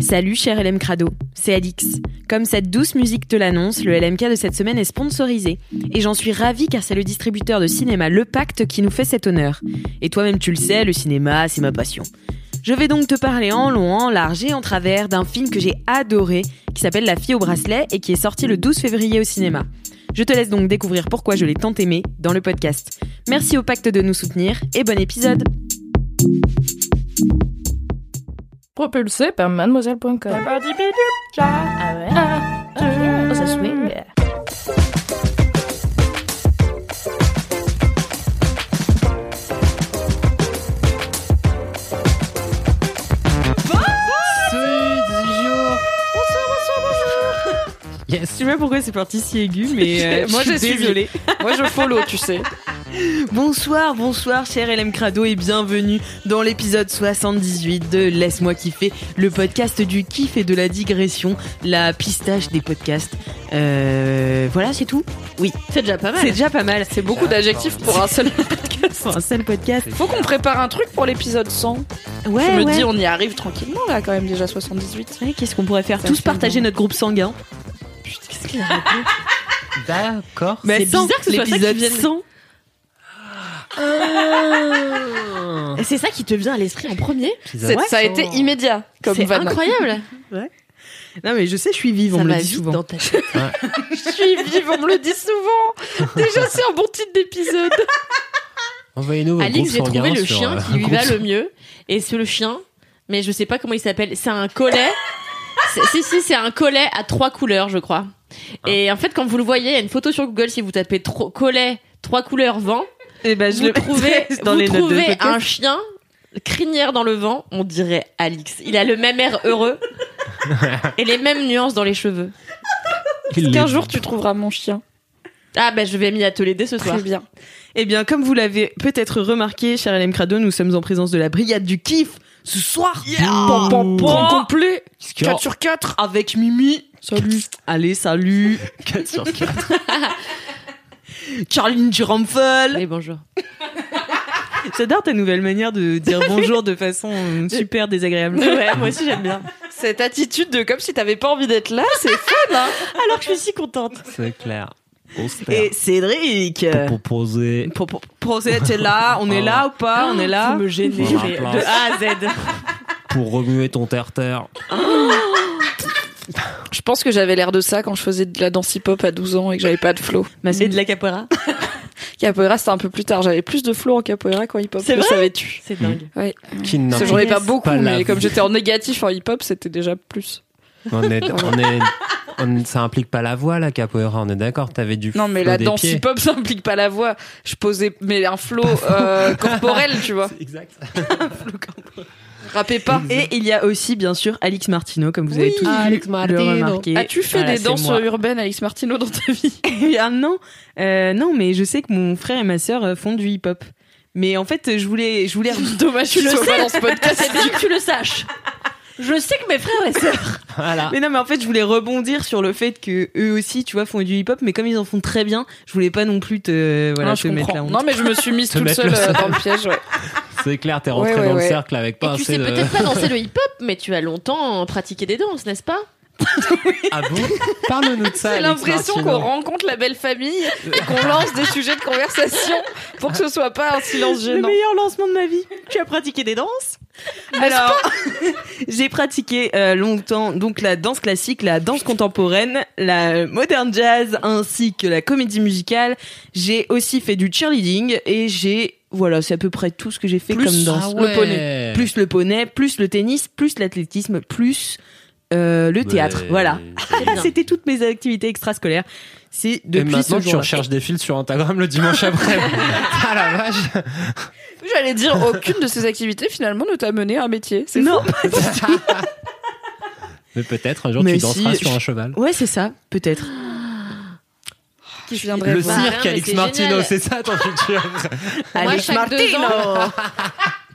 Salut cher LM Crado, c'est Alix. Comme cette douce musique te l'annonce, le LMK de cette semaine est sponsorisé. Et j'en suis ravie car c'est le distributeur de cinéma Le Pacte qui nous fait cet honneur. Et toi-même tu le sais, le cinéma, c'est ma passion. Je vais donc te parler en long, en large et en travers d'un film que j'ai adoré, qui s'appelle La fille au bracelet et qui est sorti le 12 février au cinéma. Je te laisse donc découvrir pourquoi je l'ai tant aimé dans le podcast. Merci au Pacte de nous soutenir et bon épisode Propulsé par mademoiselle.com. Ah ouais? Oh, ça swing. Je sais pas pourquoi c'est parti si aigu, mais euh, Moi, je suis désolée. Moi, je follow, tu sais. Bonsoir, bonsoir, cher LM Crado, et bienvenue dans l'épisode 78 de Laisse-moi kiffer, le podcast du kiff et de la digression, la pistache des podcasts. Euh, voilà, c'est tout Oui, C'est déjà pas c'est déjà pas mal. C'est beaucoup d'adjectifs pour un seul podcast. Pour un seul podcast. Faut qu'on prépare un truc pour l'épisode 100. Ouais, Je me ouais. dis, on y arrive tranquillement, là, quand même, déjà 78. Ouais, Qu'est-ce qu'on pourrait faire? Ça Tous partager bon. notre groupe sanguin. Qu'est-ce qu'il D'accord. Mais C'est bizarre que ce soit ça qui l'épisode vienne. 100. Et c'est ça qui te vient à l'esprit en premier C'est- Ça a été immédiat, comme C'est vanne. incroyable Non mais je sais, je suis vive, on Ça me va le dit vite souvent. dans ta tête. Je suis vive, on me le dit souvent. Déjà, c'est un bon titre d'épisode. Envoyez-nous vos Alix, j'ai trouvé sanguins le sur, chien euh, qui lui groupe va le mieux. Et c'est le chien, mais je sais pas comment il s'appelle. C'est un collet. C'est- si, si, c'est un collet à trois couleurs, je crois. Et en fait, quand vous le voyez, il y a une photo sur Google, si vous tapez tro- collet, trois couleurs, vent, Et ben je vous le trouvez, dans vous les notes de un chien, crinière dans le vent, on dirait Alix. Il a le même air heureux et les mêmes nuances dans les cheveux. Qu'un jour, tu trouveras mon chien. Ah ben je vais m'y atteler dès ce soir. Très bien. Eh bien, comme vous l'avez peut-être remarqué, cher LM Crado, nous sommes en présence de la brigade du kiff ce soir. Pom, pom. Grand complet. Qu'est-ce qu'il y 4 a sur 4. avec Mimi. Salut. Allez, salut. 4 sur 4. Charline Duramfel. Oui, bonjour. J'adore ta nouvelle manière de dire bonjour de façon euh, super désagréable. Ouais, moi aussi j'aime bien. Cette attitude de comme si t'avais pas envie d'être là, c'est fun, hein. Alors que je suis si contente. C'est clair. Et Cédric. Pour poser. Pour, pour, pour t'es là, on est là ou pas On est là me place. de A à Z. Pour remuer ton terre-terre. Je pense que j'avais l'air de ça quand je faisais de la danse hip-hop à 12 ans et que j'avais pas de flow. Bah, c'est de la capoeira. Capoeira, c'était un peu plus tard. J'avais plus de flow en capoeira qu'en hip-hop. C'est savais-tu C'est dingue. Ouais. Qui que j'en ai pas beaucoup, pas mais comme j'étais en négatif en hip-hop, c'était déjà plus. On est, on est, on- ça implique pas la voix, la capoeira, on est d'accord T'avais du Non, mais flow la danse hip-hop, ça implique pas la voix. Je posais, mais un flow euh, corporel, tu vois. Exact. Rappez pas. Et il y a aussi, bien sûr, Alix Martino, comme vous avez tous Alex le Martino. remarquer. As-tu fait Voilà, des danses moi. urbaines, Alex Martino, dans ta vie? Ah non, euh, non, mais je sais que mon frère et ma sœur euh, font du hip-hop. Mais en fait, je voulais, je voulais. Dommage, tu le sais pas dans ce podcast. C'est bien que tu le saches. Je sais que mes frères et sœurs. Voilà. Mais non, mais en fait, je voulais rebondir sur le fait que eux aussi, tu vois, font du hip-hop, mais comme ils en font très bien, je voulais pas non plus te, voilà, Non, te je mettre la honte. Non, mais je me suis mise Te toute seule le euh, dans le piège, ouais. C'est clair, t'es rentré Ouais, ouais, dans ouais. le cercle avec pas Et tu sais de... peut-être pas danser le hip-hop, mais tu as longtemps pratiqué des danses, n'est-ce pas? Ah bon? Parle-nous de ça, J'ai l'impression qu'on rencontre la belle famille et qu'on lance des sujets de conversation pour que ce soit pas un silence Le gênant. meilleur lancement de ma vie. Tu as pratiqué des danses? Alors, j'ai pratiqué euh, longtemps donc la danse classique, la danse contemporaine, la modern jazz ainsi que la comédie musicale. J'ai aussi fait du cheerleading et j'ai voilà, c'est à peu près tout ce que j'ai fait Plus- comme danse. Ah Le ouais. poney. Plus le poney, plus le tennis, plus l'athlétisme, plus euh, le théâtre. Ouais. Voilà. C'était toutes mes activités extrascolaires. C'est Et depuis maintenant, ce tu recherches des fils sur Instagram le dimanche après. ah la vache. J'allais dire, aucune de ces activités finalement ne t'a mené à un métier. C'est Non. Mais peut-être un jour Mais tu si, danseras sur je- un cheval. Ouais, c'est ça, peut-être. Qui viendrait Le voir. Cirque mais Alex Martino, c'est ça ton futur Alex Martino.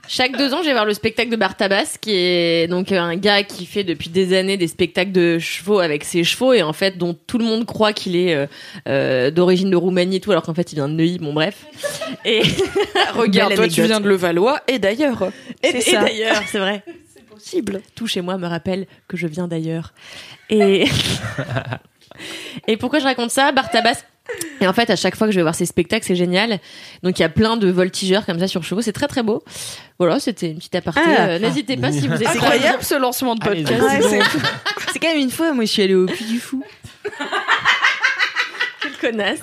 chaque deux ans, je vais voir le spectacle de Bartabas, qui est donc un gars qui fait depuis des années des spectacles de chevaux avec ses chevaux et en fait dont tout le monde croit qu'il est euh, euh, d'origine de Roumanie et tout, alors qu'en fait il vient de Neuilly. Bon bref. Et, Regarde, toi tu viens de Levallois et d'ailleurs. et, C'est et d'ailleurs, c'est vrai. Possible. Tout chez moi me rappelle que je viens d'ailleurs. Et et pourquoi je raconte ça? Bartabas. Et en fait, à chaque fois que je vais voir ces spectacles, c'est génial. Donc il y a plein de voltigeurs comme ça sur chevaux, c'est très très beau. Voilà, c'était une petite aparté. Ah. Euh, N'hésitez pas si vous êtes Incroyable ce lancement de podcast. vas-y. Ouais, c'est c'est quand même une fois, moi je suis allée au Puy du Fou. Quelle connasse.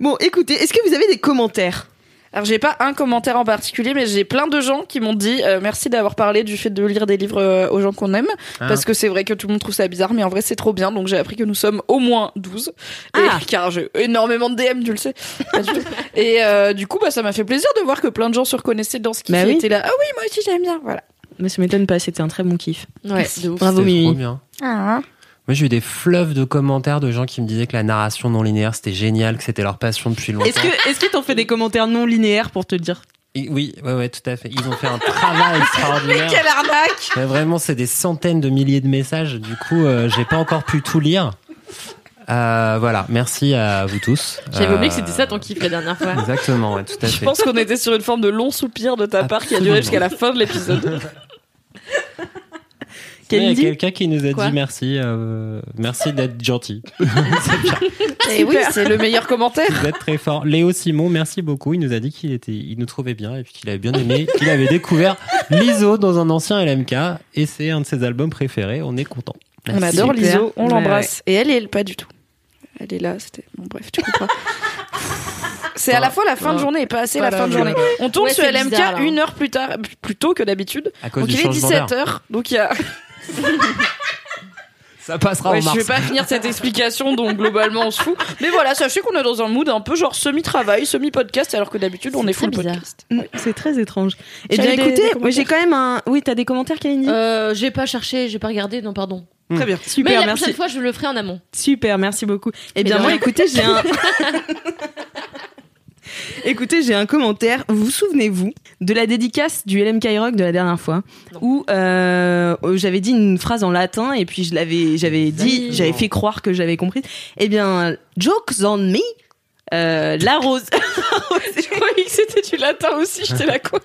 Bon, écoutez, est-ce que vous avez des commentaires? Alors j'ai pas un commentaire en particulier, mais j'ai plein de gens qui m'ont dit euh, merci d'avoir parlé du fait de lire des livres euh, aux gens qu'on aime, Ah. parce que c'est vrai que tout le monde trouve ça bizarre, mais en vrai c'est trop bien. Donc j'ai appris que nous sommes au moins 12. Et, Ah. car j'ai énormément de DM, tu le sais. Pas du tout. Et euh, du coup, bah ça m'a fait plaisir de voir que plein de gens se reconnaissaient dans ce qui Bah oui. était là. Ah oui, moi aussi j'aime bien. Voilà. Mais ça m'étonne pas, c'était un très bon kiff. Ouais, de ouf. Bravo C'était Mimi. trop bien. Ah. Moi, j'ai eu des fleuves de commentaires de gens qui me disaient que la narration non linéaire, c'était génial, que c'était leur passion depuis longtemps. Est-ce que est-ce qu'ils t'ont fait des commentaires non linéaires pour te dire? Et oui, ouais, ouais, tout à fait. Ils ont fait un travail extraordinaire. Quelle arnaque Mais vraiment, c'est des centaines de milliers de messages. Du coup, euh, j'ai pas encore pu tout lire. Euh, voilà, merci à vous tous. J'avais Euh, oublié que c'était ça ton kiff la dernière fois. Exactement, ouais, tout à Je fait. pense qu'on était sur une forme de long soupir de ta part qui a duré jusqu'à la fin de l'épisode. Il y a quelqu'un qui nous a Quoi dit merci, euh, merci d'être gentil. Et oui, c'est le meilleur commentaire. Vous êtes très fort. Léo Simon, merci beaucoup. Il nous a dit qu'il était, il nous trouvait bien et puis qu'il avait bien aimé, qu'il avait découvert l'ISO dans un ancien LMK et c'est un de ses albums préférés. On est content. On adore l'ISO, on Ouais, l'embrasse. Et elle, elle, pas du tout. Elle est là, c'était. Bon, bref, tu comprends. C'est à la fois la fin de journée et pas assez la fin de journée. On tourne Ouais, sur LMK bizarre, une heure plus tard, plus tôt que d'habitude. À cause Donc du il est changement d'heure. 17h. Donc il y a. Ça passera Ouais, en je mars. vais pas finir cette explication, donc globalement on se fout. Mais voilà, sachez qu'on est dans un mood un peu genre semi-travail, semi-podcast, alors que d'habitude on est full bizarre. podcast. Mm, C'est très étrange. J'avais bien écoutez, j'ai quand même un Oui, t'as des commentaires Kalindi? Euh, j'ai pas cherché, j'ai pas regardé, non pardon. Très bien. Mais Super, la merci. prochaine fois, je le ferai en amont. Super, merci beaucoup. Eh Mais bien moi écoutez, j'ai un Écoutez, j'ai un commentaire. Vous souvenez-vous de la dédicace du LMK Rock de la dernière fois où euh, j'avais dit une phrase en latin et puis je l'avais, j'avais dit, j'avais fait croire que j'avais compris. Eh bien, jokes on me. Euh, la rose. Je croyais que c'était du latin aussi, j'étais là quoi.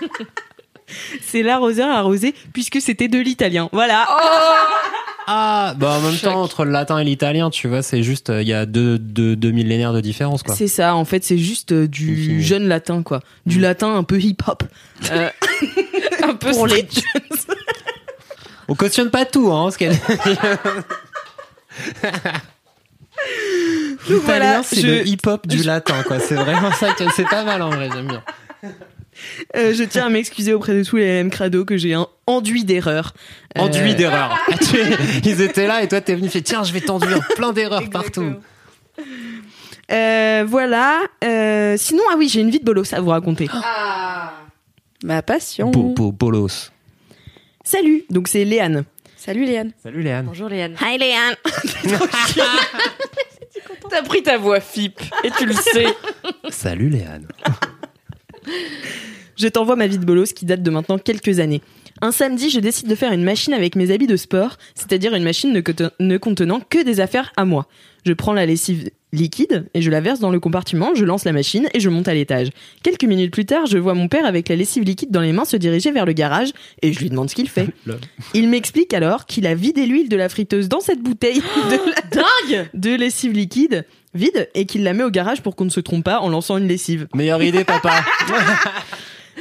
C'est l'arroseur arrosé puisque c'était de l'italien. Voilà. Ah, bah en même temps, entre le latin et l'italien, tu vois, c'est juste, euh, il y a deux, deux, deux millénaires de différence, quoi. C'est ça, en fait, c'est juste euh, du Infini. jeune latin, quoi. Du latin un peu hip-hop. Euh, Un peu pour les On cautionne pas tout, hein, ce qu'elle L'italien, voilà, c'est je- le hip-hop du latin, quoi. C'est vraiment ça que c'est pas mal en vrai, j'aime bien. Euh, je tiens à m'excuser auprès de tous les LM Crado que j'ai un enduit d'erreurs. Euh, Enduit d'erreurs. Ah, Ils étaient là et toi t'es venu fait tiens je vais t'enduire plein d'erreurs partout. euh, voilà. Euh, sinon, ah oui, j'ai une vie de bolos à vous raconter. Ma passion. Bo- bo- bolos. Salut. Donc c'est Léane. Salut Léane. Salut Léane. Bonjour Léane. Hi Léane. T'as pris ta voix FIP et tu le sais. Salut Léane. Je t'envoie ma vie de bolos qui date de maintenant quelques années. Un samedi, je décide de faire une machine avec mes habits de sport, c'est-à-dire une machine ne, conte- ne contenant que des affaires à moi. Je prends la lessive liquide et je la verse dans le compartiment, je lance la machine et je monte à l'étage. Quelques minutes plus tard, je vois mon père avec la lessive liquide dans les mains se diriger vers le garage et je lui demande ce qu'il fait. Il m'explique alors qu'il a vidé l'huile de la friteuse dans cette bouteille de, la- Dingue de lessive liquide vide et qu'il la met au garage pour qu'on ne se trompe pas en lançant une lessive. Meilleure idée papa.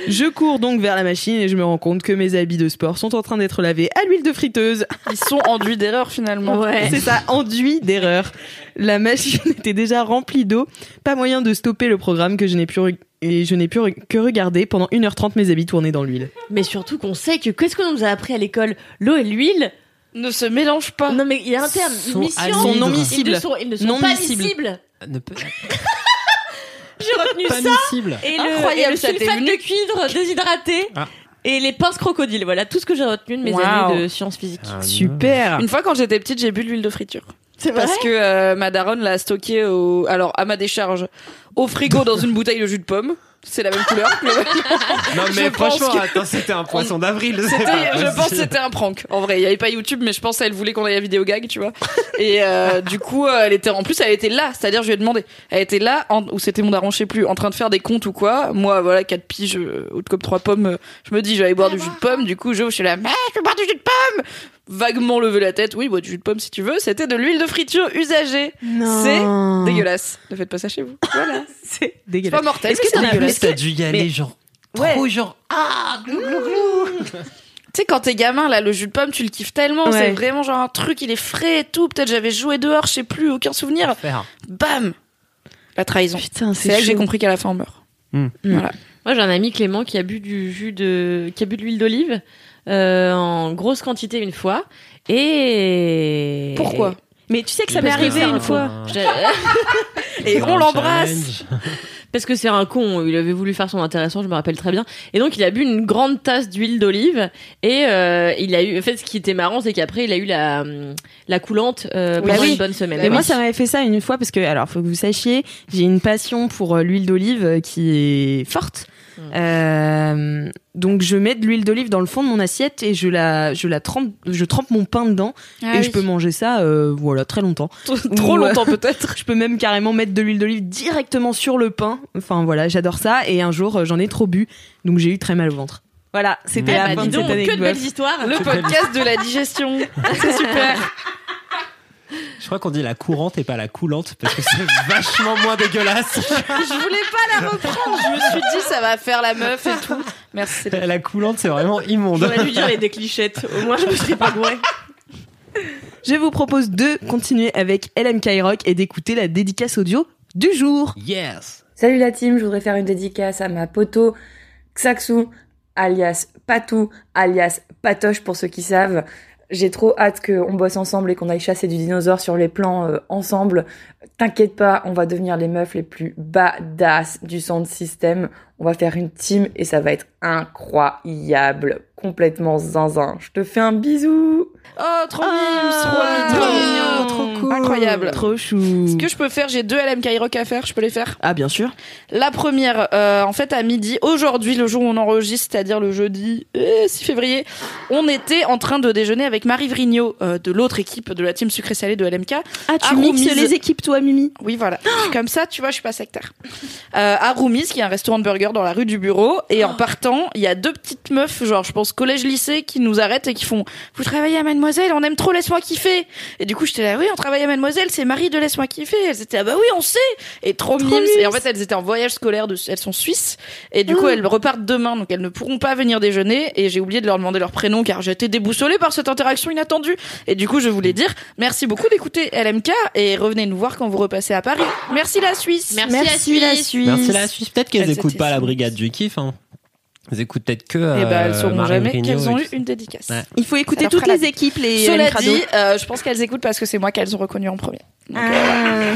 Je cours donc vers la machine et je me rends compte que mes habits de sport sont en train d'être lavés à l'huile de friteuse. Ils sont enduits d'erreur finalement. Ouais. C'est ça, enduit d'erreur. La machine était déjà remplie d'eau. Pas moyen de stopper le programme que je n'ai pu et je n'ai pu re- que regarder pendant 1h30 mes habits tournés dans l'huile. Mais surtout qu'on sait que qu'est-ce qu'on nous a appris à l'école? L'eau et l'huile? Ne se mélangent pas. Non, mais il y a un terme. Sont mission. Sont non Ils ne miscibles. sont, ils ne sont Non pas miscibles. miscibles. Ne peut- J'ai retenu Pas ça. miscible. Et le, Incroyable, et le sulfate de cuivre déshydraté. Ah. Et les pinces crocodiles. Voilà tout ce que j'ai retenu de mes années de sciences physiques. Ah, Super. Une fois, quand j'étais petite, j'ai bu de l'huile de friture. C'est vrai. Parce que euh, ma daronne l'a stocké au, alors à ma décharge, au frigo dans une bouteille de jus de pomme. C'est la même couleur. mais- Non mais Je franchement, que- attends, c'était un poisson d'avril. je pense que c'était un prank. En vrai, il y avait pas YouTube, mais je pense qu'elle voulait qu'on aille à vidéo gag, tu vois. Et euh, du coup, euh, elle était en plus, elle était là. C'est-à-dire, je lui ai demandé. Elle était là, en, ou c'était mon daron, je sais plus, en train de faire des comptes ou quoi. Moi, voilà, quatre piges, euh, haute comme trois pommes. Je me dis, je vais aller boire du jus de pomme. Du coup, je, je suis là, mais je vais boire du jus de pomme? Vaguement lever la tête. Oui, bois du jus de pomme si tu veux. C'était de l'huile de friture usagée. C'est dégueulasse. Ne faites pas ça chez vous. Voilà. C'est C'est dégueulasse. pas mortel. Est-ce que c'est t'en as dégueulasse. T'as dû y aller Mais- genre Ouais. trop genre ah glou, glou, glou. Tu sais, quand t'es gamin, là, le jus de pomme, tu le kiffes tellement. Ouais. C'est vraiment genre un truc, il est frais et tout. Peut-être j'avais joué dehors, je sais plus, aucun souvenir. Faire. Bam La trahison. Putain, C'est là que j'ai compris qu'à la fin on meurt. Hmm. Voilà. Moi, j'ai un ami Clément qui a bu du jus de, qui a bu de l'huile d'olive euh, en grosse quantité une fois. Et Pourquoi? Mais tu sais que ça m'est arrivé une con. fois. Je- Et on l'embrasse. Parce que c'est un con, il avait voulu faire son intéressant, je me rappelle très bien. Et donc il a bu une grande tasse d'huile d'olive et euh, il a eu. En fait, ce qui était marrant, c'est qu'après il a eu la la coulante euh, pendant Bah oui. une bonne semaine. Mais Bah moi, oui. ça m'avait fait ça une fois parce que, alors, faut que vous sachiez, j'ai une passion pour euh, l'huile d'olive qui est forte. Euh, donc, je mets de l'huile d'olive dans le fond de mon assiette et je la, je la trempe, je trempe mon pain dedans Ah et je peux manger ça, euh, voilà, très longtemps. Trop Ou, longtemps peut-être. Je peux même carrément mettre de l'huile d'olive directement sur le pain. Enfin, voilà, j'adore ça. Et un jour, euh, j'en ai trop bu, donc j'ai eu très mal au ventre. Voilà, c'était la bah, fin dis de cette que de belles histoires. Le podcast de la digestion. C'est super. Je crois qu'on dit la courante et pas la coulante parce que c'est vachement moins dégueulasse. Je voulais pas la reprendre. Je me suis dit ça va faire la meuf et tout. Merci. La coulante, c'est vraiment immonde. J'aurais dû dire les déclichettes. Au moins, je me serais pas gourée. Je vous propose de continuer avec LMK Rock et d'écouter la dédicace audio du jour. Yes. Salut la team, je voudrais faire une dédicace à ma poteau Xaxou, alias Patou, alias Patoche pour ceux qui savent. J'ai trop hâte qu'on bosse ensemble et qu'on aille chasser du dinosaure sur les plans euh, ensemble. T'inquiète pas, on va devenir les meufs les plus badass du sound system. On va faire une team et ça va être incroyable, complètement zinzin. Je te fais un bisou. Oh, trop mignon, Ah, trop trop mignon, mignon, trop cool. Incroyable. Trop chou. Ce que je peux faire, j'ai deux LMK Rock à faire, je peux les faire? Ah, bien sûr. La première, euh, en fait, à midi, aujourd'hui, le jour où on enregistre, c'est-à-dire le jeudi euh, 6 février, on était en train de déjeuner avec Marie Vrigno euh, de l'autre équipe de la team sucré salé de LMK. Ah, tu mixes les équipes, toi, Mimi? Oui, voilà. Comme ça, tu vois, je suis pas sectaire. Euh, à Roumis, qui est un restaurant de burgers dans la rue du bureau, et en partant, il y a deux petites meufs, genre, je pense collège-lycée, qui nous arrêtent et qui font « Vous travaillez à Mademoiselle, on aime trop Laisse-moi kiffer !» Et du coup, j'étais là « Oui, on travaille à Mademoiselle, c'est Marie de Laisse-moi kiffer !» Elles étaient « Ah bah oui, on sait !» Et trop, mimes. Et en fait, elles étaient en voyage scolaire, de, elles sont suisses, et du coup, elles repartent demain, donc elles ne pourront pas venir déjeuner, et j'ai oublié de leur demander leur prénom, car j'étais déboussolée par cette interaction inattendue. Et du coup, je voulais dire merci beaucoup d'écouter LMK, et revenez nous voir quand vous repassez à Paris. Merci la Suisse Merci, la Suisse. Merci la Suisse. Peut-être qu'elles Elles écoutent étaient pas la brigade du kiff. Hein. Elles écoutent peut-être que. Et bah, elles euh, sauront jamais qu'elles ont eu une dédicace. Ouais. Il faut écouter toutes les la- équipes, les Cela dit, euh, je pense qu'elles écoutent parce que c'est moi qu'elles ont reconnu en premier. Donc, euh, voilà.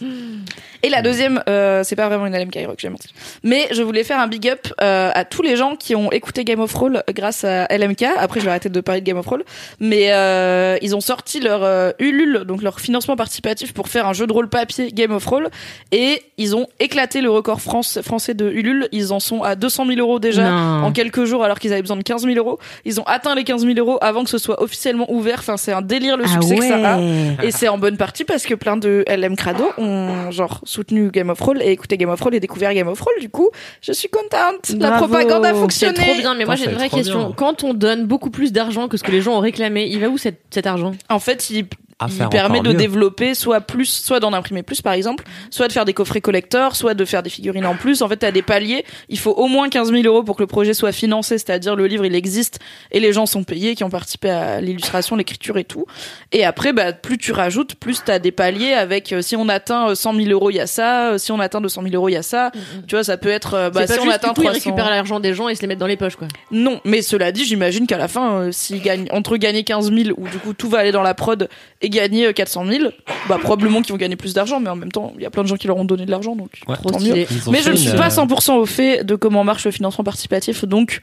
Ah. Et la deuxième, euh, c'est pas vraiment une LMK Rock, j'ai menti. Mais je voulais faire un big up euh, à tous les gens qui ont écouté Game of Thrones grâce à LMK. Après, je vais arrêter de parler de Game of Thrones. Mais euh, ils ont sorti leur euh, Ulule, donc leur financement participatif pour faire un jeu de rôle papier Game of Thrones. Et ils ont éclaté le record France, français de Ulule. Ils en sont à 200 000 euros déjà Non. en quelques jours alors qu'ils avaient besoin de 15 000 euros. Ils ont atteint les 15 000 euros avant que ce soit officiellement ouvert. Enfin, c'est un délire le Ah succès que ça a. ouais. Et c'est en bonne partie parce que plein de LM Crado ont genre soutenu Game of Thrones et écouté Game of Thrones et découvert Game of Thrones. Du coup, je suis contente. La Bravo. propagande a C'est fonctionné. trop bien, mais moi Putain, j'ai une vraie question. bien. Quand on donne beaucoup plus d'argent que ce que les gens ont réclamé, il va où cet, cet argent? En fait, ils, À il faire permet encore de mieux. développer soit plus, soit d'en imprimer plus par exemple, soit de faire des coffrets collecteurs, soit de faire des figurines en plus. En fait, t'as des paliers. Il faut au moins 15 000 euros pour que le projet soit financé, c'est-à-dire le livre il existe et les gens sont payés qui ont participé à l'illustration, l'écriture et tout. Et après, bah, plus tu rajoutes, plus t'as des paliers avec euh, si on atteint euh, 100 000 euros, il y a ça. euh, Si on atteint 200 000 euros, il y a ça. Tu vois, ça peut être euh, bah, c'est si pas on atteint du coup, ils 300. récupèrent l'argent des gens et se les mettent dans les poches, quoi. Non, mais cela dit, j'imagine qu'à la fin, euh, s'ils gagnent entre gagner 15 000 ou du coup tout va aller dans la prod et gagner euh, 400 000, bah probablement qu'ils vont gagner plus d'argent, mais en même temps, il y a plein de gens qui leur ont donné de l'argent, donc Ouais. Trop mieux. Mais je ne suis pas euh, 100% au fait de comment marche le financement participatif, donc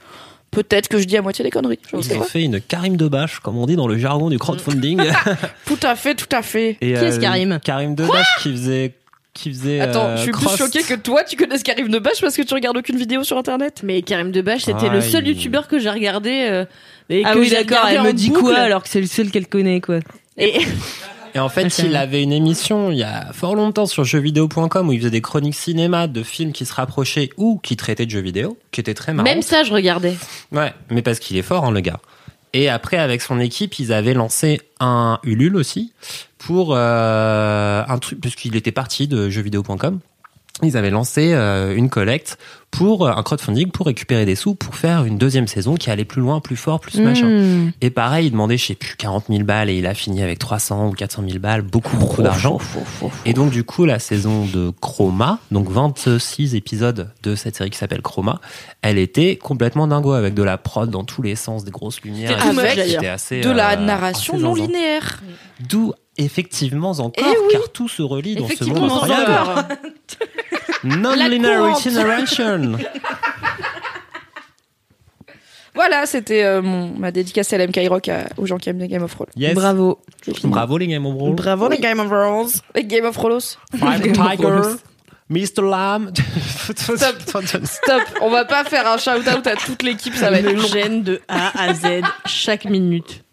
peut-être que je dis à moitié des conneries. Je Ils ont fait une Karim Debache, comme on dit dans le jargon du crowdfunding. Tout à fait, tout à fait. Et, Qui est-ce, Karim Karim Debache qui faisait, qui faisait. Attends, euh, je suis Cross. plus choquée que toi, tu connais ce qui arrive de bâche parce que tu regardes aucune vidéo sur internet. Mais Karim Debache, c'était Ah, le seul il- youtubeur que j'ai regardé. euh, et Ah que oui, j'ai d'accord, elle me dit boucle. quoi alors que c'est le seul qu'elle connaît, quoi? Et Et en fait, il avait une émission il y a fort longtemps sur jeuxvideo.com où il faisait des chroniques cinéma de films qui se rapprochaient ou qui traitaient de jeux vidéo, qui étaient très marrants. même ça, je regardais. Ouais, mais parce qu'il est fort, hein, le gars. Et après, avec son équipe, ils avaient lancé un Ulule aussi pour euh, un truc, puisqu'il était parti de jeuxvideo.com. Ils avaient lancé euh, une collecte pour euh, un crowdfunding pour récupérer des sous pour faire une deuxième saison qui allait plus loin, plus fort, plus machin. Mmh. Et pareil, il demandait, je sais plus, 40 000 balles et il a fini avec 300 ou 400 000 balles, beaucoup, beaucoup d'argent. Et donc, du coup, la saison de Chroma, donc 26 épisodes de cette série qui s'appelle Chroma, elle était complètement dingo avec de la prod dans tous les sens, des grosses lumières. D'ailleurs. assez, De la euh, narration non linéaire. D'où, effectivement, encore, Eh oui. car tout se relie dans ce monde incroyable. Non-linear generation. Voilà, c'était euh, mon ma dédicace à LMK Rock à- aux gens qui aiment les Game of Thrones. Yes. Bravo. Bravo les Game of Thrones. Bravo les Game of Thrones. Les Game of Thrones. Tiger. Mr. Lamb. Stop, on va pas faire un shout-out à toute l'équipe, ça va être me long. gêne de A à Z chaque minute.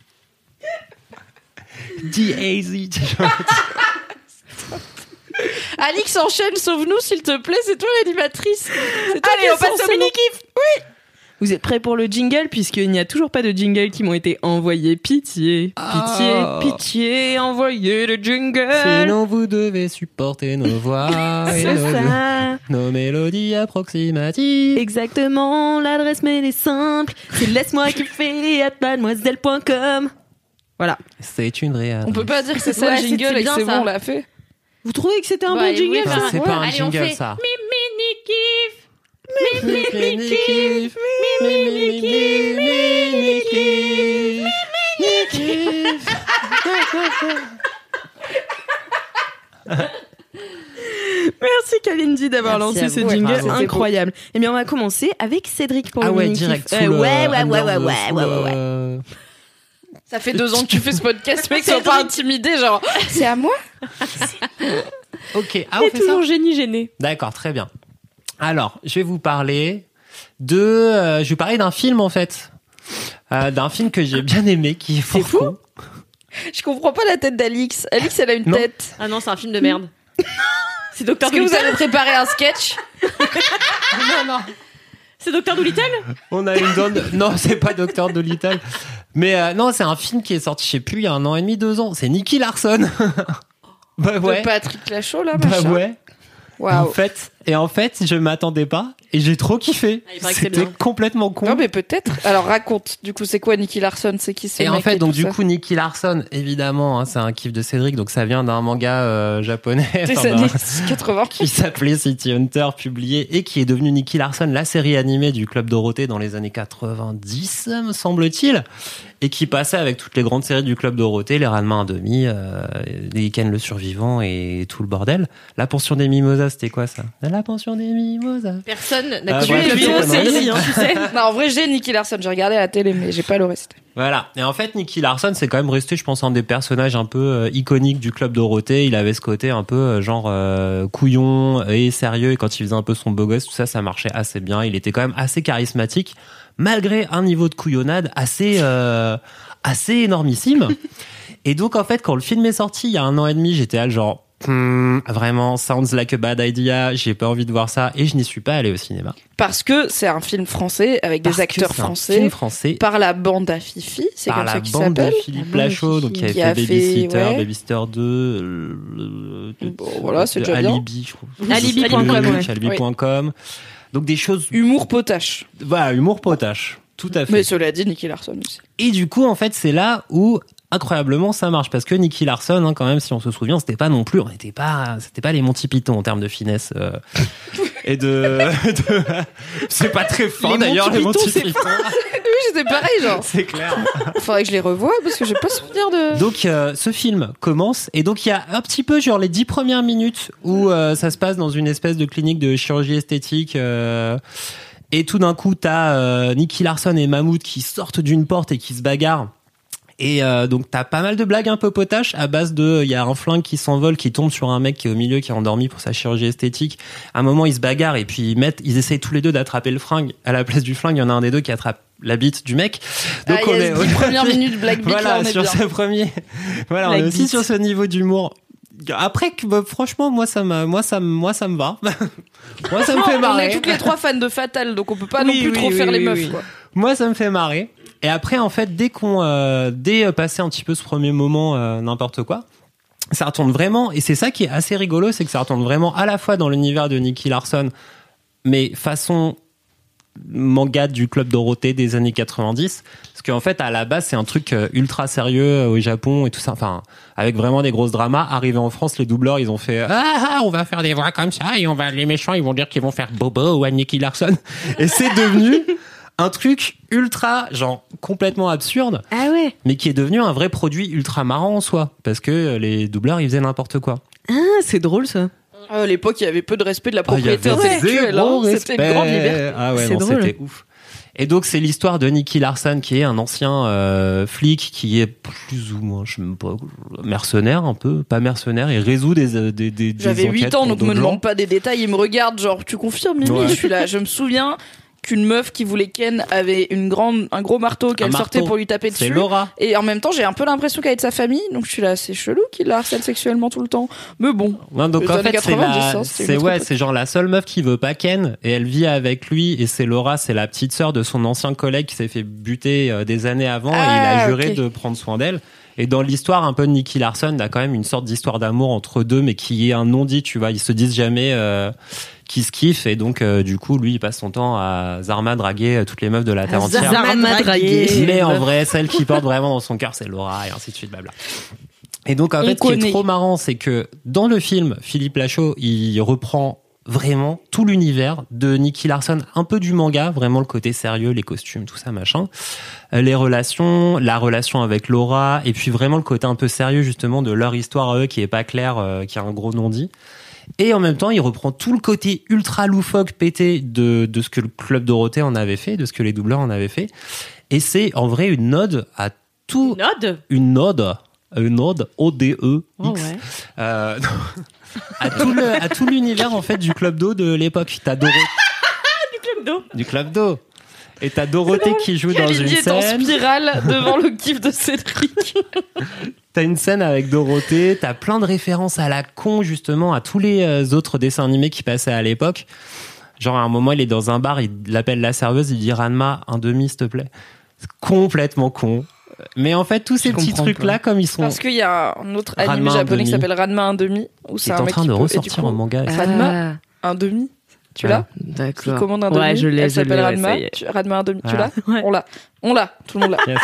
D-A-Z. Alix enchaîne, sauve-nous s'il te plaît, c'est toi l'animatrice. C'est toi Allez, qui on passe au mini-kiff Oui Vous êtes prêts pour le jingle puisqu'il n'y a toujours pas de jingle qui m'ont été envoyés. Pitié, pitié, Ah. pitié, envoyez le jingle Sinon vous devez supporter nos voix et C'est nos, ça nos mélodies approximatives. Exactement, l'adresse mail est simple. C'est laisse-moi kiffer at mademoiselle.com. Voilà. C'est une réelle. On peut pas dire que c'est ça Ouais, le jingle et que c'est bon, on l'a fait. Vous trouvez que c'était un Bah, bon jingle ça c'est pas un Allez, on jingle fait ça. Mini kiff. Mini kiff, mini kiff, mini kiff, mini kiff. Merci Kalindi d'avoir lancé ce jingle incroyable. Eh bien, on va commencer avec Cédric pour Ah le ouais, mini-kiff. direct. Euh, ouais, ouais, ouais, ouais, ouais, ouais, ouais, ouais. Ça fait deux ans que tu fais ce podcast, mec, sois pas intimidé, genre, c'est à moi Ok, ah, on fait ça toujours génie gêné. D'accord, très bien. Alors, je vais vous parler de... euh, je vais vous parler d'un film, en fait. Euh, d'un film que j'ai bien aimé, qui est fort fou. Je comprends pas la tête d'Alix. Alix, elle a une Non. tête. Ah non, c'est un film de merde. C'est Docteur Est-ce que vous Dolittle. avez préparé un sketch? C'est Docteur Dolittle? On a une donne... Non, c'est pas Docteur Dolittle. Mais euh, non, c'est un film qui est sorti, je sais plus, il y a un an et demi, deux ans. C'est Nicky Larson. bah ouais. De Patrick Lachaud, là, Bah machin. ouais. En fait, et en fait, je m'attendais pas et j'ai trop kiffé. Ah, c'est C'était complètement con. Non, mais peut-être. Alors, raconte. Du coup, c'est quoi Nicky Larson? C'est qui ce Et en fait, donc du ça coup, Nicky Larson, évidemment, hein, c'est un kiff de Cédric, donc ça vient d'un manga euh, japonais Des enfin, années d'un- 80. qui s'appelait City Hunter, publié et qui est devenu Nicky Larson, la série animée du Club Dorothée dans les années 90, me semble-t-il, et qui passait avec toutes les grandes séries du Club Dorothée, les Ranma 1,5, euh, les Ken le Survivant et tout le bordel. La pension des mimosas, c'était quoi ça? La pension des mimosas. Personne n'a connu bref, le c'est vidéo, pas c'est mal. ici, hein, tu sais. Non, en vrai, j'ai Nicky Larson. J'ai regardé à la télé, mais j'ai pas le reste. Voilà. Et en fait, Nicky Larson, c'est quand même resté, je pense, un des personnages un peu euh, iconiques du club Dorothée. Il avait ce côté un peu euh, genre euh, couillon et sérieux. Et quand il faisait un peu son beau gosse, tout ça, ça marchait assez bien. Il était quand même assez charismatique, malgré un niveau de couillonnade assez euh, assez énormissime. et donc, en fait, quand le film est sorti il y a un an et demi, j'étais là, genre Hmm, vraiment, sounds like a bad idea. J'ai pas envie de voir ça et je n'y suis pas allé au cinéma. Parce que c'est un film français avec Parce des acteurs c'est un français. film français Par la bande à Fifi, c'est par comme la ça qu'il s'appelle. Philippe La bande de Lachaud, donc qui Qui a fait, Babysitter, ouais. Babysitter 2, euh, le- Bon, voilà, c'est bien. Alibi, je crois. Alibi.com, Alibi, ouais. Alibi.com. Donc des choses, Humour potache. voilà, humour potache. Tout à fait. Mais cela dit, Nicky Larson aussi. Et du coup, en fait, c'est là où incroyablement ça marche parce que Nicky Larson, hein, quand même, si on se souvient, c'était pas non plus, on n'était pas, c'était pas les Monty Python en termes de finesse euh, et de, de- c'est pas très fort Les d'ailleurs les Monty Python. Oui, j'étais pareil, genre. c'est clair. Faudrait que je les revoie parce que j'ai pas souvenir de. Donc euh, ce film commence et donc il y a un petit peu genre les dix premières minutes où euh, ça se passe dans une espèce de clinique de chirurgie esthétique euh, et tout d'un coup t'as euh, Nicky Larson et Mahmoud qui sortent d'une porte et qui se bagarrent. Et euh, donc t'as pas mal de blagues un peu potaches à base de il y a un flingue qui s'envole qui tombe sur un mec qui est au milieu qui est endormi pour sa chirurgie esthétique. À un moment ils se bagarrent et puis ils mettent ils essayent tous les deux d'attraper le flingue. À la place du flingue, il y en a un des deux qui attrape la bite du mec. Donc ah, yes, dix premières minutes Black Beat, voilà, là, on est sur bien. ce premier. Voilà, on Black est aussi Beat. sur ce niveau d'humour. Après, que, bah, franchement, moi ça me, moi ça, me- moi ça me va. moi ça me fait on marrer. est toutes les trois fans de Fatal, donc on peut pas Oui, non plus oui, trop oui, faire les meufs. Quoi. Moi ça me fait marrer. Et après, en fait, dès qu'on, euh, dès euh, passé un petit peu ce premier moment, euh, n'importe quoi. Ça retourne vraiment, et c'est ça qui est assez rigolo, c'est que ça retourne vraiment à la fois dans l'univers de Nicky Larson, mais façon manga du club Dorothée des années 90 parce qu'en fait à la base c'est un truc euh, ultra sérieux au Japon et tout ça enfin avec vraiment des grosses dramas arrivé en France les doubleurs ils ont fait ah, ah on va faire des voix comme ça et on va les méchants ils vont dire qu'ils vont faire Bobo ou Nicky Larson et c'est devenu un truc ultra genre complètement absurde Ah ouais. mais qui est devenu un vrai produit ultra marrant en soi parce que euh, les doubleurs ils faisaient n'importe quoi Ah, c'est drôle ça. À l'époque, il y avait peu de respect de la Ah, propriété intellectuelle. hein. C'était une grande liberté. Ah ouais, C'est non, drôle. c'était ouf. Et donc c'est l'histoire de Nicky Larson qui est un ancien euh, flic qui est plus ou moins, je sais même pas, mercenaire un peu, pas mercenaire, il résout des euh, des des, des J'avais 8 enquêtes ans, donc me demande pas des détails. Il me regarde, genre, tu confirmes, Mimi? Ouais. Je suis là. Je me souviens qu'une meuf qui voulait Ken avait une grande, un gros marteau qu'elle sortait pour lui taper C'est dessus. Laura. Et en même temps, j'ai un peu l'impression qu'elle est de sa famille, donc je suis là, c'est chelou qu'il la harcèle sexuellement tout le temps. Mais bon. Non, donc en fait c'est 90, la, hein, c'est ouais, c'est genre la seule meuf qui veut pas Ken et elle vit avec lui et c'est Laura, c'est la petite sœur de son ancien collègue qui s'est fait buter euh, des années avant et il Ah, a juré ok. de prendre soin d'elle. Et dans l'histoire un peu de Nicky Larson, il y a quand même une sorte d'histoire d'amour entre deux, mais qui est un non-dit, tu vois. Ils se disent jamais euh, qu'ils se kiffent, et donc euh, du coup, lui, il passe son temps à Zarma draguer euh, toutes les meufs de la terre entière. Zarma dragué. Mais en vrai, celle qui porte vraiment dans son cœur, c'est Laura, et ainsi de suite, blabla. Et donc, en On fait, ce qui est trop marrant, c'est que dans le film, Philippe Lachaud, il reprend vraiment tout l'univers de Nicky Larson, un peu du manga, vraiment le côté sérieux, les costumes, tout ça, machin. Euh, Les relations, la relation avec Laura, et puis vraiment le côté un peu sérieux, justement, de leur histoire à eux, qui est pas clair, euh, qui a un gros non-dit. Et en même temps, il reprend tout le côté ultra loufoque, pété de, de ce que le Club Dorothée en avait fait, de ce que les doubleurs en avaient fait. Et c'est en vrai une ode à tout, Node une ode, une ode, O-D-E, Oh X, ouais. euh, à tout l'univers en fait du club d'eau de l'époque. T'as Doro- Club d'eau. du club d'eau. Et t'as Dorothée qui joue dans une Kalindi est en scène. spirale devant le kiff de Cédric. T'as une scène avec Dorothée. T'as plein de références à la con justement à tous les euh, autres dessins animés qui passaient à l'époque. Genre à un moment il est dans un bar, il appelle la serveuse, il dit Ranma un demi s'il te plaît. C'est complètement con. Mais en fait tous ces Je petits comprends trucs là comme ils sont Parce qu'il y a un autre anime Ranma un japonais qui s'appelle Ranma un demi, où c'est est un en mec train qui de peut- ressortir coup, en manga. Ah. Ranma un demi. Tu Voilà. l'as D'accord. commande un demi Ouais, je l'ai, Elle je s'appelle. Tu- Ranma un demi. Tu Voilà. l'as Ouais. On l'a. On l'a. Tout le monde l'a. Yes.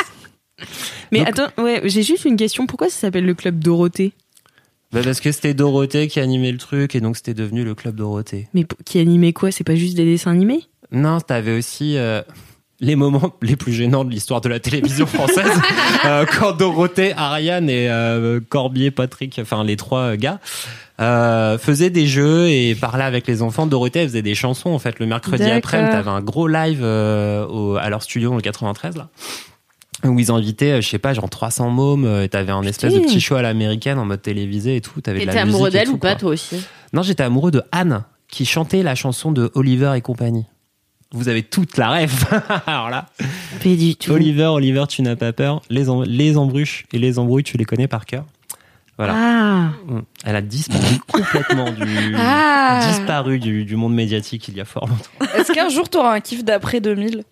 Mais Donc- attends, ouais, j'ai juste une question. Pourquoi ça s'appelle le club Dorothée? Bah, parce que c'était Dorothée qui animait le truc et donc c'était devenu le club Dorothée. Mais qui animait quoi? C'est pas juste des dessins animés? Non, t'avais aussi euh, les moments les plus gênants de l'histoire de la télévision française. Euh, quand Dorothée, Ariane et euh, Corbier, Patrick, enfin les trois gars, faisaient des jeux et parlaient avec les enfants. Dorothée elle faisait des chansons en fait le mercredi après. T'avais un gros live au- à leur studio dans le 93 là. Où ils invitaient, euh, je sais pas, genre 300 mômes, euh, et t'avais un espèce de petit show à l'américaine en mode télévisé et tout. T'avais de la amoureux d'elle ou pas, quoi. toi aussi Non, j'étais amoureux de Anne, qui chantait la chanson de Oliver et compagnie. Vous avez toute la rêve. Alors là, Pas du tout. Oliver, Oliver, tu n'as pas peur. Les, em- les embruches et les embrouilles, tu les connais par cœur. Voilà. Ah. Mm. Elle a disparu complètement du Ah. disparu du, du monde médiatique il y a fort longtemps. Est-ce qu'un jour t'auras un kiff d'après 2000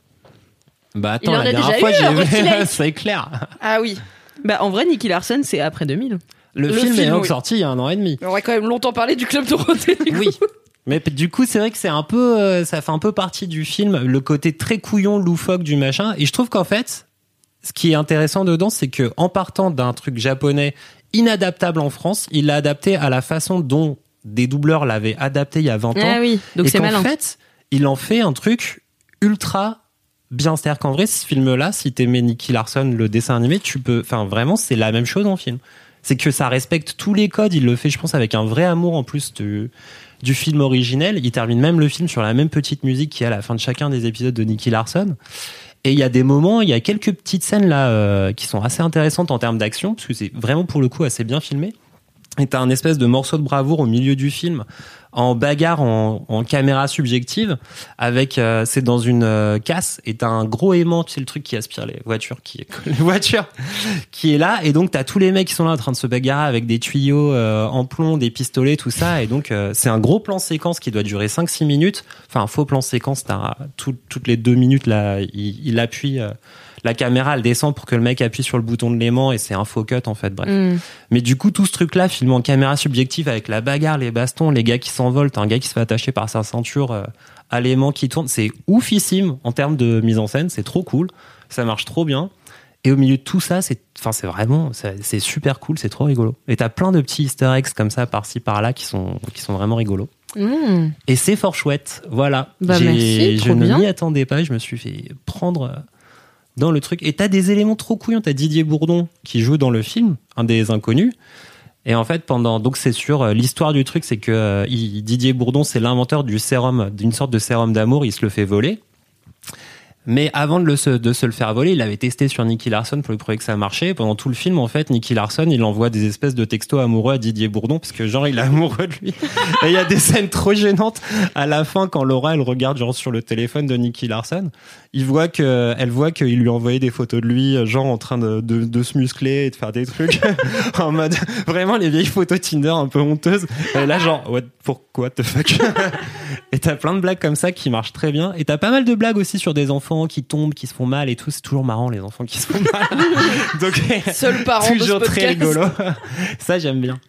Bah Il attends, en la a dernière déjà fois eu, j'ai vu, c'est clair. Ah oui. Bah, en vrai, Nicky Larson, c'est après 2000. Le, Le film, est film, donc oui. sorti il y a un an et demi. On aurait quand même longtemps parlé du club Dorothée. du coup. Oui. Mais p- du coup, c'est vrai que c'est un peu, euh, ça fait un peu partie du film, le côté très couillon, loufoque du machin. Et je trouve qu'en fait, ce qui est intéressant dedans, c'est que en partant d'un truc japonais inadaptable en France, il l'a adapté à la façon dont des doubleurs l'avaient adapté il y a 20 ans. Ah oui, donc et c'est qu'en malin. fait, il en fait un truc ultra bien. C'est-à-dire qu'en vrai, ce film-là, si t'aimais Nicky Larson, le dessin animé, tu peux, enfin, vraiment, c'est la même chose en film. C'est que ça respecte tous les codes. Il le fait, je pense, avec un vrai amour en plus du, du film originel. Il termine même le film sur la même petite musique qui est à la fin de chacun des épisodes de Nicky Larson. Et il y a des moments, il y a quelques petites scènes là euh, qui sont assez intéressantes en termes d'action, parce que c'est vraiment pour le coup assez bien filmé. Et t'as un espèce de morceau de bravoure au milieu du film, en bagarre en, en caméra subjective, avec euh, c'est dans une euh, casse et t'as un gros aimant, sais le truc qui aspire les voitures, qui les voitures, qui est là et donc t'as tous les mecs qui sont là en train de se bagarrer avec des tuyaux euh, en plomb, des pistolets, tout ça et donc euh, c'est un gros plan séquence qui doit durer 5-6 minutes, enfin un faux plan séquence, t'as tout- toutes les deux minutes là, il, il appuie. La caméra elle descend pour que le mec appuie sur le bouton de l'aimant et c'est un faux cut en fait bref Mm. mais du coup, tout ce truc-là, filmé en caméra subjective avec la bagarre, les bastons, les gars qui s'envolent, un gars qui se fait attacher par sa ceinture euh, à l'aimant qui tourne, c'est oufissime en termes de mise en scène, c'est trop cool, ça marche trop bien. Et au milieu de tout ça, c'est, enfin, c'est vraiment, c'est super cool, c'est trop rigolo. Et t'as plein de petits Easter eggs comme ça par-ci par-là qui sont, qui sont vraiment rigolos. Mm. Et c'est fort chouette, voilà. Bah, merci, je ne m'y attendais pas, je me suis fait prendre euh, dans le truc. Et t'as des éléments trop couillons. T'as Didier Bourdon qui joue dans le film, un des inconnus. Et en fait, pendant donc c'est sûr, euh, l'histoire du truc, c'est que euh, Didier Bourdon, c'est l'inventeur du sérum, d'une sorte de sérum d'amour. Il se le fait voler. Mais avant de, se- le faire voler, il avait testé sur Nicky Larson pour lui prouver que ça marchait. Pendant tout le film, en fait, Nicky Larson, il envoie des espèces de textos amoureux à Didier Bourdon parce que genre il est amoureux de lui. Et il y a des scènes trop gênantes à la fin quand Laura elle regarde genre sur le téléphone de Nicky Larson. Il voit que elle voit qu'il lui a envoyé des photos de lui genre en train de se muscler et de faire des trucs en mode vraiment les vieilles photos Tinder un peu honteuses. Et là genre what pourquoi the fuck? Et t'as plein de blagues comme ça qui marchent très bien. Et t'as pas mal de blagues aussi sur des enfants qui tombent, qui se font mal et tout. C'est toujours marrant les enfants qui se font mal. Donc Seul parent de ce toujours podcast. très rigolo. Ça j'aime bien.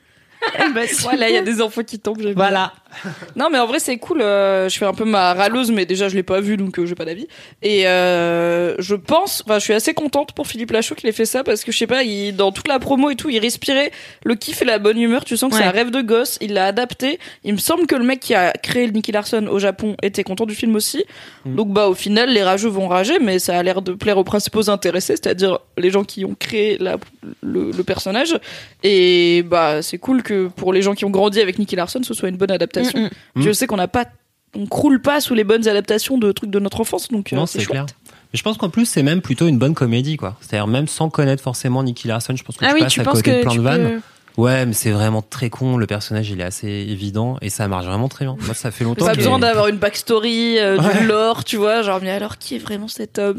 Voilà, il y a des enfants qui tombent. Voilà. Non, mais en vrai, c'est cool. euh, je fais un peu ma râleuse, mais déjà, je l'ai pas vu, donc euh, j'ai pas d'avis. Et euh, je pense, enfin, je suis assez contente pour Philippe Lachaud qu'il ait fait ça parce que je sais pas, il, dans toute la promo et tout, il respirait le kiff et la bonne humeur. Tu sens que c'est un rêve de gosse. Il l'a adapté. Il me semble que le mec qui a créé le Nicky Larson au Japon était content du film aussi. Mm. Donc, bah, au final, les rageux vont rager, mais ça a l'air de plaire aux principaux intéressés, c'est-à-dire les gens qui ont créé la, le, le personnage. Et bah, c'est cool que pour les gens qui ont grandi avec Nicky Larson, ce soit une bonne adaptation. Mm, mm. Je sais qu'on n'a pas, on croule pas sous les bonnes adaptations de trucs de notre enfance, donc euh, Non, c'est clair. Mais je pense qu'en plus, c'est même plutôt une bonne comédie, quoi. C'est-à-dire, même sans connaître forcément Nicky Larson, je pense que Ah tu oui, passes tu à côté de plein de vannes. Ouais, mais c'est vraiment très con. Le personnage, il est assez évident et ça marche vraiment très bien. Moi, ça fait longtemps Pas besoin d'avoir une backstory, euh, Ouais. du lore, tu vois. Genre, mais alors qui est vraiment cet homme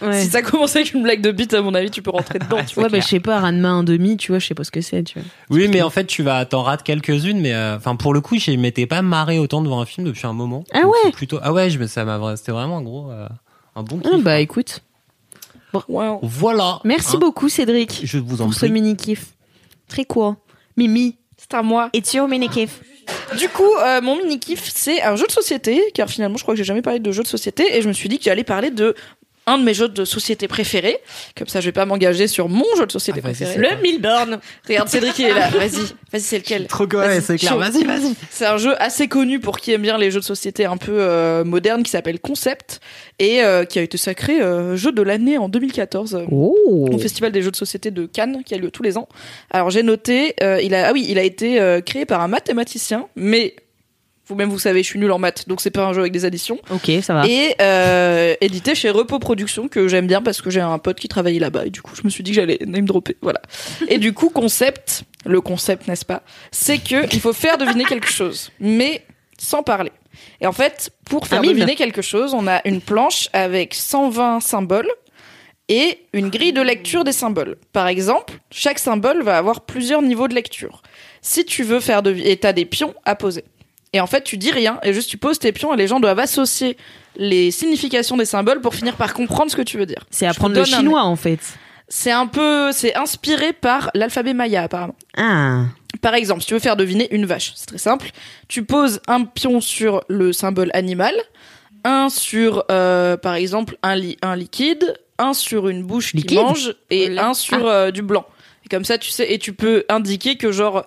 bon. Ouais. Si ça commence avec une blague de bite, à mon avis, tu peux rentrer dedans. tu vois. Ouais, bah, je sais pas, Ranma un demi, tu vois, je sais pas ce que c'est, tu vois. Oui, mais en fait, tu vas, t'en rates quelques-unes, mais euh, enfin, pour le coup, je m'étais pas marré autant devant un film depuis un moment. Ah ouais Plutôt, ah ouais, je me, ça m'a, c'était vraiment un gros, euh, un bon kiff. Ah, bah, écoute. Wow. Voilà. Merci Hein, beaucoup, Cédric, Je vous en pour ce prie. mini-kiff. Très Mimi, C'est à moi. it's your mini-kiff. Du coup, euh, mon mini kiff, c'est un jeu de société, car finalement, je crois que j'ai jamais parlé de jeu de société, et je me suis dit que j'allais parler de un de mes jeux de société préférés. Comme ça, je vais pas m'engager sur mon jeu de société Ah, préféré. Le Milborn. Regarde, Cédric, il est là. Vas-y, vas-y, c'est lequel Trop Vas-y, c'est clair. Vas-y, vas-y. C'est un jeu assez connu pour qui aime bien les jeux de société un peu euh, modernes qui s'appelle Concept et euh, qui a été sacré euh, jeu de l'année en 2014 euh, Oh au festival des jeux de société de Cannes qui a lieu tous les ans. Alors j'ai noté, euh, il a ah oui, il a été euh, créé par un mathématicien, mais vous-même vous savez, je suis nul en maths, donc c'est pas un jeu avec des additions. Ok, ça va. Et euh, édité chez Repos Productions que j'aime bien parce que j'ai un pote qui travaillait là-bas et du coup je me suis dit que j'allais name dropper. Voilà. Et du coup concept, le concept n'est-ce pas, c'est que il faut faire deviner quelque chose, mais sans parler. Et en fait, pour faire deviner quelque chose, on a une planche avec 120 symboles et une grille de lecture des symboles. Par exemple, chaque symbole va avoir plusieurs niveaux de lecture. Si tu veux faire deviner, et t'as des pions à poser. Et en fait, tu dis rien et juste tu poses tes pions et les gens doivent associer les significations des symboles pour finir par comprendre ce que tu veux dire. C'est apprendre le un- chinois en fait. C'est un peu, c'est inspiré par l'alphabet maya apparemment. Ah. Par exemple, si tu veux faire deviner une vache, c'est très simple. Tu poses un pion sur le symbole animal, un sur, euh, par exemple, un, li- un liquide, un sur une bouche qui mange et un sur euh, du blanc. Et comme ça, tu sais, et tu peux indiquer que genre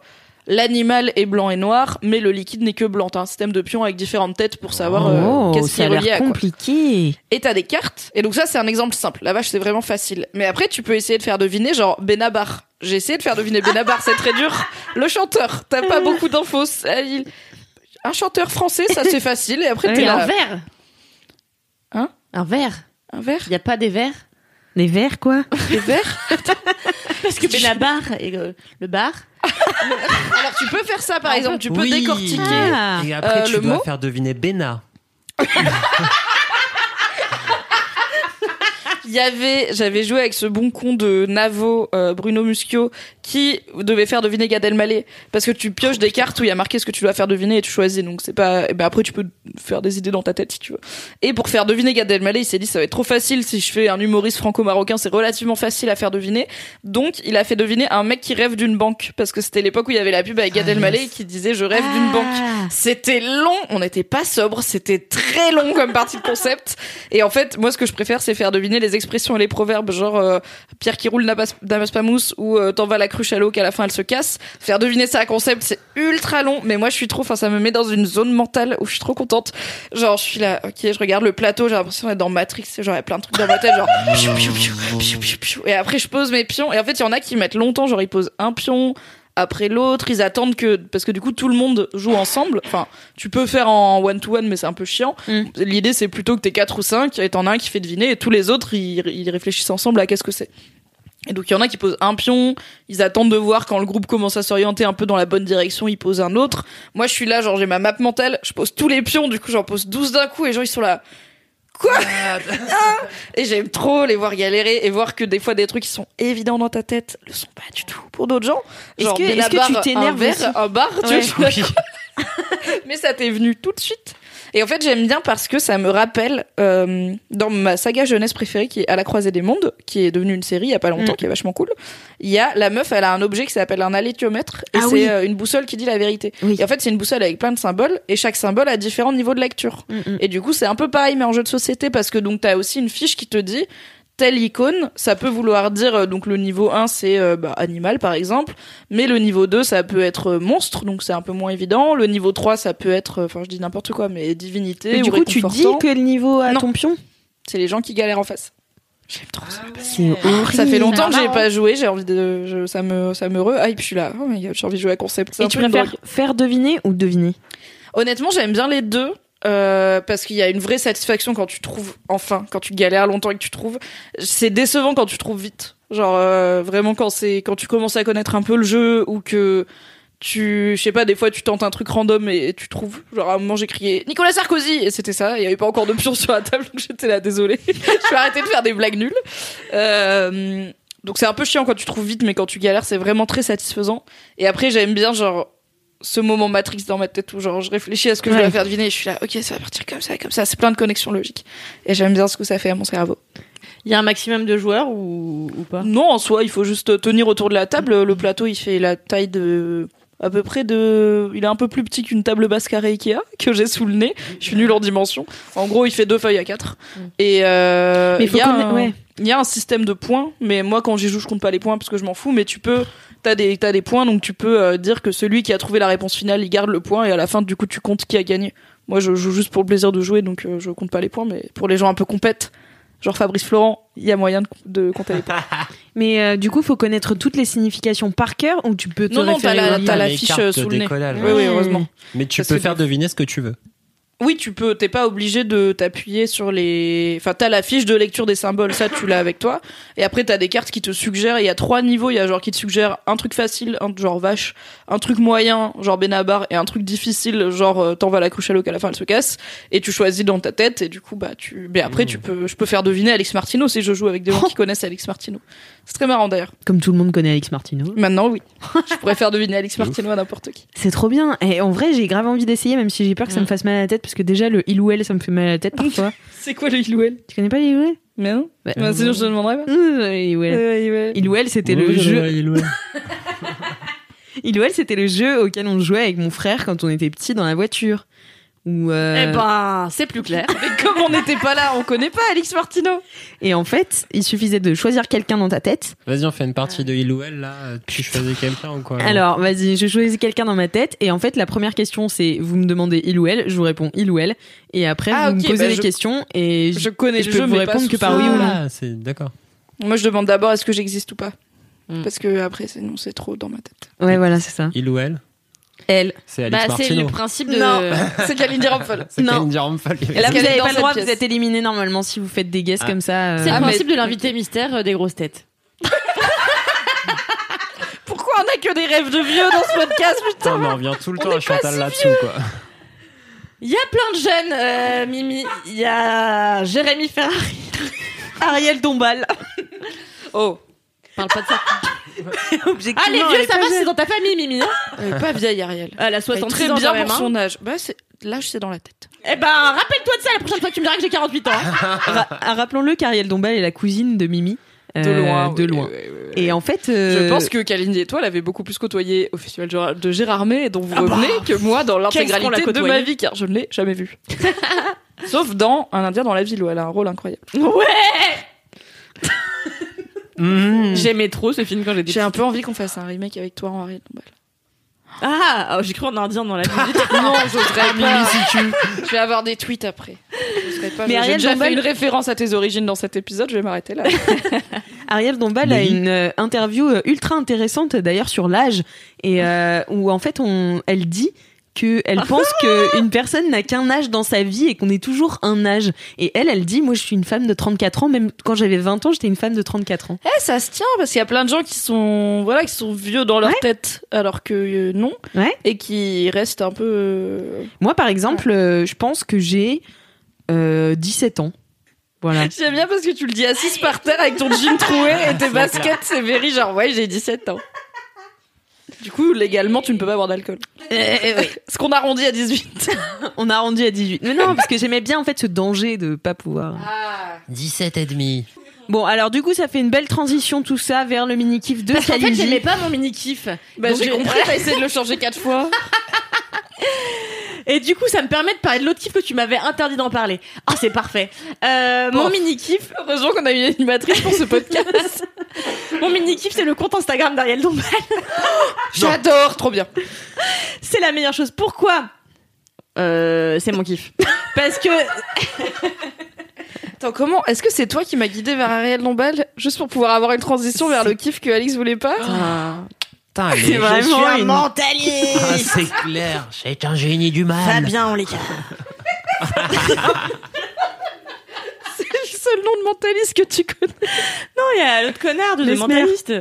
l'animal est blanc et noir, mais le liquide n'est que blanc. T'as un système de pions avec différentes têtes pour savoir euh, oh, qu'est-ce qui ça est a relié à l'air quoi. compliqué. Et t'as des cartes. Et donc ça, c'est un exemple simple. La vache, c'est vraiment facile. Mais après, tu peux essayer de faire deviner, genre, Benabar. J'ai essayé de faire deviner Benabar, c'est très dur. Le chanteur, t'as pas beaucoup d'infos. Un chanteur français, ça c'est facile. Et après, t'es Et un là. verre. Hein? Un verre. Un verre? Il y a pas des verres? Les verres quoi Des verres Parce que Benabar et euh, le bar. Alors, tu peux faire ça, par exemple. Tu peux Oui. décortiquer. Ah. Et après, Euh, tu le dois mot faire deviner Bena. Il y avait, j'avais joué avec ce bon con de Navo, euh, Bruno Muschio, qui devait faire deviner Gad Elmaleh, parce que tu pioches des cartes où il y a marqué ce que tu dois faire deviner et tu choisis. Donc c'est pas, et ben après tu peux faire des idées dans ta tête si tu veux. Et pour faire deviner Gad Elmaleh, il s'est dit ça va être trop facile si je fais un humoriste franco-marocain, c'est relativement facile à faire deviner. Donc il a fait deviner un mec qui rêve d'une banque, parce que c'était l'époque où il y avait la pub avec Gad Ah, Elmaleh yes. qui disait je rêve d'une banque. C'était long, on n'était pas sobre, c'était très long comme partie de concept. Et en fait, moi, ce que je préfère, c'est faire deviner les expressions et les proverbes, genre euh, Pierre qui roule n'amas n'amasse pas mousse ou euh, t'en vas la cruche à l'eau qu'à la fin elle se casse. Faire deviner ça à concept, c'est ultra long, mais moi, je suis trop, enfin, ça me met dans une zone mentale où je suis trop contente. Genre, je suis là, ok, je regarde le plateau, j'ai l'impression d'être dans Matrix, genre, il y a plein de trucs dans ma tête, genre, et après, je pose mes pions, et en fait, il y en a qui mettent longtemps, genre, ils posent un pion, après l'autre, ils attendent que parce que du coup tout le monde joue ensemble. Enfin, tu peux faire en one to one mais c'est un peu chiant. Mm. L'idée c'est plutôt que t'es quatre ou cinq et t'en as un qui fait deviner et tous les autres ils, ils réfléchissent ensemble à qu'est-ce que c'est. Et donc il y en a qui posent un pion, ils attendent de voir quand le groupe commence à s'orienter un peu dans la bonne direction, ils posent un autre. Moi je suis là, genre j'ai ma map mentale, je pose tous les pions, du coup j'en pose 12 d'un coup et les gens ils sont là. Quoi Ah Et j'aime trop les voir galérer et voir que des fois des trucs qui sont évidents dans ta tête le sont pas du tout pour d'autres gens. Est-ce que- tu t'énerves un verre, un bar, tu Ouais. vois, mais ça t'est venu tout de suite. Et en fait, j'aime bien parce que ça me rappelle euh, dans ma saga jeunesse préférée qui est À la croisée des mondes, qui est devenue une série il y a pas longtemps, Mm. qui est vachement cool. Il y a la meuf, elle a un objet qui s'appelle un alléthiomètre et Ah c'est oui. euh, une boussole qui dit la vérité. Oui. Et en fait, c'est une boussole avec plein de symboles et chaque symbole a différents niveaux de lecture. Mm, mm. Et du coup, c'est un peu pareil, mais en jeu de société, parce que donc t'as aussi une fiche qui te dit telle icône, ça peut vouloir dire euh, donc le niveau 1 c'est euh, bah, animal par exemple, mais le niveau 2 ça peut être euh, monstre, donc c'est un peu moins évident. Le niveau 3 ça peut être, enfin je dis n'importe quoi, mais divinité. Mais du ou coup, tu dis que le niveau à Non. ton pion? C'est les gens qui galèrent en face. J'aime trop ça. C'est horrible. Ça fait longtemps que j'ai marrant. pas joué, j'ai envie de, je- ça me, ça me re hype, je suis là. Oh my god, j'ai envie de jouer à concept. Et tu préfères faire deviner ou deviner? Honnêtement, j'aime bien les deux. Euh, parce qu'il y a une vraie satisfaction quand tu trouves enfin quand tu galères longtemps et que tu trouves. C'est décevant quand tu trouves vite. Genre euh, vraiment quand c'est quand tu commences à connaître un peu le jeu ou que tu je sais pas des fois tu tentes un truc random et tu trouves. Genre à un moment j'ai crié Nicolas Sarkozy! Et c'était ça. Il y avait pas encore de pion sur la table donc j'étais là désolé je vais arrêter de faire des blagues nulles. Euh, donc c'est un peu chiant quand tu trouves vite mais quand tu galères c'est vraiment très satisfaisant. Et après j'aime bien genre ce moment Matrix dans ma tête où genre je réfléchis à ce que je Ouais. dois faire deviner et je suis là ok ça va partir comme ça comme ça. C'est plein de connexions logiques. Et j'aime bien ce que ça fait à mon cerveau. Il y a un maximum de joueurs ou, ou pas? Non en soi il faut juste tenir autour de la table. Le plateau il fait la taille de à peu près de il est un peu plus petit qu'une table basse carrée Ikea que j'ai sous le nez. Je suis nulle en dimension. En gros il fait deux feuilles à quatre. Mm. et euh, Mais il faut y a un- ouais. Il y a un système de points, mais moi quand j'y joue, je compte pas les points parce que je m'en fous. Mais tu peux, t'as des, t'as des points, donc tu peux euh, dire que celui qui a trouvé la réponse finale, il garde le point et à la fin, du coup, tu comptes qui a gagné. Moi, je joue juste pour le plaisir de jouer, donc euh, je compte pas les points. Mais pour les gens un peu compètes, genre Fabrice Florent, il y a moyen de, de compter les points. Mais euh, du coup, faut connaître toutes les significations par cœur ou tu peux te Non, non, t'as la- t'as la fiche, euh, sous le nez. décollage. Oui, oui, heureusement. Mais tu Parce peux que faire deviner ce que tu veux. Oui, tu peux, t'es pas obligé de t'appuyer sur les. Enfin, t'as la fiche de lecture des symboles, ça tu l'as avec toi. Et après, t'as des cartes qui te suggèrent. Il y a trois niveaux. Il y a genre qui te suggèrent un truc facile, un genre vache, un truc moyen, genre Benabar, et un truc difficile, genre euh, t'en vas la couche à l'eau qu'à la fin elle se casse. Et tu choisis dans ta tête. Et du coup, bah tu. Mais après, tu peux, je peux faire deviner Alex Martino si je joue avec des gens qui connaissent Alex Martino. C'est très marrant d'ailleurs. Comme tout le monde connaît Alex Martino. Maintenant, oui. je pourrais faire deviner Alex Martino à n'importe qui. C'est trop bien. Et en vrai, j'ai grave envie d'essayer, même si j'ai peur que ça me fasse mal à la tête, parce que déjà, le il ou elle, ça me fait mal à la tête parfois. C'est quoi le il ou elle? Tu connais pas les il ou elle? Mais non. Bah, Bah, sinon, je te demanderais pas. Euh, Il ou elle. Euh, il ou elle. Il ou elle, c'était le jeu. Il ou elle, c'était le jeu auquel on jouait avec mon frère quand on était petit dans la voiture. Ou euh, Eh ben, c'est plus clair. Mais comme on n'était pas là, on connaît pas Alex Martino. Et en fait, il suffisait de choisir quelqu'un dans ta tête. Vas-y, on fait une partie de il ou elle, là. Tu choisis quelqu'un ou quoi Alors, vas-y, je choisis quelqu'un dans ma tête. Et en fait, la première question, c'est vous me demandez il ou elle, je vous réponds il ou elle. Et après, Ah, vous me posez bah, des je- questions et Je connais je peux jeu, vous répondre que par oui ou non. Ah, c'est d'accord. Moi, je demande d'abord est-ce que j'existe ou pas? Mm. Parce que après, c'est non, c'est trop dans ma tête. Ouais, voilà, c'est ça. Il ou elle Elle. C'est Alex Bah, c'est le principe de. Non, c'est Kalindi Rampal. C'est Non. Kalindi Rampal. Et là, Parce vous n'avez pas le droit, vous êtes éliminé normalement si vous faites des guesses Ah. comme ça. euh. C'est Ah, le mais- principe de l'invité mystère euh, des grosses têtes. Pourquoi on a que des rêves de vieux dans ce podcast, putain Putain, mais on revient tout le On temps à Chantal si là-dessous, quoi. Il y a plein de jeunes, euh, Mimi. Il y a Jérémy Ferrari. Ariel Dombal. Oh, Parle pas de ça. Objectivement, Ah, les vieux, ça va, c'est dans ta famille, Mimi. hein elle est pas vieille, Ariel. Elle a Elle est 66 très ans bien pour hein. son âge. Bah, c'est... L'âge, c'est dans la tête. Eh ben, rappelle-toi de ça la prochaine fois que tu me diras que j'ai 48 ans. hein. Ra- ah, Rappelons-le qu'Ariel Dombal est la cousine de Mimi. De euh, loin. De oui, loin. oui, oui, oui, oui. Et en fait. euh, Je pense que Kalindi et toi l'avez beaucoup plus côtoyé au festival Gérard- de Gérardmer, dont vous Ah bah, revenez, que moi dans l'intégralité de côtoyé ma vie, car je ne l'ai jamais vu. Sauf dans Un Indien dans la ville, où elle a un rôle incroyable. Ouais Mmh. J'aimais trop ce film quand j'étais J'ai un peu envie qu'on fasse un remake avec toi en Ariel Dombal. Ah, oh, j'ai cru en indien dans la vie. Non, j'oserais pas. si tu. Je vais avoir des tweets après. Pas. Mais J'ai Ariel déjà Dombal- fait une référence à tes origines dans cet épisode, je vais m'arrêter là. Ariel Dombal a une euh, interview euh, ultra intéressante d'ailleurs sur l'âge et euh, où en fait on, elle dit que elle pense que une personne n'a qu'un âge dans sa vie et qu'on est toujours un âge. Et elle, elle dit, moi je suis une femme de 34 ans, même quand j'avais 20 ans, j'étais une femme de 34 ans. Eh, ça se tient parce qu'il y a plein de gens qui sont voilà qui sont vieux dans leur Ouais. tête alors que euh, non Ouais. et qui restent un peu euh, Moi par exemple, euh, je pense que j'ai euh, 17 ans. Voilà. J'aime bien parce que tu le dis assise par terre avec ton jean troué et tes baskets, c'est very genre ouais, j'ai 17 ans. Du coup, légalement, tu ne peux pas boire d'alcool. Ce qu'on arrondit à 18. On a rendu à 18. Mais non, parce que j'aimais bien en fait ce danger de pas pouvoir. 17 et demi. Bon, alors du coup, ça fait une belle transition tout ça vers le mini kiff de Parce qu'en fait, Kalindi. j'aimais pas mon mini kiff. Bah, j'ai compris, t'as essayé de le changer quatre fois. Et du coup, ça me permet de parler de l'autre kiff que tu m'avais interdit d'en parler. Ah, c'est parfait. Euh, Mon mini kiff, Heureusement qu'on a une animatrice pour ce podcast. mon mini kiff, c'est le compte Instagram d'Ariel Dombal. J'adore, trop bien. C'est la meilleure chose. Pourquoi? Euh, C'est mon kiff. Parce que Attends, comment Est-ce que c'est toi qui m'as guidé vers Ariel Dombal juste pour pouvoir avoir une transition vers le kiff que Alix voulait pas Putain, C'est mais- vraiment une- mentaliste. Ah, c'est clair, c'est un génie du mal. Fabien, on les. C'est le seul nom de mentaliste que tu connais. Non, il y a l'autre connard de mentaliste.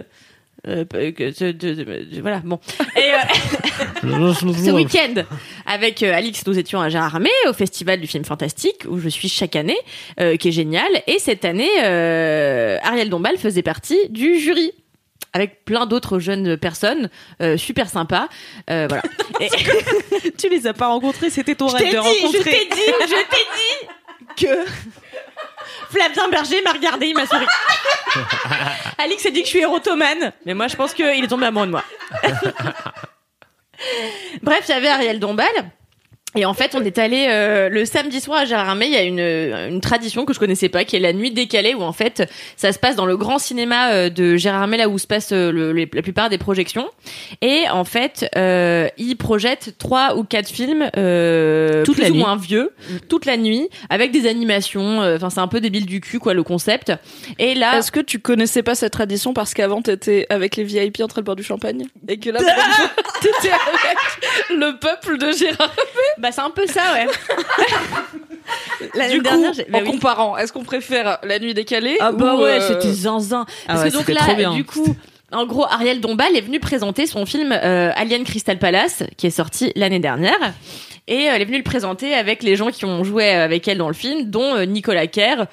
Euh, que- de- de- de- de- voilà, bon. Et euh, ce week-end, avec euh, Alix, nous étions à Gérardmer au festival du film fantastique où je suis chaque année, euh, qui est génial. Et cette année, euh, Ariel Dombal faisait partie du jury. Avec plein d'autres jeunes personnes euh, super sympas, euh, voilà. Et- Tu les as pas rencontrés, c'était ton rêve de dit, je rencontrer. t'ai dit, je t'ai dit que Flavien Berger m'a regardé, il m'a souri. Alix a dit que je suis érotomane, mais moi je pense qu'il est tombé amoureux de moi. Bref, il y avait Ariel Dombal. Et en fait, on est allé euh, le samedi soir à Gérardmer. Il y a une, une tradition que je connaissais pas, qui est la nuit décalée, où en fait, ça se passe dans le grand cinéma euh, de Gérardmer, là où se passe euh, le- les- la plupart des projections. Et en fait, euh, ils projettent trois ou quatre films euh, plus ou nuit. moins vieux, toute la nuit, avec des animations. euh, Enfin, c'est un peu débile du cul, quoi, le concept. Et là, Est-ce que tu connaissais pas cette tradition parce qu'avant t'étais avec les VIP en train de boire du champagne et que là t'étais avec le peuple de Gérard bah c'est un peu ça, ouais. L'année Du coup, dernière, j'ai- bah en oui. comparant, est-ce qu'on préfère la nuit décalée Ah bah ou, ouais, euh, c'était zinzin. Parce ouais, que donc là, bien. du coup, en gros, Ariel Dombal est venue présenter son film euh, Alien Crystal Palace, qui est sorti l'année dernière. Et euh, elle est venue le présenter avec les gens qui ont joué avec elle dans le film, dont euh, Nicolas Kerr.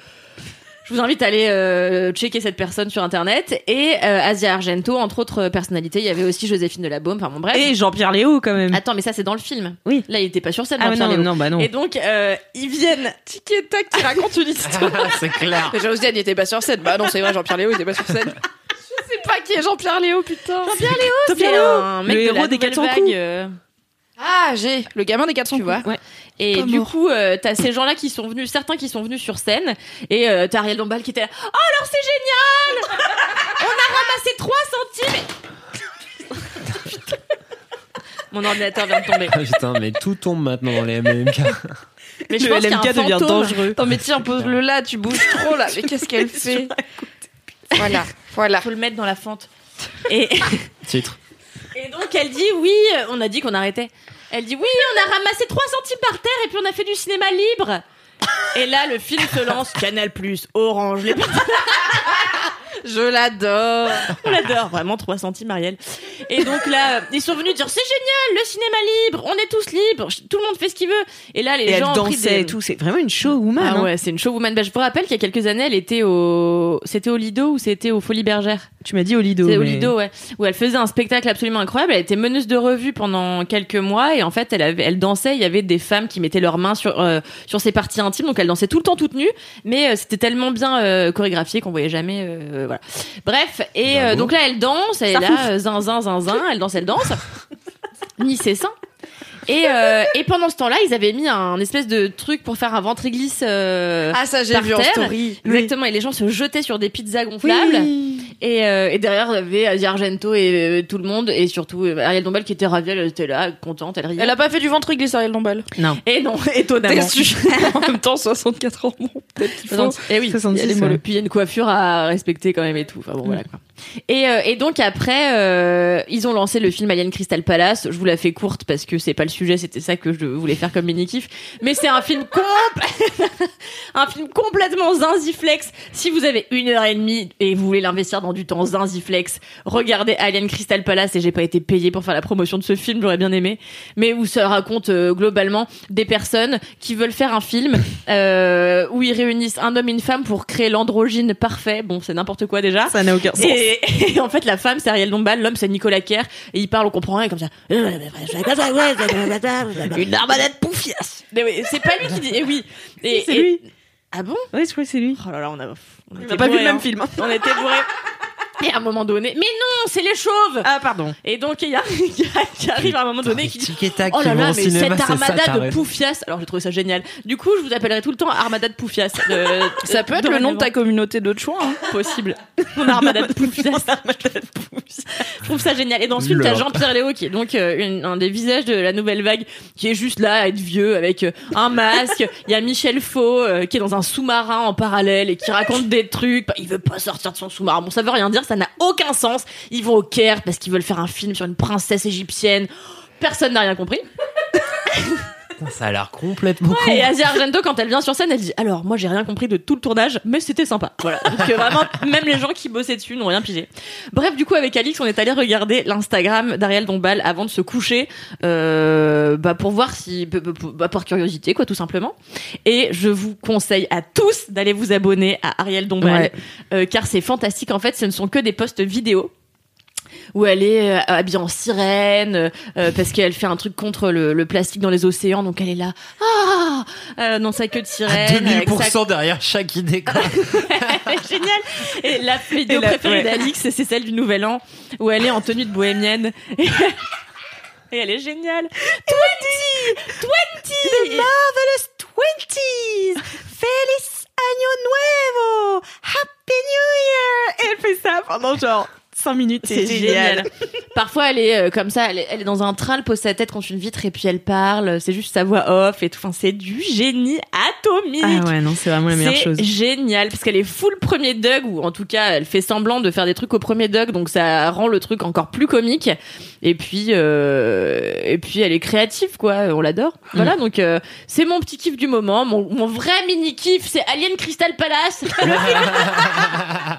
Je vous invite à aller euh, checker cette personne sur internet et euh, Asia Argento entre autres personnalités. Il y avait aussi Joséphine de la Baume. Enfin bon bref. Et Jean-Pierre Léo quand même. Attends, mais ça c'est dans le film. Oui. Là, il était pas sur scène. Ah Jean-Pierre non, Léo. non, bah non. Et donc euh, ils viennent. Tic et tac qui raconte une histoire. c'est clair. Mais Josiane, il était pas sur scène. Bah non, c'est vrai, Jean-Pierre Léo, il était pas sur scène. Je sais pas qui est Jean-Pierre Léo, putain. Jean-Pierre Léo, c'est un mec le de héros la des nouvelle 400 vague, coups. Ah, j'ai le gamin des 400 tu vois. Ouais. Et Pas du mort. coup, euh, t'as ces gens-là qui sont venus, certains qui sont venus sur scène, et euh, t'as Ariel Dombal qui était là, Oh alors c'est génial On a ramassé 3 centimes Mon ordinateur vient de tomber. Ah, Putain, mais tout tombe maintenant dans les MMK. Mais je le pense qu'il y a un LMK devient fantôme. dangereux. Attends, mais tiens, pose-le là, tu bouges trop là. Mais qu'est-ce qu'elle fait Voilà, voilà. Faut le mettre dans la fente. Et, Titre. Et donc elle dit oui, on a dit qu'on arrêtait. Elle dit oui, on a ramassé 3 centimes par terre et puis on a fait du cinéma libre. Et là, le film se lance. Canal Plus, Orange, les Je l'adore. On l'adore, vraiment 3 centimes, Ariel. Et donc là, ils sont venus dire c'est génial, le cinéma libre, on est tous libres, tout le monde fait ce qu'il veut. Et là, les Et elle gens pris dansait des- et tout. C'est vraiment une showwoman. Ah hein. ouais, c'est une showwoman. Bah, je vous rappelle qu'il y a quelques années, elle était au, c'était au Lido ou c'était au Folie Bergère? Tu m'as dit au Lido. C'est au mais- Lido, ouais. Où elle faisait un spectacle absolument incroyable. Elle était meneuse de revue pendant quelques mois et en fait, elle avait, elle dansait. Il y avait des femmes qui mettaient leurs mains sur euh, sur ses parties intimes, donc elle dansait tout le temps toute nue. Mais euh, c'était tellement bien euh, chorégraphié qu'on voyait jamais. euh, voilà. Bref, et euh, Bravo. donc là, elle danse. Elle est là, euh, zin zin zin zin. Elle danse, elle danse. Ni ses seins. Et, euh, et pendant ce temps-là, ils avaient mis un espèce de truc pour faire un ventre glisse. euh, Ah, ça, j'ai vu en story. Exactement, et les gens se jetaient sur des pizzas gonflables. Et, euh, et derrière, il y avait Asia Argento et euh, tout le monde, et surtout euh, Ariel Dombal qui était ravie, elle était là, contente, elle riait. Elle a pas fait du ventre glisse, Ariel Dombal? Non. Et non, étonnamment. En même temps, 64 ans, bon, peut-être qu'il faut. Et oui, 66, il y a les molles. ouais. Puis il y a une coiffure à respecter quand même et tout. Enfin bon, voilà quoi. Et, euh, et donc après, euh, ils ont lancé le film Alien Crystal Palace. Je vous la fais courte parce que c'est pas le sujet, c'était ça que je voulais faire comme mini kiff. Mais c'est un film compl- un film complètement zinziflex. Si vous avez une heure et demie et vous voulez l'investir dans du temps zinziflex, regardez Alien Crystal Palace. Et j'ai pas été payé pour faire la promotion de ce film, j'aurais bien aimé. Mais où ça raconte euh, globalement des personnes qui veulent faire un film euh, où ils réunissent un homme et une femme pour créer l'androgyne parfait. Bon, c'est n'importe quoi déjà. Ça n'a aucun sens. Et, et en fait, la femme, c'est Ariel Dombal, l'homme, c'est Nicolas Kerr, et il parle, on comprend rien, comme ça. Une arbalète poufiasse. Mais oui, c'est pas lui qui dit, et oui. Et, C'est et- lui. Ah bon? Oui, je crois que c'est lui. Oh là là, on a, on pas vu le même hein. film. hein. On était bourrés. Et à un moment donné, mais non, c'est les chauves! Ah, pardon. Et donc, il y a un gars qui arrive à un moment donné qui dit, Oh là là, mais cinéma, cette armada de poufias. Alors j'ai trouvé ça génial. Du coup, je vous appellerai tout le temps armada de poufias. De- Ça peut être le nom de ta communauté de choix. Hein. possible. Mon armada de poufias. Je trouve ça génial. Et dans ce film, t'as. Jean-Pierre Léo qui est donc euh, une- un des visages de la nouvelle vague, qui est juste là à être vieux avec euh, un masque. Il y a Michel Faux euh, qui est dans un sous-marin en parallèle et qui raconte des trucs. Bah, Il veut pas sortir de son sous-marin. Bon, ça veut rien dire, ça n'a aucun sens. Ils vont au Caire parce qu'ils veulent faire un film sur une princesse égyptienne. Personne n'a rien compris. Putain, Ça a l'air complètement con. Et Asia Argento, quand elle vient sur scène, elle dit Alors, moi, j'ai rien compris de tout le tournage, mais c'était sympa. Voilà. Donc, euh, vraiment, même les gens qui bossaient dessus n'ont rien pigé. Bref, du coup, avec Alix, on est allé regarder l'Instagram d'Ariel Dombal avant de se coucher, euh, bah, pour voir si, bah, bah, par curiosité, quoi, tout simplement. Et je vous conseille à tous d'aller vous abonner à Ariel Dombal, Ouais. euh, car c'est fantastique. En fait, ce ne sont que des posts vidéo où elle est euh, habillée en sirène euh, parce qu'elle fait un truc contre le, le plastique dans les océans. Donc elle est là. Ah euh, dans sa queue de À sirène sa 2000% derrière chaque idée, quoi. génial. Et la vidéo Et la- préférée ouais. d'Alix c'est celle du Nouvel An où elle est en tenue de bohémienne. Et, et elle est géniale. 20 20 The marvelous 20s Feliz Año Nuevo! Happy New Year! Et elle fait ça pendant genre 5 minutes, c'est génial. Parfois, elle est euh, comme ça, elle est, elle est dans un train, elle pose sa tête contre une vitre et puis elle parle. C'est juste sa voix off et tout. Enfin, c'est du génie atomique. Ah ouais, non, c'est vraiment la meilleure chose. C'est génial parce qu'elle est full premier Doug ou en tout cas elle fait semblant de faire des trucs au premier Doug donc ça rend le truc encore plus comique et puis euh, et puis elle est créative quoi on l'adore voilà donc euh, c'est mon petit kiff du moment mon, mon vrai mini kiff c'est Alien Crystal Palace Le film-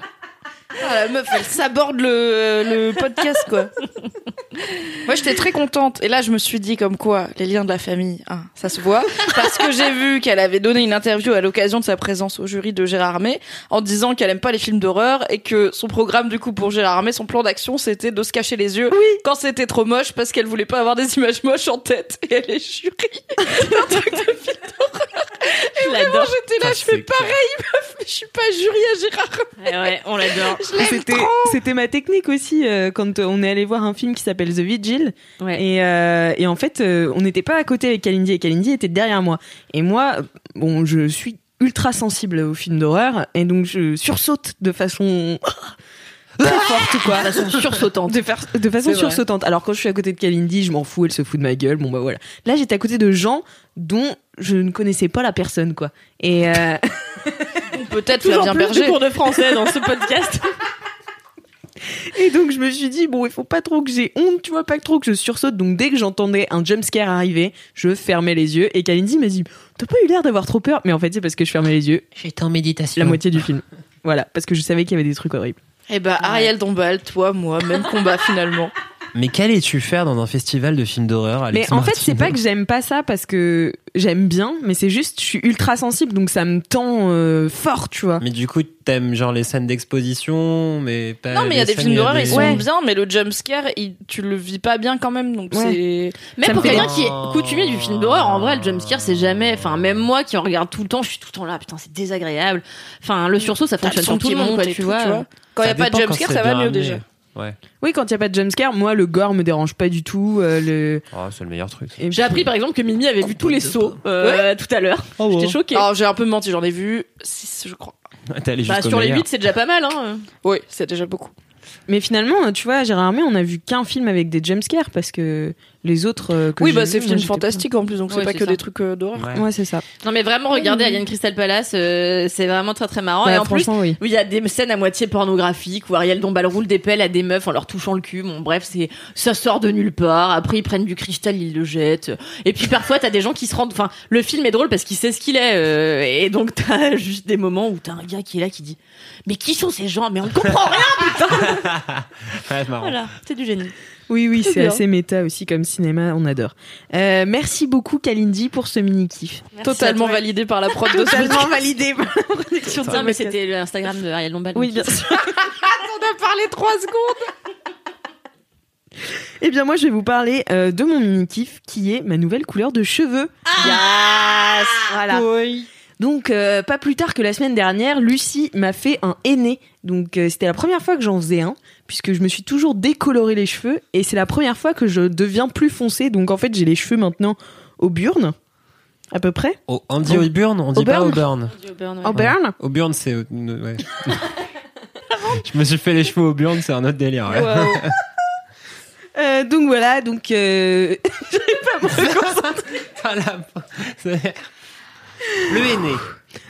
Ah, la meuf, elle s'aborde le, le podcast, quoi. Moi, j'étais très contente. Et là, je me suis dit, comme quoi, les liens de la famille, hein, ça se voit. Parce que j'ai vu qu'elle avait donné une interview à l'occasion de sa présence au jury de Gérard Armé en disant qu'elle aime pas les films d'horreur et que son programme, du coup, pour Gérard Armé, son plan d'action, c'était de se cacher les yeux quand c'était trop moche parce qu'elle voulait pas avoir des images moches en tête. Et elle est jury d'un truc de film d'horreur. Et Je vraiment, j'étais là, Ça, je fais pareil, meuf, mais je suis pas jury à Gérard Armé. Ouais, ouais, on l'adore C'était, c'était ma technique aussi euh, quand on est allé voir un film qui s'appelle The Vigil. ouais. Et, euh, et en fait, euh, on n'était pas à côté avec Kalindi et Kalindi était derrière moi. Et moi, euh, bon, je suis ultra sensible aux films d'horreur et donc je sursaute de façon très forte quoi. de façon sursautante De, faire- de façon sursautante. Alors quand je suis à côté de Kalindi, je m'en fous, elle se fout de ma gueule. Bon bah voilà. Là j'étais à côté de gens dont je ne connaissais pas la personne quoi. Et euh, Peut-être Flavien plus de Berger. cours de français dans ce podcast Et donc je me suis dit bon il faut pas trop que j'ai honte tu vois pas trop que je sursaute donc dès que j'entendais un jumpscare arriver je fermais les yeux et Kalindi m'a dit t'as pas eu l'air d'avoir trop peur? Mais en fait c'est parce que je fermais les yeux J'étais en méditation. la moitié du film voilà parce que je savais qu'il y avait des trucs horribles Eh ben, Ariel Dombal, toi, moi, même combat finalement. Mais qu'allais-tu faire dans un festival de films d'horreur mais Alex en fait c'est pas que j'aime pas ça parce que j'aime bien mais c'est juste je suis ultra sensible donc ça me tend euh, fort tu vois Mais du coup, t'aimes genre les scènes d'exposition, mais pas. Non, mais il y a des films d'horreur, des- ils sont Ouais. bien, mais le jumpscare, il- tu le vis pas bien quand même, donc Ouais. c'est. Même Ça pour quelqu'un qui est coutumier du film d'horreur, en vrai, le jumpscare, c'est jamais. Enfin, même moi qui en regarde tout le temps, je suis tout le temps là, putain, c'est désagréable. Enfin, le sursaut, ça fonctionne sur tout le monde, quoi, et tu tout, vois. Quand il y a pas de jumpscare, ça va mieux déjà. Ouais. oui quand il y a pas de jumpscare moi le gore me dérange pas du tout euh, le Oh, c'est le meilleur truc. et J'ai appris par exemple que Mimi avait vu tous les sauts euh, tout à l'heure. Oh, J'étais choquée. Alors, j'ai un peu menti, j'en ai vu 6, je crois. T'es allé Bah, jusqu'au sur les meilleur. 8, c'est déjà pas mal, hein. Oui, c'est déjà beaucoup. Mais finalement, tu vois, Gérard Armé, on a vu qu'un film avec des jumpscares parce que les autres. euh, que Oui, bah, c'est moi, film j'étais fantastique en plus, donc c'est Ouais, pas que ça. des trucs euh, d'horreur. Ouais. Ouais, c'est ça. Non, mais vraiment, regardez Alien Crystal Palace, euh, c'est vraiment très très marrant. Bah, Et en plus, oui. Il y a des scènes à moitié pornographiques où Ariel Dombal roule des pelles à des meufs en leur touchant le cul. Bon, bref, c'est ça sort de nulle part. Après, ils prennent du cristal, ils le jettent. Et puis parfois, t'as des gens qui se rendent. Enfin, le film est drôle parce qu'il sait ce qu'il est. euh, et donc, t'as juste des moments où t'as un gars qui est là qui dit Mais qui sont ces gens? Mais on ne comprend rien. Ouais, c'est marrant. Voilà, c'est du génie. Oui, oui, c'est assez méta aussi comme cinéma, on adore. Euh, merci beaucoup, Kalindi, pour ce mini kiff. Totalement validé par la prod de Totalement validé par la production Non, mais c'était l'Instagram de Ariel Dombal. Oui, bien sûr. On a parlé 3 secondes. Eh bien, moi, je vais vous parler euh, de mon mini kiff qui est ma nouvelle couleur de cheveux. Yes Voilà. Donc, euh, pas plus tard que la semaine dernière, Lucie m'a fait un aîné. Donc, euh, c'était la première fois que j'en faisais un, puisque je me suis toujours décoloré les cheveux, et c'est la première fois que je deviens plus foncé. Donc, en fait, j'ai les cheveux maintenant au burn, à peu près. Au Andy Auburn, on dit pas Auburn Auburn. Au burn. Auburn, c'est. euh, ouais. Je me suis fait les cheveux Auburn, c'est un autre délire. ouais. Euh, donc voilà, donc euh, Voilà. C'est- Le aîné.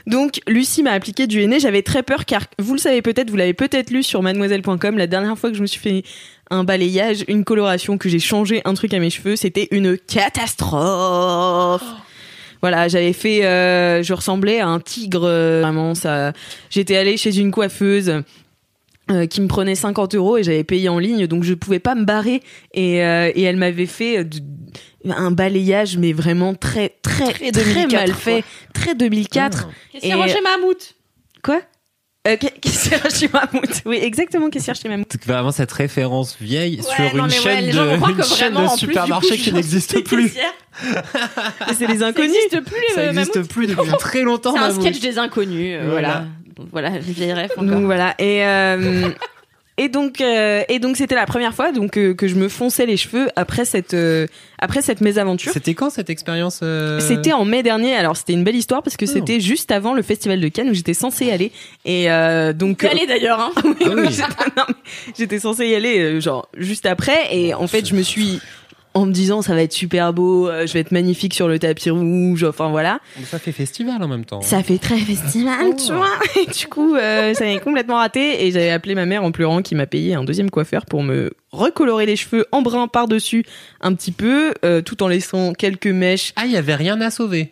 Donc Lucie m'a appliqué du henné. J'avais très peur car vous le savez peut-être, vous l'avez peut-être lu sur mademoiselle.com. La dernière fois que je me suis fait un balayage, une coloration, que j'ai changé un truc à mes cheveux, c'était une catastrophe. Voilà, j'avais fait, euh, je ressemblais à un tigre. euh, vraiment, ça. J'étais allée chez une coiffeuse. Euh, qui me prenait 50 euros et j'avais payé en ligne donc je pouvais pas me barrer et, euh, et elle m'avait fait euh, du- un balayage mais vraiment très très très, 2004, mal quoi. fait très 2004 Qu'est-ce Et- qu'il y Mammouth quoi? Euh, qu'est- Qu'est-ce qu'il y a chez Mammouth Oui, exactement, qu'est-ce qu'il y a chez Mammouth vraiment cette référence vieille sur non, une ouais, chaîne vont de, une chaîne vraiment, de plus, supermarché coup, qui n'existe plus. caissière. C'est les Ça inconnus n'existe plus Ça euh, n'existe mammouths. plus depuis très longtemps. C'est un sketch des inconnus. euh, Voilà. voilà. Donc, Voilà, les vieilles rêves Donc encore. voilà, et euh, et donc euh, et donc c'était la première fois donc euh, que je me fonçais les cheveux après cette euh, après cette mésaventure. C'était quand cette expérience euh, C'était en mai dernier, alors c'était une belle histoire parce que Oh. c'était juste avant le festival de Cannes où j'étais censée aller et euh, donc T'es d'ailleurs, hein. Oui, Ah oui. j'étais- non, mais j'étais censée y aller euh, genre juste après et en fait je me suis en me disant ça va être super beau, euh, je vais être magnifique sur le tapis rouge, enfin voilà. Ça fait festival en même temps. Ça fait très festival, tu vois. Et du coup, euh, ça m'est complètement raté et j'avais appelé ma mère en pleurant qui m'a payé un deuxième coiffeur pour me recolorer les cheveux en brun par-dessus un petit peu, euh, tout en laissant quelques mèches. Ah, il y avait rien à sauver.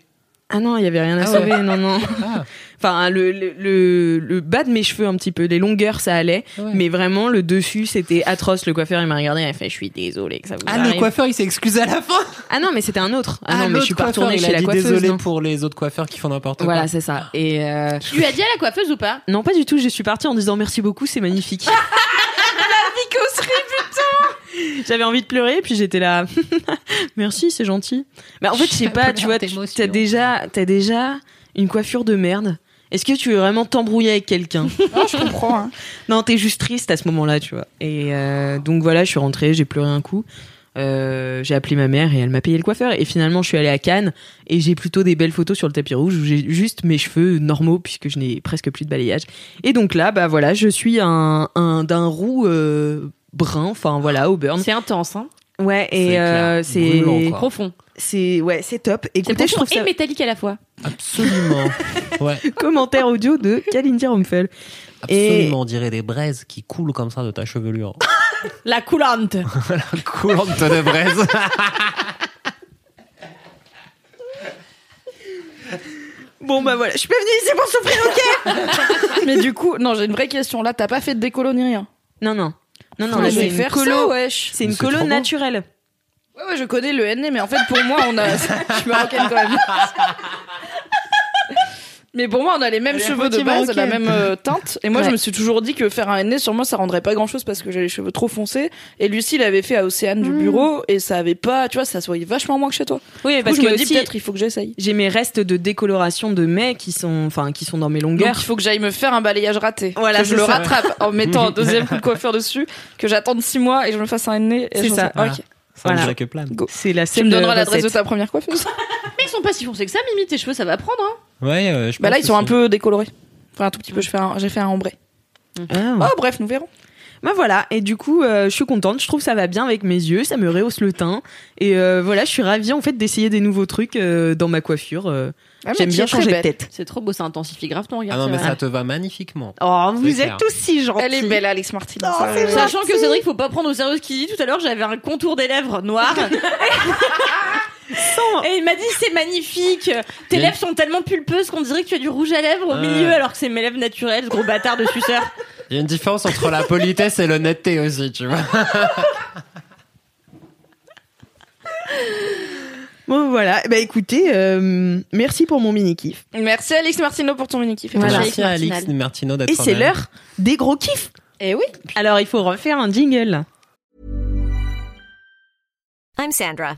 Ah non, il y avait rien à Ah ouais. sauver, non, non. Ah. Enfin, le, le, le, le bas de mes cheveux un petit peu, les longueurs, ça allait. Ouais. Mais vraiment, le dessus, c'était atroce. Le coiffeur, il m'a regardé, il a fait, je suis désolé que ça vous Ah, le coiffeur, il s'est excusé à la fin. Ah non, mais c'était un autre. Ah, non, mais je suis pas retournée chez il a la dit coiffeuse. Désolé non. pour les autres coiffeurs qui font n'importe quoi. Voilà, c'est ça. Et euh, Tu lui as dit à la coiffeuse ou pas? Non, pas du tout. Je suis partie en disant merci beaucoup, c'est magnifique. J'avais envie de pleurer, puis j'étais là. merci, c'est gentil. Mais en fait, je sais pas, tu vois, tu- t'as déjà, t'as déjà une coiffure de merde. Est-ce que tu veux vraiment t'embrouiller avec quelqu'un? Non, je comprends. hein. Non, t'es juste triste à ce moment-là, tu vois. Et euh, donc voilà, je suis rentrée, j'ai pleuré un coup. Euh, j'ai appelé ma mère et elle m'a payé le coiffeur. Et finalement, je suis allée à Cannes et j'ai plutôt des belles photos sur le tapis rouge où j'ai juste mes cheveux normaux puisque je n'ai presque plus de balayage. Et donc là, bah voilà, je suis un, un d'un roux euh, brun, enfin voilà, au burn. C'est intense, hein. Ouais, et euh, c'est quoi. Profond. c'est ouais, c'est top. C'est Écoutez, je profond trouve ça et métallique à la fois. Absolument. Ouais. commentaire audio de Kalindi Rumpel. Absolument. On dirait des braises qui coulent comme ça de ta chevelure. La coulante. Coulante de braise. Bon bah voilà, je suis pas venue ici pour souffrir, ok Mais du coup, non, j'ai une vraie question. Là, t'as pas fait de décolo ni rien. Non non. Non non, là c'est vais une faire colo, c'est une colo naturelle. Ouais, ouais, je connais le NN, mais en fait, pour moi, on a. je suis marocaine quand même. Mais pour moi, on a les mêmes cheveux de base, la même euh, teinte. Et moi, je me suis toujours dit que faire un NN sur moi, ça rendrait pas grand chose parce que j'ai les cheveux trop foncés. Et Lucie l'avait fait à Océane du bureau et ça avait pas, tu vois, ça se voyait vachement moins que chez toi. Oui, Du parce coup, je que me dis peut-être il faut que j'essaye. j'ai mes restes de décoloration de mai qui sont, enfin, qui sont dans mes Donc longueurs. il faut que j'aille me faire un balayage raté. Voilà, que je le ça. rattrape en mettant un deuxième coup de coiffeur dessus, que j'attende six mois et je me fasse un nez. C'est ça. Ok. Voilà. Ça Voilà. C'est la Tu seule me donneras l'adresse de ta première coiffeuse. Mais ils sont pas si foncés que ça, Mimi. Tes cheveux, ça va prendre, hein. Ouais, euh, je Bah là, ils sont un peu décolorés. Enfin, un tout petit peu. je fais un- J'ai fait un ombré. Ah, Oh, bref, nous verrons. Bah voilà, et du coup, euh, je suis contente, je trouve ça va bien avec mes yeux, ça me rehausse le teint. Et euh, voilà, je suis ravie en fait d'essayer des nouveaux trucs euh, dans ma coiffure. euh. Ah, mais J'aime tu bien es très changer de belle. tête. C'est trop beau, ça intensifie grave ton regard. Ah non, c'est mais vrai. ça te va magnifiquement. Oh, vous C'est êtes tous si gentils. Elle est belle, Alex Martin. Oh, c'est Sachant que Cédric, faut pas prendre au sérieux ce qu'il dit. Tout à l'heure, j'avais un contour des lèvres noir. Et il m'a dit c'est magnifique. Tes lèvres sont tellement pulpeuses qu'on dirait que tu as du rouge à lèvres au milieu alors que c'est mes lèvres naturelles, ce gros bâtard de suceur. Il y a une différence entre la politesse et l'honnêteté aussi, tu vois. Bon voilà, bah écoutez, euh, merci pour mon mini kiff. Merci Alex Martino pour ton mini kiff. Voilà. Merci à Alix Martinal. Martino d'être Et c'est l'heure des gros kiffs. Et oui. Alors il faut refaire un jingle. I'm Sandra,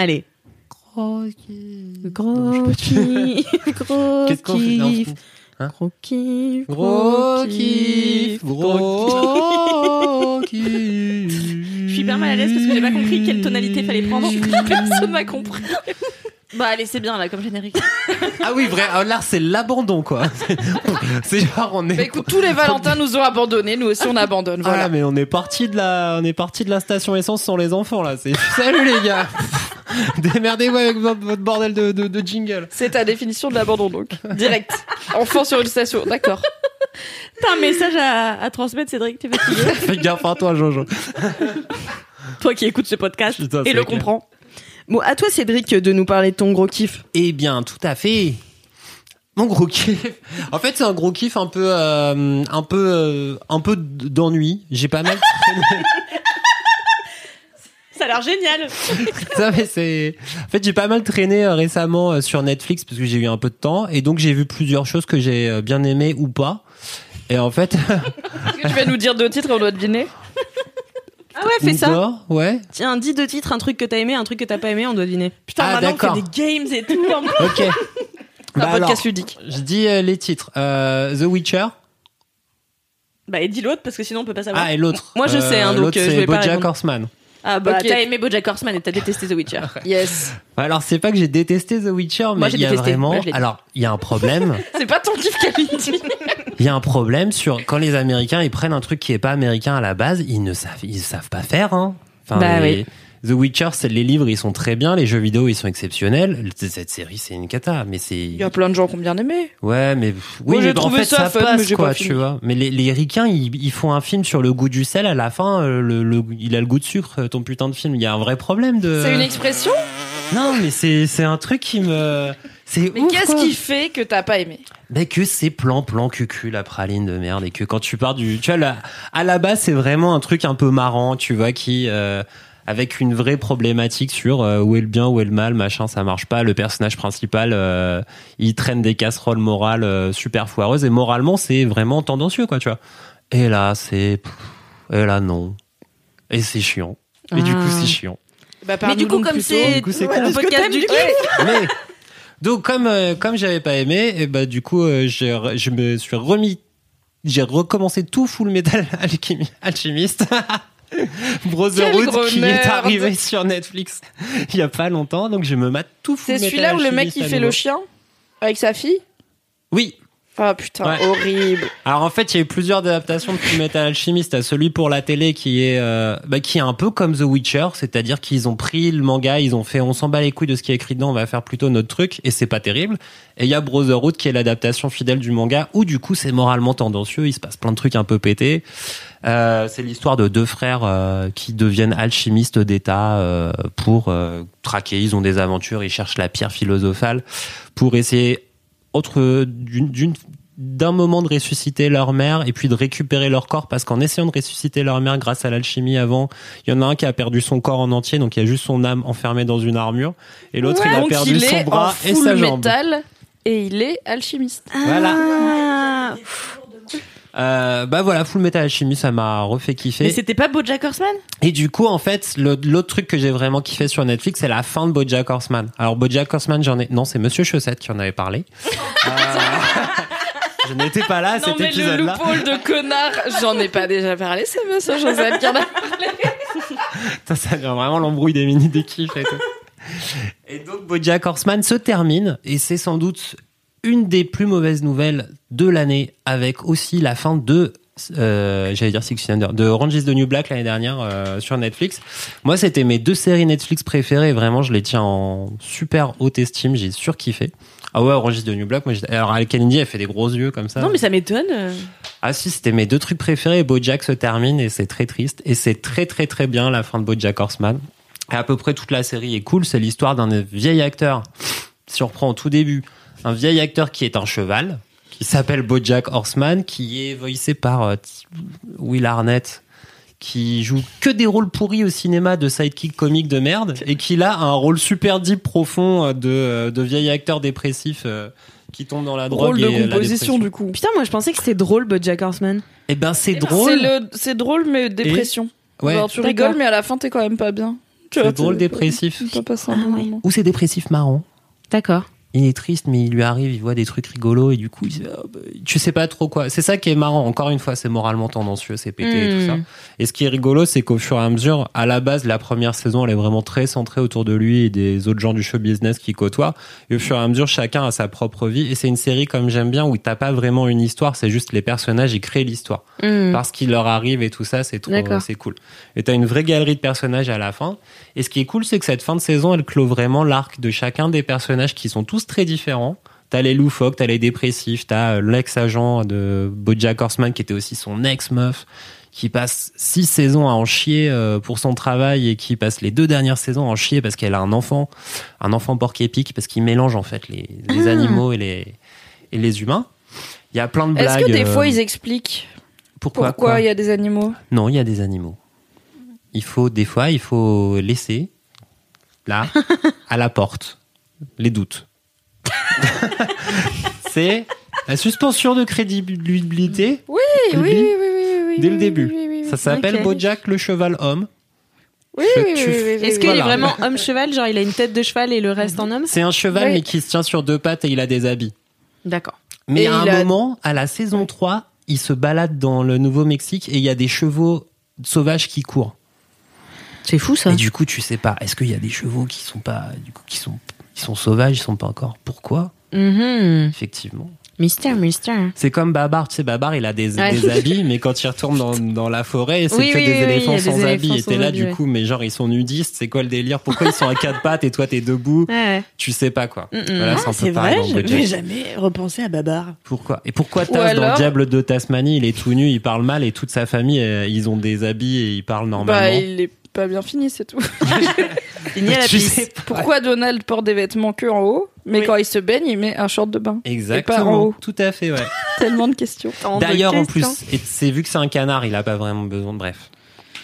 Allez. Gros kiff. Gros kiff. Gros Qu'est-ce qu'on fait. Hein Gros kiff. Gros kiff, gros kiff. Je suis hyper mal à l'aise parce que j'ai pas compris quelle tonalité fallait prendre. Personne m'a compris. Bah allez, c'est bien là comme générique. Ah oui, vrai. ah, Là, c'est l'abandon, quoi. C'est genre, on est. Bah écoute, tous les Valentins nous ont abandonnés, nous aussi on abandonne. Ah Voilà. mais on est parti de la, on est parti de la station essence sans les enfants là. C'est salut les gars. Démerdez-vous avec votre, bordel de, de, de jingle. C'est ta définition de l'abandon donc. Direct. Enfant sur une station. D'accord. T'as un message à, à transmettre, Cédric, t'es fatigué Fais gaffe à toi, Jojo. Toi qui écoutes ce podcast Putain, et le clair. comprends. Bon, à toi Cédric de nous parler de ton gros kiff. Eh bien, tout à fait. Mon gros kiff. En fait, c'est un gros kiff un peu, euh, un peu, euh, un peu d'ennui. J'ai pas mal. traîné- Ça a l'air génial. Ça, mais c'est. En fait, j'ai pas mal traîné euh, récemment euh, sur Netflix parce que j'ai eu un peu de temps et donc j'ai vu plusieurs choses que j'ai euh, bien aimées ou pas. Et en fait, Est-ce que tu vas nous dire deux titres et on doit deviner Ah ouais, fais ou ça. ouais. Tiens, dis deux titres, un truc que t'as aimé, un truc que t'as pas aimé, on doit deviner. Putain, Ah, maintenant on d'accord. fait des games et tout. en plus. Ok. Un Bah podcast alors, ludique. je dis euh, les titres. Euh, The Witcher. Bah, et dis l'autre parce que sinon on peut pas savoir. Ah, et l'autre. Moi, je sais, hein, donc, l'autre, euh, je c'est vais pas BoJack répondre. Horseman. Ah bah Ok. t'as aimé BoJack Horseman et t'as détesté The Witcher. Yes. Alors, c'est pas que j'ai détesté The Witcher, mais il y a détesté. vraiment. Moi. Alors, il y a un problème. C'est pas ton kiff Kalindi. Il y a un problème sur quand les Américains ils prennent un truc qui est pas américain à la base, ils ne savent ils savent pas faire. Hein. Enfin, Bah les- The Witcher, c'est les livres, ils sont très bien, les jeux vidéo, ils sont exceptionnels. Cette série, c'est une cata, mais c'est Il y a plein de gens qui ont bien aimé. ouais, mais oui, Moi, j'ai mais en trouvé fait ça ça, fun, mais passe j'ai quoi, pas tu vois. Mais les, les ricains, ils, ils font un film sur le goût du sel à la fin, euh, le, le- il a le goût de sucre, ton putain de film. Il y a un vrai problème de. C'est une expression? Non, mais c'est c'est un truc qui me c'est Mais qu'est-ce qui fait que t'as pas aimé? Mais que c'est plan plan cucu la praline de merde et que quand tu pars du tu vois là, à la base c'est vraiment un truc un peu marrant tu vois qui euh, avec une vraie problématique sur euh, où est le bien où est le mal machin ça marche pas. Le personnage principal euh, il traîne des casseroles morales euh, super foireuses et moralement c'est vraiment tendancieux quoi tu vois. Et là c'est et là non. Et c'est chiant. Et du coup Ah. c'est chiant. Bah, Mais du coup, comme c'est Du coup, c'est ouais, cool. le podcast du kiff. mais donc comme euh, comme j'avais pas aimé et bah du coup euh, j'ai re- je me suis remis j'ai recommencé tout Full Metal Alchemist Brotherhood qui est arrivé sur Netflix il y a pas longtemps donc je me mate tout C'est celui-là où le mec il fait le chien avec sa fille? Oui Ah putain, Ouais. horrible. alors en fait il y a eu plusieurs adaptations de Full Metal Alchemist à celui pour la télé qui est euh, bah, qui est un peu comme The Witcher c'est-à-dire qu'ils ont pris le manga ils ont fait on s'en bat les couilles de ce qui est écrit dedans on va faire plutôt notre truc et c'est pas terrible et il y a Brotherhood qui est l'adaptation fidèle du manga où du coup c'est moralement tendancieux il se passe plein de trucs un peu pétés Euh, c'est l'histoire de deux frères euh, qui deviennent alchimistes d'État euh, pour traquer. Ils ont des aventures, ils cherchent la pierre philosophale pour essayer autre d'une d'un moment de ressusciter leur mère et puis de récupérer leur corps parce qu'en essayant de ressusciter leur mère grâce à l'alchimie avant, il y en a un qui a perdu son corps en entier donc il y a juste son âme enfermée dans une armure et l'autre il a perdu il son est bras et sa jambe. métal et il est alchimiste. Voilà. Euh, bah voilà, Full Metal Alchemy, ça m'a refait kiffer. Mais c'était pas BoJack Horseman? Et du coup, en fait, l'autre truc que j'ai vraiment kiffé sur Netflix, c'est la fin de BoJack Horseman. Alors BoJack Horseman, j'en ai non, c'est Monsieur Chaussette qui en avait parlé. Euh, je n'étais pas là à Non cet mais le épisode-là. loophole de connard, j'en ai pas déjà parlé, c'est monsieur Joseph qui en a Ça, ça devient vraiment l'embrouille des mini des kiffs et tout. Et donc BoJack Horseman se termine et c'est sans doute une des plus mauvaises nouvelles de l'année avec aussi la fin de euh, j'allais dire Six Under, de Orange is the New Black l'année dernière euh, sur Netflix. Moi, c'était mes deux séries Netflix préférées. Vraiment, je les tiens en super haute estime. J'ai surkiffé. Ah ouais, Orange is the New Black. Moi, alors, Al Kennedy, elle fait des gros yeux comme ça. Non, mais ça m'étonne. Ah si, c'était mes deux trucs préférés. BoJack se termine et c'est très triste. Et c'est très très très bien la fin de BoJack Horseman. Et à peu près toute la série est cool. C'est l'histoire d'un vieil acteur. Si on reprend au tout début, un vieil acteur qui est un cheval, qui s'appelle BoJack Horseman, qui est voicé par euh, Will Arnett, qui joue que des rôles pourris au cinéma de sidekick comique de merde, et qui a un rôle super deep profond euh, de, euh, de vieil acteur dépressif euh, qui tombe dans la drogue Rôle de et la composition du coup. Putain, moi je pensais que c'était drôle, BoJack Horseman. Eh ben c'est drôle. C'est le c'est drôle mais dépression. Ouais. Genre tu rigoles mais à la fin t'es quand même pas bien. Tu C'est vois, drôle t'es- dépressif. Ah ouais. Ou c'est dépressif marrant. D'accord. Il est triste, mais il lui arrive, il voit des trucs rigolos et du coup, il ah, bah, tu sais pas trop quoi. C'est ça qui est marrant. Encore une fois, c'est moralement tendancieux, c'est pété et tout ça. Mm. Et ce qui est rigolo, c'est qu'au fur et à mesure, à la base, la première saison, elle est vraiment très centrée autour de lui et des autres gens du show business qui côtoient. Et au fur et à mesure, chacun a sa propre vie. Et c'est une série comme j'aime bien où t'as pas vraiment une histoire, c'est juste les personnages, ils créent l'histoire. Mm. parce qu'il leur arrive et tout ça, c'est trop, c'est cool. Et t'as une vraie galerie de personnages à la fin. Et ce qui est cool, c'est que cette fin de saison, elle clôt vraiment l'arc de chacun des personnages qui sont tous très différents. T'as les loufoques, t'as les dépressifs, t'as euh, l'ex-agent de BoJack Horseman qui était aussi son ex-meuf, qui passe six saisons à en chier euh, pour son travail et qui passe les deux dernières saisons à en chier parce qu'elle a un enfant, un enfant porc épique parce qu'il mélange en fait les, les Ah. animaux et les, et les humains. Il y a plein de Est-ce blagues. que des fois euh, ils expliquent pourquoi, pourquoi quoi il y a des animaux? Non, il y a des animaux. Il faut, des fois, il faut laisser, là, à la porte, les doutes. C'est la suspension de crédibilité Oui, oui, Oui. oui, oui, oui, oui, Dès le oui, début. oui, oui, oui, Ça s'appelle. Bojack le cheval homme. Oui, oui, oui, oui, oui, Est-ce qu'il Voilà. est vraiment homme-cheval Genre, il a une tête de cheval et le reste en homme? C'est un cheval Oui. mais qui se tient sur deux pattes et il a des habits. D'accord. Mais Et à un moment, à la saison 3, il se balade dans le Nouveau-Mexique et il y a des chevaux sauvages qui courent. C'est fou ça. Et du coup, tu sais pas, est-ce qu'il y a des chevaux qui sont pas, du coup, qui sont, qui sont sauvages, ils sont pas encore. Pourquoi Mhm. Effectivement. Mystère, mystère. C'est comme Babar, tu sais, Babar, il a des, Ouais. des habits, mais quand il retourne dans, dans la forêt, c'est Oui, que oui, des oui, éléphants des sans habits. Et t'es là, habits, du ouais. coup, mais genre, ils sont nudistes, c'est quoi le délire? Pourquoi ils sont à quatre pattes et toi, t'es debout? Ouais. Tu sais pas, quoi. Mm, mm. Voilà, c'est un peu C'est pareil vrai, dans j'avais jamais repensé à Babar. Pourquoi? Et pourquoi Ou Taz dans alors- le Diable de Tasmanie, il est tout nu, il parle mal et toute sa famille, euh, ils ont des habits et ils parlent Bah, normalement? il est pas bien fini, c'est tout. Fini à la pas. Pourquoi Donald porte des vêtements que en haut, mais Oui. quand il se baigne, il met un short de bain Et pas en Exactement. haut. Tout à fait, ouais. Tellement de questions. D'ailleurs, en plus, et c'est vu que c'est un canard, il a pas vraiment besoin de bref.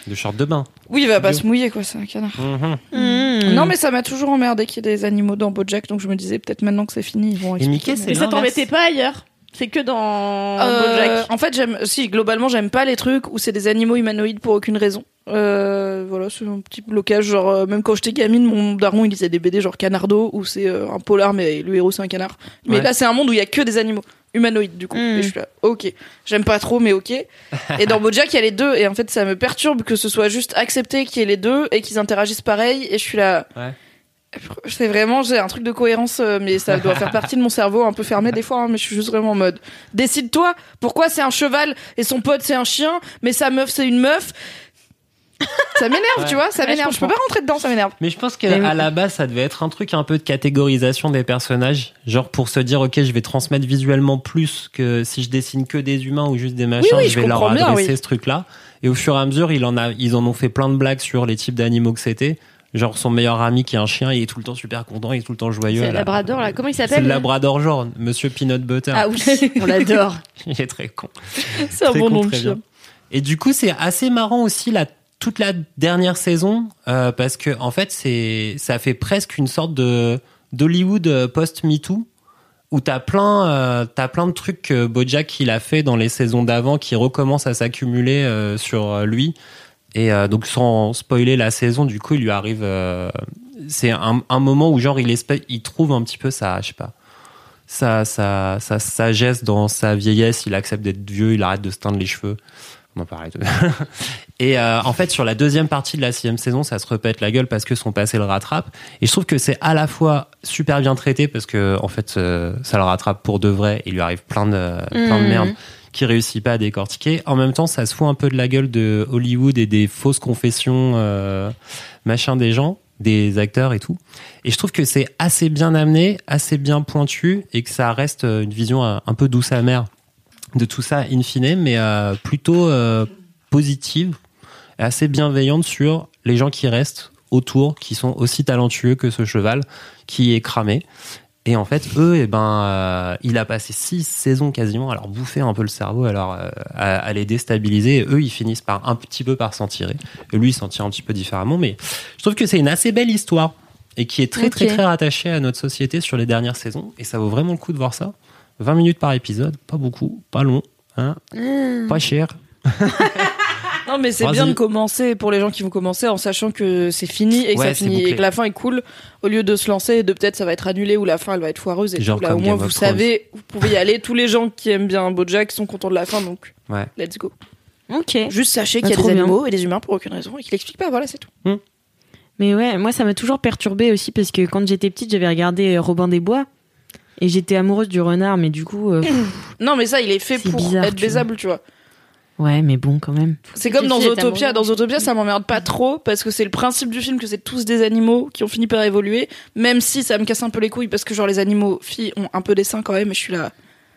De short de bain. Oui, il va pas Bio. se mouiller, quoi, c'est un canard. Mhm. Mhm. Non, mais ça m'a toujours emmerdé qu'il y ait des animaux dans Bojack, donc je me disais peut-être maintenant que c'est fini, ils vont Et Mickey, expliquer, c'est Mais ça t'embêtait pas ailleurs? C'est que dans Euh, Bojack. en fait, j'aime, si globalement, j'aime pas les trucs où c'est des animaux humanoïdes pour aucune raison. Euh, voilà, c'est un petit blocage. Genre, euh, même quand j'étais gamine, mon daron il lisait des BD genre Canardo où c'est euh, un polar, mais le héros c'est un canard. Mais Ouais. là, c'est un monde où il y a que des animaux humanoïdes du coup. Mm. Et je suis là, ok, j'aime pas trop, mais ok. et dans BoJack, il y a les deux, et en fait, ça me perturbe que ce soit juste accepté qu'il y ait les deux et qu'ils interagissent pareil. Et je suis là. Ouais. C'est vraiment, j'ai un truc de cohérence, euh, mais ça doit faire partie de mon cerveau un peu fermé des fois, hein, mais je suis juste vraiment en mode. Décide-toi, pourquoi c'est un cheval et son pote c'est un chien, mais sa meuf c'est une meuf Ça m'énerve, Ouais. tu vois, ça Ouais, m'énerve. je Je peux pas rentrer dedans, ça m'énerve. Mais je pense oui. qu'à la base, ça devait être un truc un peu de catégorisation des personnages. Genre pour se dire, ok, je vais transmettre visuellement plus que si je dessine que des humains ou juste des machins, oui, je je vais leur bien, adresser oui. ce truc-là. Et au fur et à mesure, il en a, ils en ont fait plein de blagues sur les types d'animaux que c'était. Genre son meilleur ami qui est un chien, il est tout le temps super content, il est tout le temps joyeux. C'est le la- Labrador là. Comment il C'est s'appelle le labrador jaune, Monsieur Peanut Butter. Ah oui, on l'adore. Il est très con. C'est un Très bon con, nom de chien. bien. Et du coup, c'est assez marrant aussi la toute la dernière saison euh, parce que en fait, c'est ça fait presque une sorte de d'Hollywood post MeToo où t'as plein euh, t'as plein de trucs que BoJack il a fait dans les saisons d'avant qui recommencent à s'accumuler euh, sur euh, lui. Et euh, donc sans spoiler la saison, du coup, il lui arrive euh, c'est un, moment où genre il espère il trouve un petit peu je sais pas sa, sa, sa sagesse dans sa vieillesse, il accepte d'être vieux, il arrête de se teindre les cheveux. On. Et euh, en fait, sur la deuxième partie de la sixième saison, ça se repète la gueule parce que son passé le rattrape. Et je trouve que c'est à la fois super bien traité parce que en fait, euh, ça le rattrape pour de vrai. Il lui arrive plein de plein de Mhm. merde qui réussit pas à décortiquer. En même temps, ça se fout un peu de la gueule de Hollywood et des fausses confessions euh, machin des gens, des acteurs et tout. Et je trouve que c'est assez bien amené, assez bien pointu et que ça reste euh, une vision un un peu douce amère de tout ça in fine, mais euh, plutôt euh, positive et assez bienveillante sur les gens qui restent autour, qui sont aussi talentueux que ce cheval qui est cramé. Et en fait, eux, eh ben, euh, il a passé six saisons quasiment à leur bouffer un peu le cerveau, à, leur, euh, à, à les déstabiliser. Et eux, ils finissent par un petit peu par s'en tirer. Et lui, il s'en tire un petit peu différemment. Mais je trouve que c'est une assez belle histoire et qui est très, très, très rattachée à notre société sur les dernières saisons. Et ça vaut vraiment le coup de voir ça. 20 minutes par épisode, pas beaucoup, pas long, hein, pas cher. Non, mais c'est bien de commencer pour les gens qui vont commencer en sachant que c'est fini et que Ouais, ça finit bouclé. et que la fin est cool au lieu de se lancer et de peut-être ça va être annulé ou la fin elle va être foireuse et Genre tout. Là, au moins vous savez, vous pouvez y aller. Tous les gens qui aiment bien BoJack sont contents de la fin donc Ouais. let's go. Ok. Juste sachez qu'il y a Ah, des trop bien. animaux et des humains pour aucune raison et qu'il explique pas. Voilà, c'est tout. Mais ouais, moi ça m'a toujours perturbée aussi parce que quand j'étais petite, j'avais regardé euh, Robin des Bois et j'étais amoureuse du renard, mais du coup, euh, Non, mais ça, il est fait pour bizarre, être tu baisable, tu vois. ouais, mais bon quand même. C'est comme dans Autopia. Dans. Autopia, ça m'emmerde pas trop parce que c'est le principe du film que c'est tous des animaux qui ont fini par évoluer. Même si ça me casse un peu les couilles parce que genre les animaux filles ont un peu des seins quand même. Et je suis là.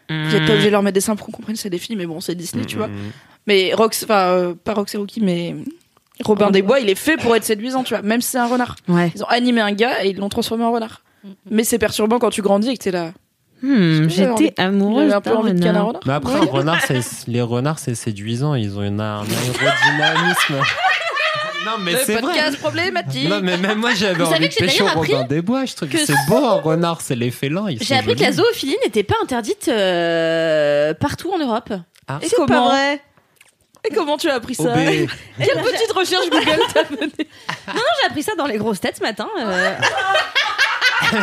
Vous êtes pas obligé de leur mettre des seins pour qu'on comprenne que c'est des filles, mais bon, c'est Disney, tu vois. Mhm. Mais Rox, enfin, euh, pas Rox et Rookie, mais Robin des Bois, il est fait pour être séduisant, tu vois. Même si c'est un renard. Ouais. Ils ont animé un gars et ils l'ont transformé en renard. Mais c'est perturbant quand tu grandis et que t'es là. Hmm, j'étais amoureuse J'avais un peu d'un envie de canard renard. renard. Mais après, un renard, c'est- les renards, c'est séduisant. Ils ont une, un aérodynamisme. non, mais c'est vrai. problématique. Non, mais même moi, j'avais Vous envie savez de pêcher au Robin des Bois. Je trouve que, que c'est beau, un renard. C'est les félins. J'ai appris que la zoophilie n'était pas interdite euh, partout en Europe. Ah, Et comment vrai. Comment tu as appris ça. Quelle petite recherche Google t'a menée Non, non, j'ai appris ça dans les grosses têtes ce matin. euh.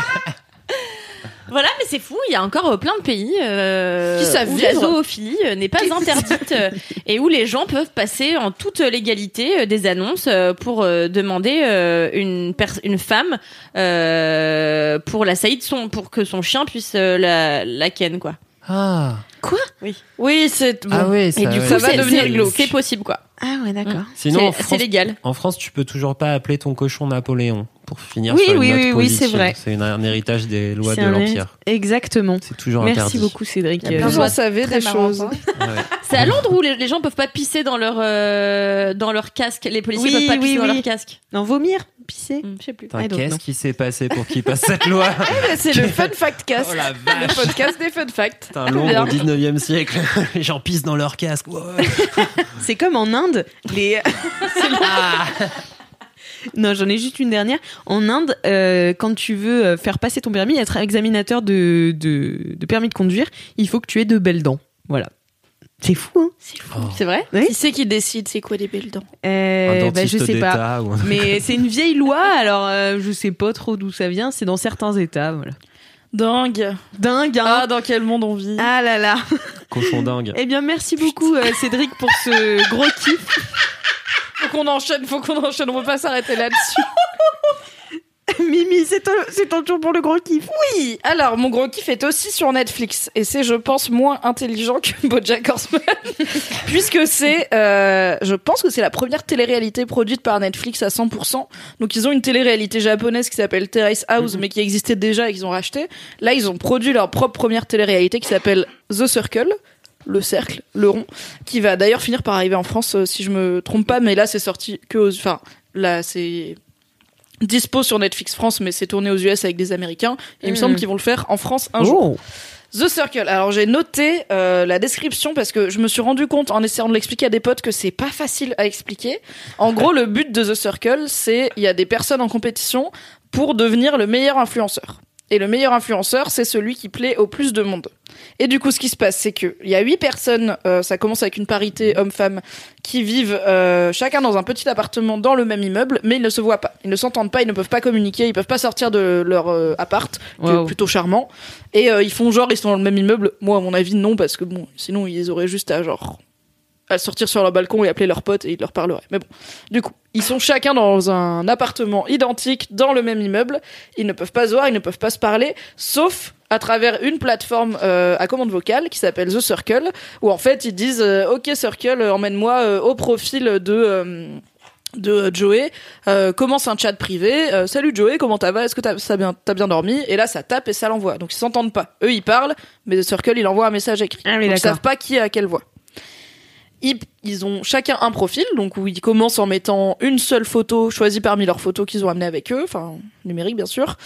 Voilà, mais c'est fou, il y a encore euh, plein de pays euh, Qui savent où la vivre. zoophilie euh, n'est pas interdite euh, et où les gens peuvent passer en toute légalité euh, des annonces euh, pour euh, demander euh, une, pers- une femme euh, pour la saillie de son pour que son chien puisse euh, la, la ken quoi. Ah, Oui, c'est bon. ah ouais, ça, Et du ouais. coup, Ça va c'est- devenir c'est- glauque. C'est possible quoi. Ah ouais, d'accord. Sinon, en C'est- France, c'est légal. en France, tu peux toujours pas appeler ton cochon Napoléon pour finir Oui, sur une oui, note oui, oui, c'est vrai. C'est une- un héritage des lois C'est de l'Empire. Exactement. C'est toujours Merci interdit. beaucoup, Cédric. Il y a plein de Vous en savez des choses. Ah ouais. C'est à Londres où les, les gens peuvent pas pisser dans leur euh, dans leur casque. Les policiers Oui, peuvent pas oui, pisser dans oui. leur casque. Non, vomir, pisser. Hmm, Je sais plus. Qu'est-ce qui s'est passé pour qu'il passe cette loi C'est le Fun Fact Cast. Oh la le podcast des Fun Facts. Putain, Londres au 19e siècle, les gens pissent dans leur casque. C'est comme en Inde, les. non, j'en ai juste une dernière. En Inde, euh, quand tu veux euh, faire passer ton permis, être examinateur de, de, de permis de conduire, il faut que tu aies de belles dents. Voilà. C'est fou, hein C'est vrai Oui. Qui c'est qui décide c'est quoi les belles dents Euh, un bah, dentiste Je sais pas. d'État ou un- Mais c'est une vieille loi, alors euh, je sais pas trop d'où ça vient. C'est dans certains États, voilà. Dingue. Dingue, hein Ah, dans quel monde on vit Ah là là cochon dingue. Eh bien, merci beaucoup, euh, Cédric, pour ce gros kiff. Faut qu'on enchaîne, faut qu'on enchaîne, on peut pas s'arrêter là-dessus. Mimi, c'est ton, ton tour pour le gros kiff. Oui, alors mon gros kiff est aussi sur Netflix et c'est, je pense, moins intelligent que BoJack Horseman, puisque c'est, euh, je pense que c'est la première télé-réalité produite par Netflix à 100%. Donc ils ont une télé-réalité japonaise qui s'appelle Terrace House, mais qui existait déjà et qu'ils ont racheté. Là, ils ont produit leur propre première télé-réalité qui s'appelle The Circle. Le cercle, le rond, qui va d'ailleurs finir par arriver en France, euh, si je me trompe pas, mais là c'est sorti que aux, enfin, là c'est dispo sur Netflix France, mais c'est tourné aux US avec des Américains. Et il me semble qu'ils vont le faire en France un jour. The Circle. Alors j'ai noté euh, la description parce que je me suis rendu compte en essayant de l'expliquer à des potes que c'est pas facile à expliquer. En gros, le but de The Circle, c'est il y a des personnes en compétition pour devenir le meilleur influenceur. Et le meilleur influenceur, c'est celui qui plaît au plus de monde. Et du coup, ce qui se passe, c'est que il y a huit personnes. euh, ça commence avec une parité homme-femme qui vivent euh, chacun dans un petit appartement dans le même immeuble, mais ils ne se voient pas, ils ne s'entendent pas, ils ne peuvent pas communiquer, ils peuvent pas sortir de leur euh, appart, qui est Wow. plutôt charmant. Et euh, ils font genre ils sont dans le même immeuble. Moi, à mon avis, non, parce que bon, sinon ils auraient juste à genre à sortir sur leur balcon et appeler leurs potes et ils leur parleraient. Mais bon, du coup, ils sont chacun dans un appartement identique dans le même immeuble. Ils ne peuvent pas se voir, ils ne peuvent pas se parler, sauf à travers une plateforme euh, à commande vocale qui s'appelle The Circle, où en fait ils disent euh, OK Circle, euh, emmène-moi euh, au profil de euh, de Joey, euh, commence un chat privé. euh, Salut Joey, comment t'as va? Est-ce que t'as ça bien, t'as bien dormi Et là, ça tape et ça l'envoie. Donc ils s'entendent pas. Eux, ils parlent, mais The Circle, il envoie un message écrit. Ah oui, donc ils savent pas qui est à quelle voix. Ils, ils ont chacun un profil, donc où ils commencent en mettant une seule photo choisie parmi leurs photos qu'ils ont amenées avec eux, enfin numérique bien sûr,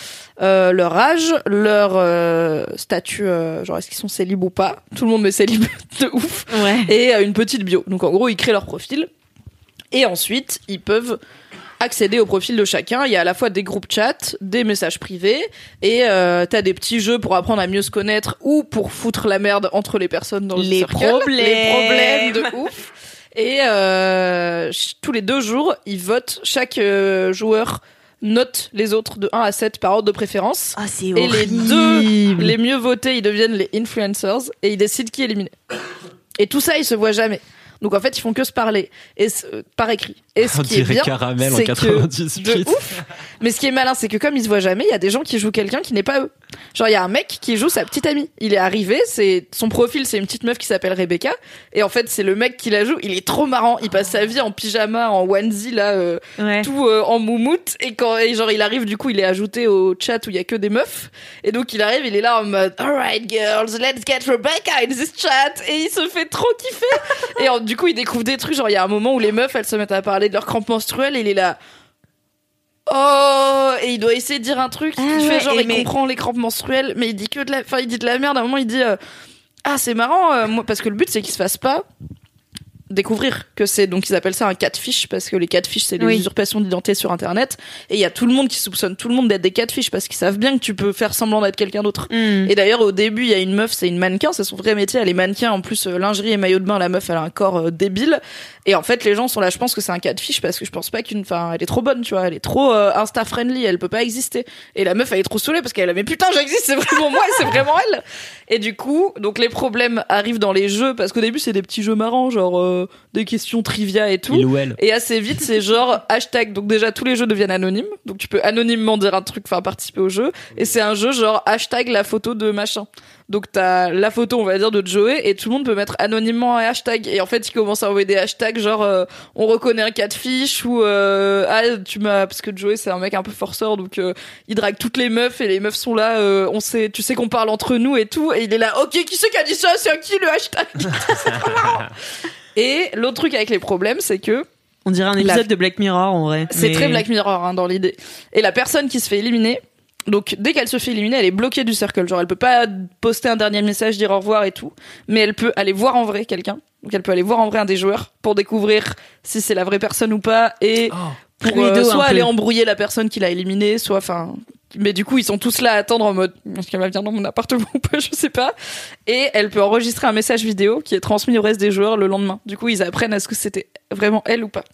euh, leur âge, leur euh, statut, euh, genre est-ce qu'ils sont célib ou pas? Tout le monde met célib de ouf Ouais. et une petite bio. Donc en gros, ils créent leur profil et ensuite ils peuvent accéder au profil de chacun. Il y a à la fois des groupes chat, des messages privés et euh, t'as des petits jeux pour apprendre à mieux se connaître ou pour foutre la merde entre les personnes dans le Les circle. problèmes. les problèmes de ouf. Et euh, tous les deux jours, ils votent. Chaque euh, joueur note les autres de 1 à 7 par ordre de préférence. Ah, c'est Et les horrible. deux les mieux votés, ils deviennent les influencers et ils décident qui est éliminé. Et tout ça, ils se voient jamais. Donc en fait, ils font que se parler et se- euh, par écrit. Et ce On qui est dirait bien, caramel en c'est que 98. de ouf. Mais ce qui est malin, c'est que comme ils se voient jamais, il y a des gens qui jouent quelqu'un qui n'est pas eux. Genre il y a un mec qui joue sa petite amie. Il est arrivé, c'est son profil, c'est une petite meuf qui s'appelle Rebecca. Et en fait, c'est le mec qui la joue. Il est trop marrant. Il passe sa vie en pyjama, en onesie là. euh, Ouais. tout euh, en moumoute et quand et genre il arrive du coup il est ajouté au chat où il y a que des meufs et donc il arrive il est là en mode alright girls let's get Rebecca in this chat et il se fait trop kiffer et en- du coup il découvre des trucs genre il y a un moment où les meufs elles se mettent à parler de leurs crampes menstruelles et il est là Oh et il doit essayer de dire un truc Ah il ouais, fait genre il mais- comprend les crampes menstruelles mais il dit que de la enfin il dit de la merde à un moment il dit euh, ah c'est marrant euh, moi parce que le but c'est qu'il se fasse pas découvrir que c'est donc ils appellent ça un catfish parce que les catfish c'est les Oui. usurpations d'identité sur internet et il y a tout le monde qui soupçonne tout le monde d'être des catfish parce qu'ils savent bien que tu peux faire semblant d'être quelqu'un d'autre. Hmm. Et d'ailleurs au début il y a une meuf, c'est une mannequin, c'est son vrai métier, elle est mannequin en plus euh, lingerie et maillot de bain, la meuf elle a un corps euh, débile et en fait les gens sont là, je pense que c'est un catfish parce que je pense pas qu'une enfin elle est trop bonne, tu vois, elle est trop euh, insta friendly, elle peut pas exister. Et la meuf elle est trop saoulée parce qu'elle a mais putain, j'existe, c'est vraiment moi, c'est vraiment elle. Et du coup, donc les problèmes arrivent dans les jeux parce qu'au début c'est des petits jeux marrants genre euh, des questions trivia et tout. Il ou elle. Et assez vite, c'est genre hashtag. Donc déjà, tous les jeux deviennent anonymes. Donc tu peux anonymement dire un truc, enfin participer au jeu. Et c'est un jeu genre hashtag la photo de machin. Donc t'as la photo, on va dire, de Joey et tout le monde peut mettre anonymement un hashtag. Et en fait, ils commencent à envoyer des hashtags genre euh, on reconnaît un catfish ou euh, ah tu m'as parce que Joey c'est un mec un peu forceur donc euh, il drague toutes les meufs et les meufs sont là. euh, on sait, tu sais qu'on parle entre nous et tout. Et il est là, ok, qui c'est qui a dit ça? C'est à qui le hashtag? C'est trop marrant. Et l'autre truc avec les problèmes, c'est que On dirait un La- épisode de Black Mirror en vrai. c'est Mais- très Black Mirror hein, dans l'idée. Et la personne qui se fait éliminer, donc dès qu'elle se fait éliminer, elle est bloquée du cercle. Genre elle peut pas poster un dernier message, dire au revoir et tout, mais elle peut aller voir en vrai quelqu'un. Donc elle peut aller voir en vrai un des joueurs pour découvrir si c'est la vraie personne ou pas et pour Cluedo, euh, soit aller embrouiller la personne qui l'a éliminée, soit enfin. Mais du coup, ils sont tous là à attendre en mode est-ce qu'elle va venir dans mon appartement ou pas, je sais pas. Et elle peut enregistrer un message vidéo qui est transmis au reste des joueurs le lendemain. Du coup, ils apprennent à ce que c'était vraiment elle ou pas.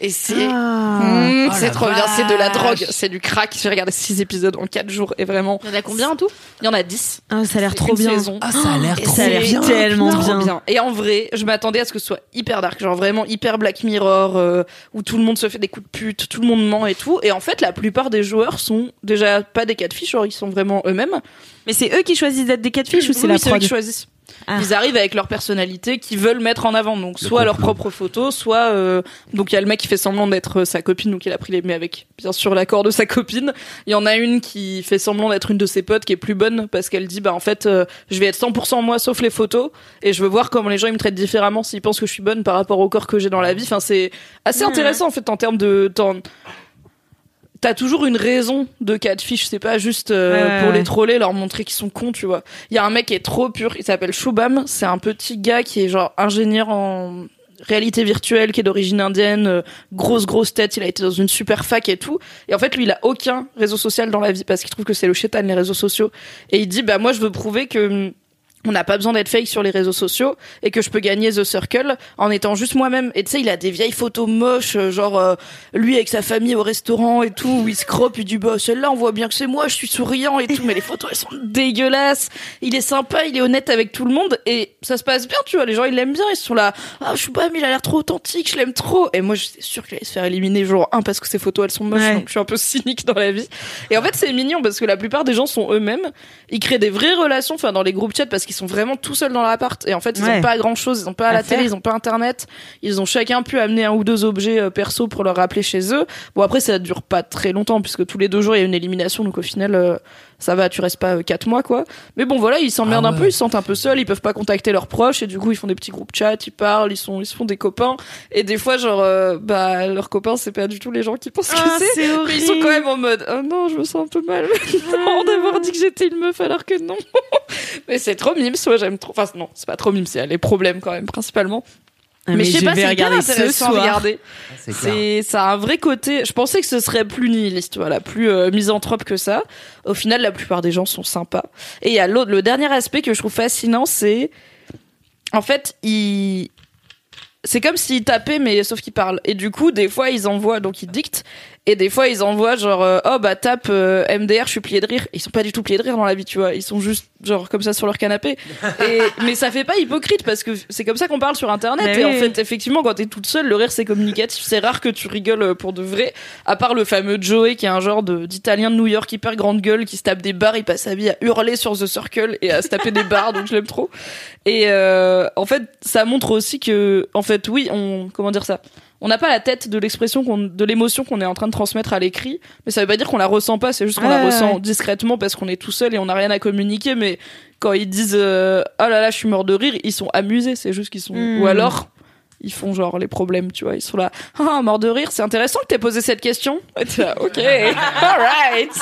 Et c'est Ah. Mmh, Oh c'est trop bien, c'est de la drogue, c'est du crack. J'ai regardé 6 épisodes en 4 jours et vraiment. Il y en a combien en tout? Il y en a 10. Ah, ça a l'air trop bien. saison. Ah, ça a l'air trop Ça a l'air bien. tellement Trop bien. Et en vrai, je m'attendais à ce que ce soit hyper dark, genre vraiment hyper Black Mirror, euh, où tout le monde se fait des coups de pute, tout le monde ment et tout. Et en fait, la plupart des joueurs sont déjà pas des catfish, genre ils sont vraiment eux-mêmes. Mais c'est eux qui choisissent d'être des catfish ou c'est Oui, la eux qui choisissent. Ah. Ils arrivent avec leur personnalité qu'ils veulent mettre en avant, donc soit leur propre photo, soit euh, donc il y a le mec qui fait semblant d'être euh, sa copine, donc il a pris les mais avec bien sûr l'accord de sa copine. Il y en a une qui fait semblant d'être une de ses potes qui est plus bonne parce qu'elle dit bah en fait euh, je vais être 100% moi sauf les photos et je veux voir comment les gens ils me traitent différemment s'ils pensent que je suis bonne par rapport au corps que j'ai dans la vie. Enfin c'est assez intéressant en fait en termes de temps. T'as toujours une raison de catfish, c'est pas juste euh, Ouais, pour ouais. les troller, leur montrer qu'ils sont cons, tu vois. Il y a un mec qui est trop pur, il s'appelle Shubham, c'est un petit gars qui est genre ingénieur en réalité virtuelle, qui est d'origine indienne, euh, grosse grosse tête, il a été dans une super fac et tout. Et en fait, lui, il a aucun réseau social dans la vie parce qu'il trouve que c'est le chétan les réseaux sociaux. Et il dit, bah moi, je veux prouver que hum, on n'a pas besoin d'être fake sur les réseaux sociaux et que je peux gagner The Circle en étant juste moi-même. Et tu sais, il a des vieilles photos moches, euh, genre euh, lui avec sa famille au restaurant et tout, où il se croppe, il dit bah celle-là on voit bien que c'est moi, je suis souriant et tout, mais les photos elles sont dégueulasses. Il est sympa, il est honnête avec tout le monde et ça se passe bien, tu vois. Les gens ils l'aiment bien, ils sont là, ah je sais pas, mais il a l'air trop authentique, je l'aime trop. Et moi j'étais sûre qu'il allait se faire éliminer jour 1 parce que ses photos elles sont moches, Ouais. donc je suis un peu cynique dans la vie. Et en fait c'est mignon parce que la plupart des gens sont eux-mêmes, ils créent des vraies relations, enfin dans les groupes chat parce qu'ils sont vraiment tout seuls dans l'appart. Et en fait ils Ouais. ont pas grand chose, ils ont pas À la télé, ils ont pas internet, ils ont chacun pu amener un ou deux objets euh, perso pour leur rappeler chez eux. Bon après ça dure pas très longtemps puisque tous les deux jours il y a une élimination. Donc au final euh, ça va, tu restes pas euh, quatre mois quoi. Mais bon voilà, ils s'emmerdent Ah un peu, ils se sentent un peu seuls, ils peuvent pas contacter leurs proches et du coup ils font des petits groupes chat, ils parlent, ils sont ils se font des copains et des fois genre euh, bah leurs copains c'est pas du tout les gens qui pensent Ah, que c'est. c'est Mais ils sont quand même en mode oh non, je me sens un peu mal maintenant d'avoir dit que j'étais une meuf alors que non. mais c'est trop mimes, ouais, j'aime trop. Enfin non, c'est pas trop mimes, c'est les problèmes quand même principalement. Ah, mais, je sais pas, c'est hyper regarder ce intéressant à soir. regarder. C'est clair. C'est ça a un vrai côté. Je pensais que ce serait plus nihiliste, voilà, plus euh, misanthrope que ça. Au final, la plupart des gens sont sympas. Et il y a l'autre, le dernier aspect que je trouve fascinant, c'est en fait, ils c'est comme s'ils tapaient mais sauf qu'ils parlent. Et du coup, des fois ils envoient donc ils dictent et des fois ils envoient genre euh, oh bah tape euh, MDR, je suis plié de rire. Ils sont pas du tout pliés de rire dans la vie, tu vois. Ils sont juste genre comme ça sur leur canapé. Et mais ça fait pas hypocrite parce que c'est comme ça qu'on parle sur internet et en fait effectivement quand t'es toute seule, le rire c'est communicatif. C'est rare que tu rigoles euh, pour de vrai à part le fameux Joey qui est un genre de d'italien de New York hyper grande gueule qui se tape des barres, il passe sa vie à hurler sur The Circle et à se taper des barres donc je l'aime trop. Et euh, en fait, ça montre aussi que, en fait, oui, on, comment dire ça? On n'a pas la tête de l'expression, qu'on, de l'émotion qu'on est en train de transmettre à l'écrit, mais ça veut pas dire qu'on la ressent pas. C'est juste qu'on Ouais, la ressent ouais. discrètement parce qu'on est tout seul et on n'a rien à communiquer. Mais quand ils disent euh, oh là là, je suis mort de rire, ils sont amusés. C'est juste qu'ils sont, Mm. ou alors. Ils font genre les problèmes, tu vois. Ils sont là, ah, mort de rire. C'est intéressant que t'aies posé cette question. Et t'es là, ok, alright.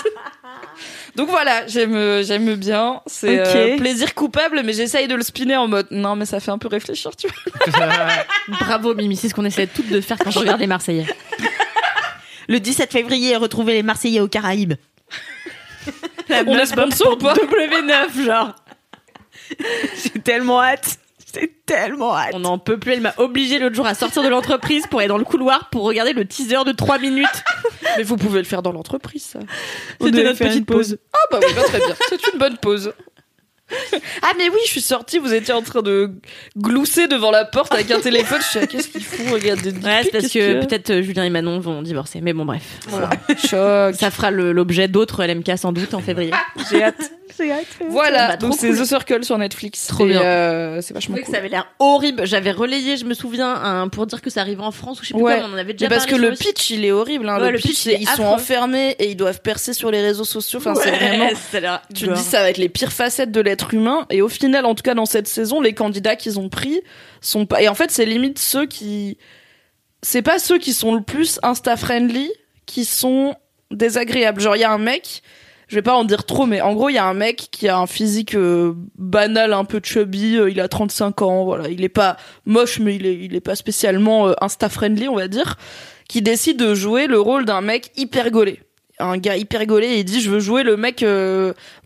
Donc voilà, j'aime j'aime bien. C'est Ok. euh, plaisir coupable, mais j'essaye de le spinner en mode non, mais ça fait un peu réfléchir, tu vois. Bravo Mimi, c'est ce qu'on essaie toutes de faire quand je regarde les Marseillais. Le 17 février, retrouvez les Marseillais aux Caraïbes. On est sponsor ou pas? W9, genre. J'ai tellement hâte. J'ai tellement hâte. On n'en peut plus, elle m'a obligé l'autre jour à sortir de l'entreprise pour aller dans le couloir pour regarder le teaser de 3 minutes. Mais vous pouvez le faire dans l'entreprise, ça. C'était notre faire petite une pause. Ah bah oui, bah, très bien. C'est une bonne pause. Ah mais oui, je suis sortie, vous étiez en train de glousser devant la porte avec un téléphone. Je suis qu'est-ce qu'il fout Regarde des Ouais, c'est parce que peut-être euh, Julien et Manon vont divorcer. Mais bon, bref. Choc. Ça fera l'objet d'autres LMK sans doute en février. J'ai hâte. Voilà, Bah, trop donc c'est cool. The Circle sur Netflix. Trop bien. euh, c'est vachement trouvais que cool. ça avait l'air horrible. J'avais relayé, je me souviens, pour dire que ça arrivait en France ou je sais plus Ouais. quoi, mais on en avait déjà Mais parce que parlé le sur pitch, il est horrible. Hein. Ouais, le, le pitch, ils sont enfermés et ils doivent percer sur les réseaux sociaux. Enfin, c'est vraiment. ça a l'air Tu te dis ça va être les pires facettes de l'être humain et au final en tout cas dans cette saison les candidats qu'ils ont pris sont pas et en fait c'est limite ceux qui c'est pas ceux qui sont le plus insta friendly qui sont désagréables genre il y a un mec je vais pas en dire trop mais en gros il y a un mec qui a un physique euh, banal un peu chubby euh, il a 35 ans voilà. Il est pas moche mais il est il est pas spécialement euh, insta friendly on va dire qui décide de jouer le rôle d'un mec hyper gaulé. Un gars hyper gaulé et il dit je veux jouer le mec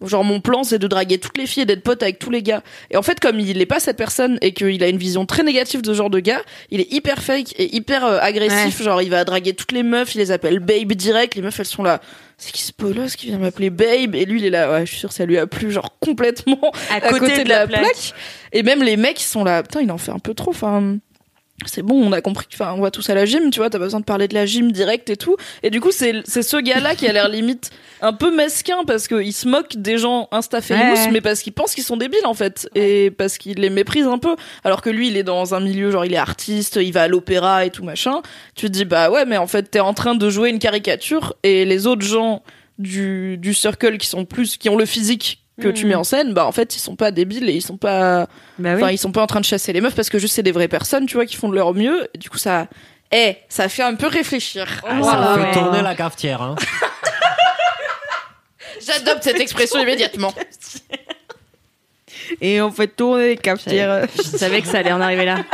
genre mon plan c'est de draguer toutes les filles et d'être pote avec tous les gars. Et en fait comme il est pas cette personne et qu'il a une vision très négative de ce genre de gars il est hyper fake et hyper agressif. Genre il va draguer toutes les meufs il les appelle babe direct les meufs elles sont là c'est qui ce qui vient m'appeler babe et lui il est là ouais je suis sûr ça lui a plu genre complètement À à côté, de, la, plaque. Et même les mecs, ils sont là, putain, il en fait un peu trop. Enfin, c'est bon, on a compris. Enfin, on va tous à la gym, tu vois. T'as pas besoin de parler de la gym direct et tout. Et du coup, c'est c'est ce gars-là qui a l'air limite un peu mesquin parce qu'il se moque des gens insta Ouais. mais parce qu'il pense qu'ils sont débiles en fait et parce qu'il les méprise un peu. Alors que lui, il est dans un milieu genre il est artiste, il va à l'opéra et tout machin. Tu te dis bah ouais, mais en fait t'es en train de jouer une caricature et les autres gens du du circle qui sont plus qui ont le physique que tu mets en scène, bah en fait ils sont pas débiles et ils sont pas Bah oui. Enfin, ils sont pas en train de chasser les meufs parce que juste c'est des vraies personnes, tu vois, qui font de leur mieux. Et du coup, ça, eh, ça fait un peu réfléchir. Ça Voilà. fait ouais. tourner la cafetière. Hein. J'adopte cette expression immédiatement. Et on fait tourner les cafetières. Je savais que ça allait en arriver là.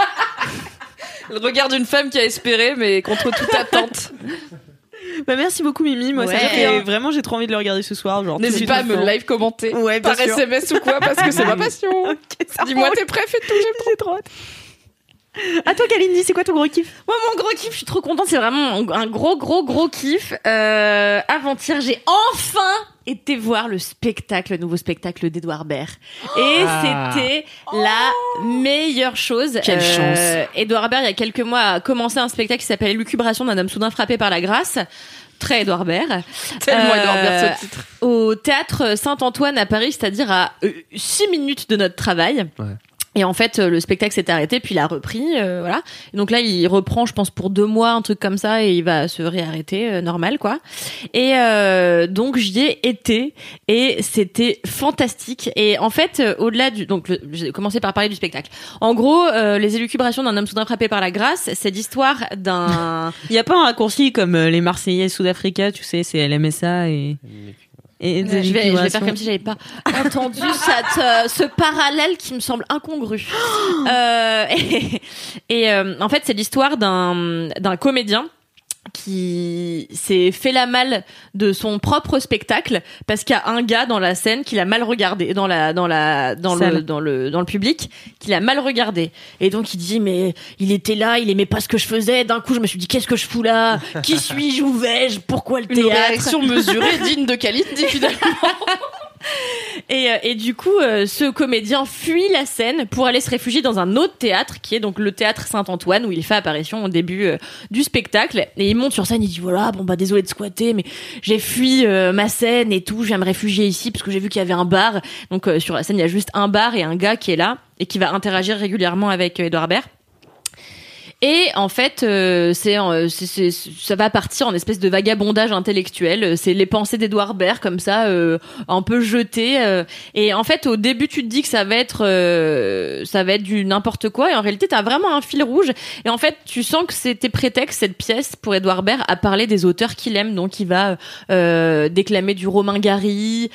Le regard d'une femme qui a espéré, mais contre toute attente. Bah merci beaucoup Mimi, moi Ouais. fait vraiment j'ai trop envie de le regarder ce soir genre N'hésite pas à me live commenter Ouais, par sûr. SMS ou quoi, parce que c'est ma passion. Dis-moi tes préf et tout. J'ai trop hâte. À toi Kalindi, c'est quoi ton gros kiff? Moi, mon gros kiff, je suis trop contente. C'est vraiment un gros, gros, gros kiff. Euh, avant-hier, j'ai enfin été voir le spectacle, le nouveau spectacle d'Edouard Baird. Et Ah. c'était la meilleure chose. Quelle chance. Edouard Baird, il y a quelques mois, a commencé un spectacle qui s'appelle Lucubration d'un homme soudain frappé par la grâce. Très Edouard Baird. Tellement Euh, Edouard Baird, ce titre. Au théâtre Saint-Antoine à Paris, c'est-à-dire à 6 minutes de notre travail. Ouais. Et en fait, euh, le spectacle s'est arrêté, puis il a repris, euh, voilà. Et donc là, il reprend, je pense, pour deux mois, un truc comme ça, et il va se réarrêter, euh, normal, quoi. Et euh, donc j'y ai été, et c'était fantastique. Et en fait, euh, au-delà du, donc le- j'ai commencé par parler du spectacle. En gros, euh, les élucubrations d'un homme soudain frappé par la grâce, c'est l'histoire d'un Il y a pas un raccourci comme les Marseillais Sud-Africa, tu sais, c'est LMSA et et je, vais, je vais faire comme si j'avais pas entendu cette, euh, ce parallèle qui me semble incongru. Euh, et et, euh, en fait, c'est l'histoire d'un d'un comédien qui s'est fait la malle de son propre spectacle parce qu'il y a un gars dans la scène qui l'a mal regardé dans la dans la dans le dans le dans le public qui l'a mal regardé. Et donc il dit mais il était là il aimait pas ce que je faisais. D'un coup je me suis dit qu'est-ce que je fous là? Qui suis-je? Où vais-je? Pourquoi le Une théâtre? réaction mesurée, digne de Kalindi, finalement. Et, euh, et du coup, euh, ce comédien fuit la scène pour aller se réfugier dans un autre théâtre, qui est donc le théâtre Saint-Antoine, où il fait apparition au début euh, du spectacle. Et il monte sur scène, il dit voilà, bon bah désolé de squatter, mais j'ai fui ma scène et tout, je viens me réfugier ici parce que j'ai vu qu'il y avait un bar. Donc euh, sur la scène, il y a juste un bar et un gars qui est là et qui va interagir régulièrement avec Edouard Baird. Et en fait, euh, c'est, euh, c'est, c'est- ça va partir en espèce de vagabondage intellectuel. C'est les pensées d'Edouard Baird comme ça, euh, un peu jetées. euh. et en fait, au début, tu te dis que ça va être, euh, ça va être du n'importe quoi. Et en réalité, t'as vraiment un fil rouge. Et en fait, tu sens que c'était prétexte cette pièce pour Edouard Baird à parler des auteurs qu'il aime. Donc, il va euh, déclamer du Romain Gary.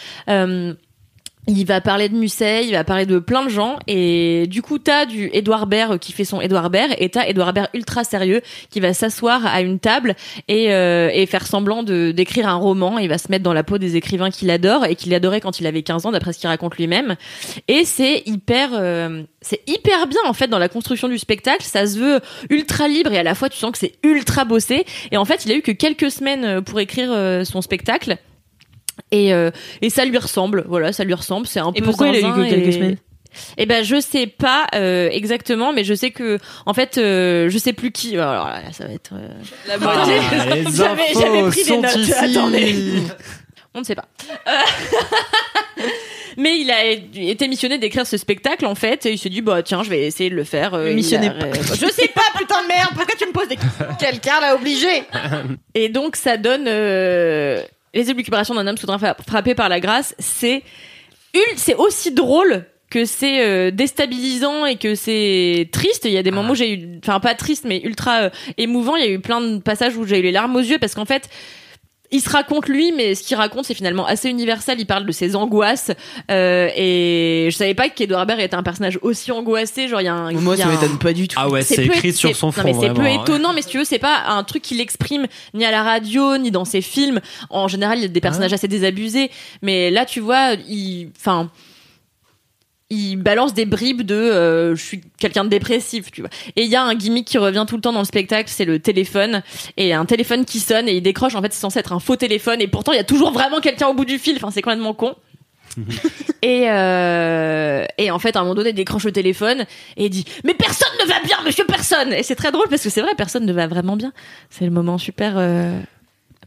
Il va parler de Musset, il va parler de plein de gens et du coup t'as du Edouard Baird qui fait son Edouard Baird et t'as Edouard Baird ultra sérieux qui va s'asseoir à une table et, euh, et faire semblant de d'écrire un roman. Il va se mettre dans la peau des écrivains qu'il adore et qu'il adorait quand il avait 15 ans d'après ce qu'il raconte lui-même. Et c'est hyper euh, c'est hyper bien en fait dans la construction du spectacle. Ça se veut ultra libre et à la fois tu sens que c'est ultra bossé. Et en fait il a eu que quelques semaines euh, pour écrire euh, son spectacle. Et, euh, et ça lui ressemble, voilà, ça lui ressemble. C'est un Et peu. pourquoi il a eu que quelques et- semaines Eh ben, je sais pas euh, exactement, mais je sais que, en fait, euh, je sais plus qui. Alors là, ça va être. euh, La Ah, beauté. les J'avais- infos j'avais pris des notes, ici. attendez. On ne sait pas. Mais il a été missionné d'écrire ce spectacle en fait et il s'est dit bah tiens je vais essayer de le faire. euh, Missionné a- Je sais pas putain de merde pourquoi tu me poses des Quelqu'un l'a obligé. et donc ça donne les élucubrations d'un homme soudain fra- frappé par la grâce. C'est c'est aussi drôle que c'est euh, déstabilisant et que c'est triste. Il y a des moments où j'ai eu, enfin pas triste mais ultra euh, émouvant. Il y a eu plein de passages où j'ai eu les larmes aux yeux parce qu'en fait. Il se raconte lui, mais ce qu'il raconte c'est finalement assez universel. Il parle de ses angoisses euh, et je savais pas qu'Edouard Baird était un personnage aussi angoissé. Genre il y a un, Moi, ça a un- m'étonne pas du tout. Ah ouais, c'est écrit é- sur son non, front. mais c'est peu étonnant, mais si tu veux, c'est pas un truc qu'il exprime ni à la radio, ni dans ses films. En général, il y a des personnages assez désabusés. Mais là, tu vois, il, enfin, il balance des bribes de euh, je suis quelqu'un de dépressif, tu vois. Et il y a un gimmick qui revient tout le temps dans le spectacle, c'est le téléphone. Et un téléphone qui sonne et il décroche, en fait, c'est censé être un faux téléphone. Et pourtant, il y a toujours vraiment quelqu'un au bout du fil. Enfin, c'est complètement con. et, euh, et en fait, à un moment donné, il décroche le téléphone et il dit Mais personne ne va bien, monsieur personne Et c'est très drôle parce que c'est vrai, personne ne va vraiment bien. C'est le moment super euh,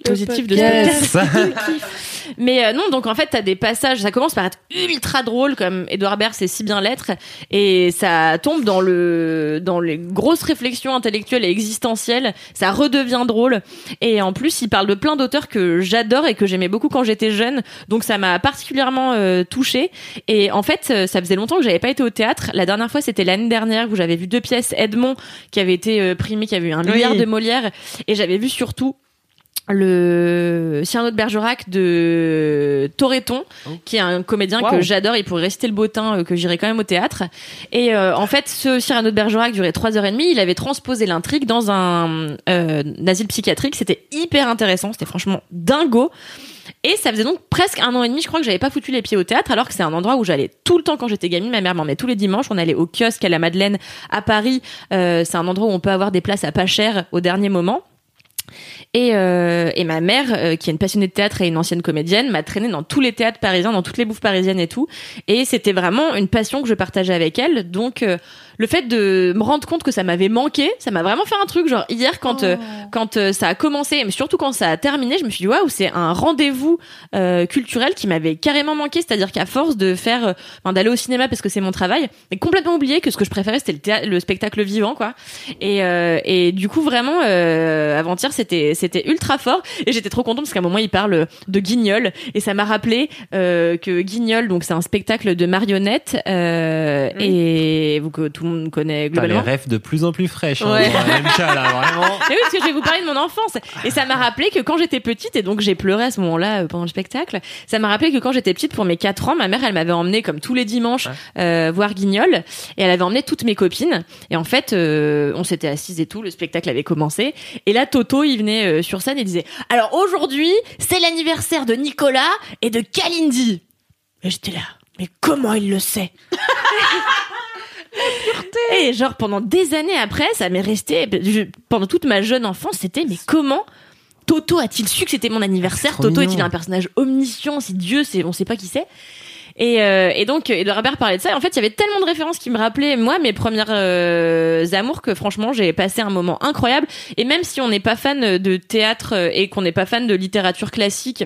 positif de ce podcast. Mais euh, non, donc en fait, t'as des passages, ça commence par être ultra drôle, comme Edouard Baird sait si bien l'être, et ça tombe dans le dans les grosses réflexions intellectuelles et existentielles. Ça redevient drôle, et en plus, il parle de plein d'auteurs que j'adore et que j'aimais beaucoup quand j'étais jeune, donc ça m'a particulièrement euh, touchée. Et en fait, euh, ça faisait longtemps que j'avais pas été au théâtre. La dernière fois, c'était l'année dernière où j'avais vu deux pièces Edmond qui avait été euh, primé, qui avait eu un milliard de Molière, et j'avais vu surtout le Cyrano de Bergerac de Toreton, qui est un comédien que j'adore. Il pourrait réciter le bottin euh, que j'irai quand même au théâtre. Et euh, en fait, ce Cyrano de Bergerac durait trois heures et demie. Il avait transposé l'intrigue dans un euh, asile psychiatrique. C'était hyper intéressant. C'était franchement dingo. Et ça faisait donc presque un an et demi, je crois que j'avais pas foutu les pieds au théâtre, alors que c'est un endroit où j'allais tout le temps quand j'étais gamine. Ma mère m'emmenait tous les dimanches. On allait au kiosque à la Madeleine à Paris. Euh, c'est un endroit où on peut avoir des places à pas cher au dernier moment. Et, euh, et ma mère, euh, qui est une passionnée de théâtre et une ancienne comédienne, m'a traînée dans tous les théâtres parisiens, dans toutes les bouffes parisiennes et tout. Et c'était vraiment une passion que je partageais avec elle. Donc euh, le fait de me rendre compte que ça m'avait manqué, ça m'a vraiment fait un truc. Genre hier, quand euh, quand euh, ça a commencé, mais surtout quand ça a terminé, je me suis dit waouh, c'est un rendez-vous euh, culturel qui m'avait carrément manqué. C'est-à-dire qu'à force de faire, euh, enfin, d'aller au cinéma parce que c'est mon travail, j'ai complètement oublié que ce que je préférais c'était le, le spectacle vivant, quoi. Et euh, et du coup vraiment, euh, avant-hier c'était c'était ultra fort et j'étais trop contente parce qu'à un moment il parle de Guignol et ça m'a rappelé euh, que Guignol donc c'est un spectacle de marionnettes euh, et vous tout le monde connaît T'as les globalement. rêves de plus en plus fraîches. hein, Ouais. MK, là, vraiment. Mais oui, parce que je vais vous parler de mon enfance. Et ça m'a rappelé que quand j'étais petite, et donc j'ai pleuré à ce moment-là euh, pendant le spectacle, ça m'a rappelé que quand j'étais petite, pour mes 4 ans, ma mère, elle m'avait emmené comme tous les dimanches euh, voir Guignol. Et elle avait emmené toutes mes copines. Et en fait, euh, on s'était assises et tout, le spectacle avait commencé. Et là, Toto, il venait euh, sur scène et disait « Alors aujourd'hui, c'est l'anniversaire de Nicolas et de Kalindi. » Et j'étais là. Mais comment il le sait? et genre pendant des années après, ça m'est resté je- pendant toute ma jeune enfance, c'était mais comment Toto a-t-il su que c'était mon anniversaire Toto mignon. est-il un personnage omniscient C'est Dieu, c'est on sait pas qui c'est. Et, euh, et donc Edouard Herbert parlait de ça. Et en fait, il y avait tellement de références qui me rappelaient moi mes premières euh, amours que franchement j'ai passé un moment incroyable. Et même si on n'est pas fan de théâtre et qu'on n'est pas fan de littérature classique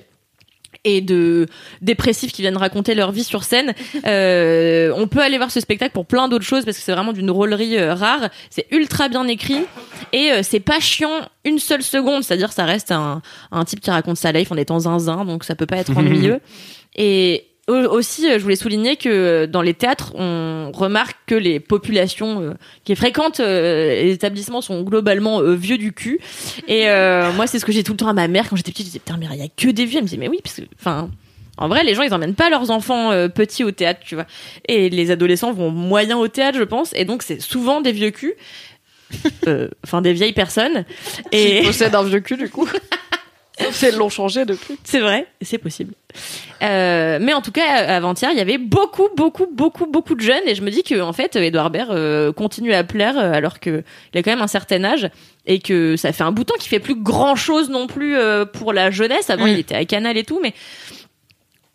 et de dépressifs qui viennent raconter leur vie sur scène. Euh, on peut aller voir ce spectacle pour plein d'autres choses parce que c'est vraiment d'une drôlerie euh, rare. C'est ultra bien écrit et euh, c'est pas chiant une seule seconde. C'est-à-dire ça reste un, un type qui raconte sa life en étant zinzin, donc ça peut pas être ennuyeux. Et aussi, euh, je voulais souligner que euh, dans les théâtres, on remarque que les populations euh, qui fréquentent les établissements sont globalement vieux du cul. Et euh, moi, c'est ce que j'ai tout le temps à ma mère quand j'étais petite. Je disais putain, mais il y a que des vieux. Elle me disait mais oui, parce que enfin. En vrai, les gens, ils emmènent pas leurs enfants euh, petits au théâtre, tu vois. Et les adolescents vont moyen au théâtre, je pense. Et donc, c'est souvent des vieux culs. Euh, Enfin, des vieilles personnes. Et Et possède un vieux cul du coup. Sauf si elles l'ont changé depuis. c'est vrai, c'est possible. Euh, mais en tout cas, avant-hier, il y avait beaucoup, beaucoup, beaucoup, beaucoup de jeunes, et je me dis que en fait, Edouard Baird euh, continue à plaire euh, alors que il a quand même un certain âge et que ça fait un bout de temps qu'il fait plus grand chose non plus pour la jeunesse. Avant, il était à Canal et tout, mais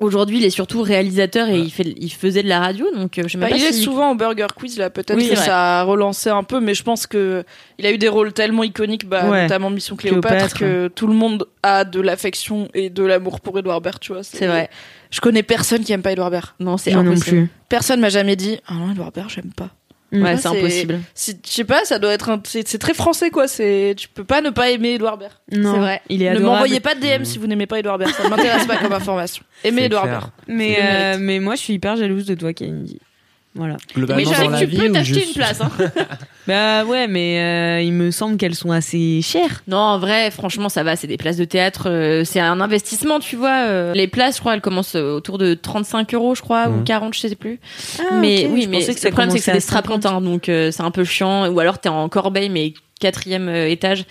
aujourd'hui, il est surtout réalisateur et il fait, il faisait de la radio, donc euh, je sais Bah, pas il est souvent au Burger Quiz là, peut-être Oui, que vrai. ça a relancé un peu, mais je pense que il a eu des rôles tellement iconiques, bah, Ouais. notamment Mission Cléopâtre, Cléopâtre. que tout le monde a de l'affection et de l'amour pour Edouard Baird, tu vois. C'est vrai. Je connais personne qui aime pas Edouard Baird. Non, c'est Moi non impossible. plus. Personne m'a jamais dit ah non Edouard Baird j'aime pas. Ouais, c'est impossible. Si, je sais pas, ça doit être un, c'est c'est très français quoi. C'est tu peux pas ne pas aimer Edouard Baird. Non, C'est vrai. il est Ne adorable. m'envoyez pas de DM si vous n'aimez pas Edouard Baird, ça ne m'intéresse pas comme information. Aimez Edouard. Baird. Mais, euh, mais moi, je suis hyper jalouse de toi, Kalindi. Voilà. Mais je sais que tu peux t'acheter juste- une place. Hein. Bah ouais, mais euh, il me semble qu'elles sont assez chères. Non, en vrai, franchement, ça va. C'est des places de théâtre. euh, c'est un investissement, tu vois. euh, les places, je crois, elles commencent euh, autour de 35 euros, je crois, ou Mhm. 40, je sais plus. Ah, mais oui, je mais le problème, c'est que c'est des à 50. strapontins, donc euh, c'est un peu chiant. Ou alors, t'es en corbeille, mais quatrième euh, étage.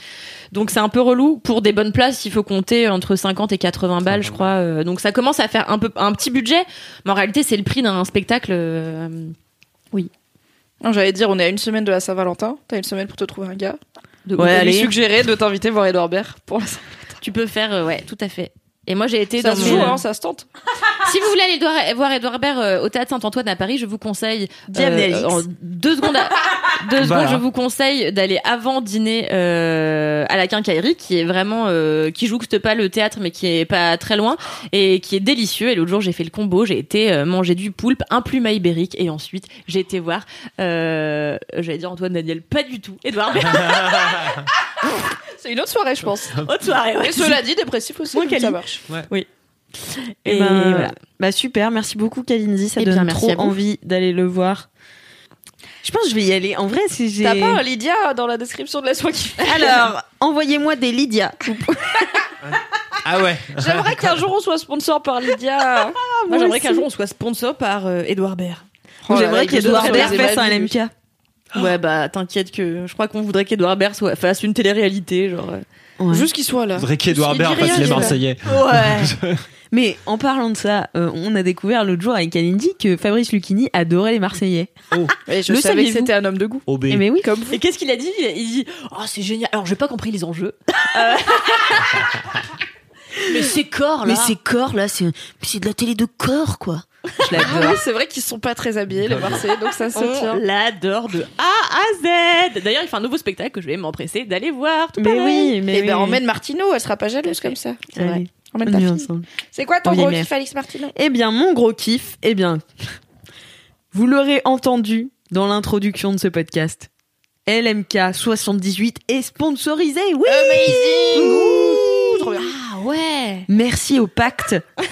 Donc c'est un peu relou. Pour des bonnes places, il faut compter entre 50 et 80 balles, je crois. euh, donc ça commence à faire un peu un petit budget, mais en réalité, c'est le prix d'un spectacle. euh, j'allais dire, on est à une semaine de la Saint-Valentin. T'as une semaine pour te trouver un gars. de Ouais, allez. suggérer de t'inviter voir Edouard Baird pour la Saint- Tu peux faire, euh, ouais, tout à fait. Et moi, j'ai été Ça dans se joue, hein, ça se tente. Si vous voulez aller voir- voir Edouard Baird euh, au théâtre Saint-Antoine à Paris, je vous conseille Alix. en deux secondes, à- deux Voilà. secondes, je vous conseille d'aller avant dîner euh, à la Quincaillerie, qui est vraiment euh, qui jouxte pas le théâtre, mais qui est pas très loin et qui est délicieux. Et l'autre jour, j'ai fait le combo, j'ai été euh, manger du poulpe, un plume à ibérique, et ensuite j'ai été voir, euh, j'allais dire Antoine Daniel, pas du tout, Edouard Baird. C'est une autre soirée, je pense. Haute soirée. ouais. Et cela dit, dépressif aussi, Moi, donc Cali. ça marche. Et, Et ben, voilà. Bah super, merci beaucoup Kalindi, ça Eh bien, donne merci trop envie d'aller le voir. Je pense que je vais y aller. En vrai, si j'ai. T'as pas un Lydia dans la description de Laisse-moi kiffer Alors, envoyez-moi des Lydia. Ah ouais. J'aimerais qu'un jour on soit sponsor par Lydia. Moi, moi j'aimerais qu'un jour on soit sponsor par euh, Edouard Baird. Oh là là, J'aimerais est qu'Edouard Baird fasse un. LMK. Ouais, bah t'inquiète que je crois qu'on voudrait qu'Edouard Baird soit, fasse une télé-réalité, genre. euh. Ouais. Juste qu'il soit là. Faudrait qu'Edouard Il dit Baird fasse les. Marseillais. Ouais. Mais en parlant de ça, euh, on a découvert l'autre jour avec Kalindi que Fabrice Lucchini adorait les Marseillais. Et je Le savais que saviez-vous c'était un homme de goût. OB. Eh mais oui. Comme vous. Et qu'est-ce qu'il a dit? Il dit Oh, c'est génial. Alors, j'ai pas compris les enjeux. Euh. Mais ces corps là. corps là, c'est c'est de la télé de corps quoi. Je Ah l'adore. oui, c'est vrai qu'ils sont pas très habillés, les Marseillais, donc ça se On tient. l'adore de A à Z. D'ailleurs, il fait un nouveau spectacle que je vais m'empresser d'aller voir. Tout Mais pareil. oui, mais Et oui. ben emmène Martino, elle sera pas jalouse comme ça. C'est vrai. Emmène on ta fille. ensemble. C'est quoi ton Oui, gros mais- kiff, Alix Martino? Eh bien, mon gros kiff, eh bien, vous l'aurez entendu dans l'introduction de ce podcast. LMK 78 est sponsorisé, oui Amazing Ouh, Trop bien. Ah ouais. Merci au pacte.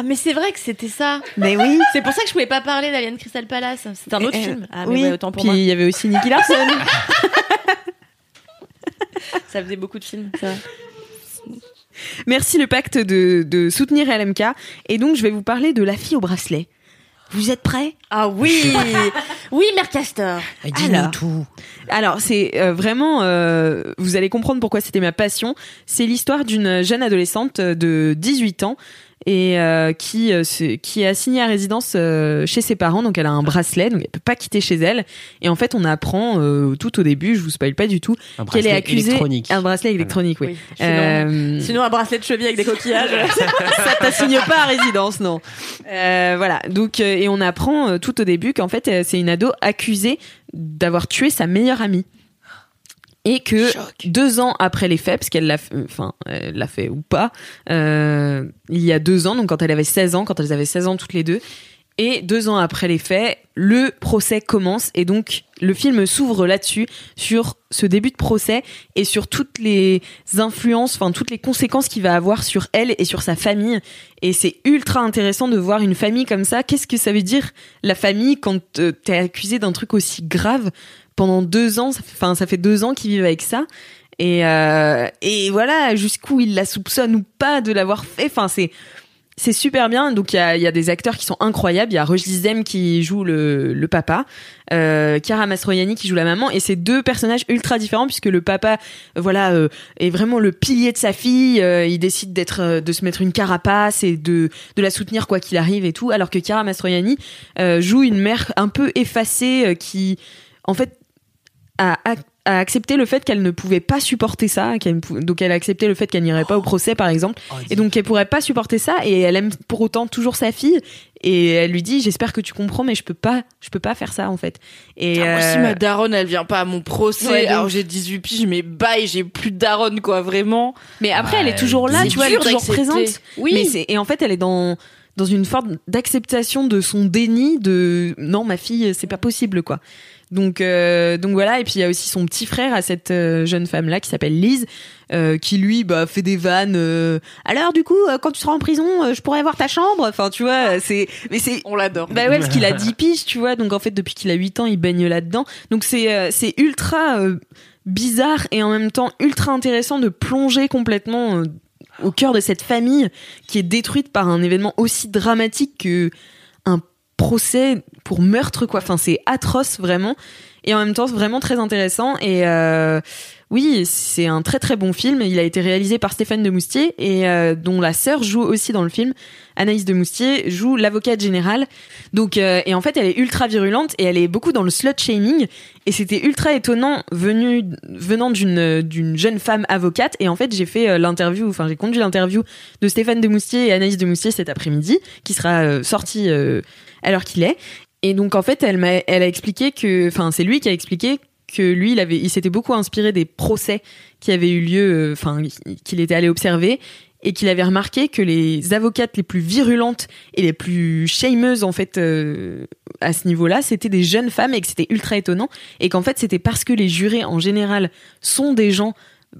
Ah mais c'est vrai que c'était ça. Mais oui. C'est pour ça que je pouvais pas parler d'Alien Crystal Palace. C'est un autre Eh, film. Ah mais oui, ouais, autant pour puis il y avait aussi Nicky Larson. Ça faisait beaucoup de films. Ça. Merci le pacte de, de soutenir LMK. Et donc, je vais vous parler de La fille au bracelet. Vous êtes prêts? Ah oui, oui, Mère Castor. Alors, Alors, c'est euh, vraiment, euh, vous allez comprendre pourquoi c'était ma passion. C'est l'histoire d'une jeune adolescente de 18 ans et euh, qui euh, se- qui est assignée à résidence euh, chez ses parents. Donc, elle a un bracelet, donc elle peut pas quitter chez elle. Et en fait, on apprend euh, tout au début, je vous spoil pas du tout, qu'elle est bracelet accusée. électronique. Un bracelet électronique, oui. Oui, sinon- Euh, Sinon un bracelet de cheville avec des coquillages. ça t'assigne pas à résidence, non. Euh, voilà. Donc, euh, et on apprend euh, tout au début qu'en fait, euh, c'est une ado accusée d'avoir tué sa meilleure amie. Et que deux ans après les faits, parce qu'elle l'a, fait- enfin, elle l'a fait ou pas, euh, il y a deux ans, donc quand elle avait 16 ans, quand elles avaient 16 ans toutes les deux, et deux ans après les faits, le procès commence et donc le film s'ouvre là-dessus, sur ce début de procès et sur toutes les influences, enfin toutes les conséquences qu'il va avoir sur elle et sur sa famille. Et c'est ultra intéressant de voir une famille comme ça. Qu'est-ce que ça veut dire la famille quand euh, t'es accusé d'un truc aussi grave pendant deux ans Enfin, ça fait deux ans qu'ils vivent avec ça. Et, euh, et voilà, jusqu'où ils la soupçonnent ou pas de l'avoir fait. Enfin, c'est c'est super bien. Donc il y a, y a des acteurs qui sont incroyables. Il y a Roche Dizem qui joue le, le papa, euh, Chiara Mastroianni qui joue la maman, et c'est deux personnages ultra différents puisque le papa, euh, voilà, euh, est vraiment le pilier de sa fille. Il décide d'être, de se mettre une carapace et de de la soutenir quoi qu'il arrive et tout. Alors que Chiara Mastroianni joue une mère un peu effacée qui, en fait, a, a- a accepté le fait qu'elle ne pouvait pas supporter ça, qu'elle donc elle a accepté le fait qu'elle n'irait pas au procès par exemple, et donc elle pourrait pas supporter ça et elle aime pour autant toujours sa fille et elle lui dit j'espère que tu comprends mais je peux pas je peux pas faire ça en fait. Et Ah, moi, si euh, ma daronne, elle vient pas à mon procès, Ouais, de alors j'ai 18 piges, mais bye, j'ai plus de daronne, quoi, vraiment. Mais après, elle est toujours là, tu vois, elle est toujours présente. Oui. Mais c'est et en fait, elle est dans dans une forme d'acceptation de son déni de non, ma fille, c'est pas possible quoi. Donc euh, donc voilà et puis il y a aussi son petit frère à cette euh, jeune femme là qui s'appelle Lise euh, qui lui bah fait des vannes euh, alors du coup quand tu seras en prison je pourrais avoir ta chambre enfin tu vois c'est mais c'est On l'adore. bah ouais, parce qu'il a 10 piges, tu vois. Donc en fait, depuis qu'il a 8 ans, il baigne là-dedans. Donc c'est c'est ultra euh, bizarre et en même temps ultra intéressant de plonger complètement euh, au cœur de cette famille qui est détruite par un événement aussi dramatique que procès pour meurtre, quoi. Enfin, c'est atroce, vraiment. Et en même temps, vraiment très intéressant. Et euh, oui, c'est un très très bon film. Il a été réalisé par Stéphane de Moustier et euh, dont la sœur joue aussi dans le film. Anaïs de Moustier joue l'avocate générale. Donc euh, et en fait, elle est ultra virulente et elle est beaucoup dans le slut shaming. Et c'était ultra étonnant venant d'une d'une jeune femme avocate. Et en fait, j'ai fait euh, l'interview, enfin j'ai conduit l'interview de Stéphane de Moustier et Anaïs de Moustier cet après-midi, qui sera sorti à l'heure qu'il est. Et donc en fait, elle m'a, elle a expliqué que, enfin c'est lui qui a expliqué que lui, il avait, il s'était beaucoup inspiré des procès qui avaient eu lieu, euh, enfin qu'il était allé observer et qu'il avait remarqué que les avocates les plus virulentes et les plus shameuses en fait euh, à ce niveau-là, c'était des jeunes femmes et que c'était ultra étonnant et qu'en fait c'était parce que les jurés en général sont des gens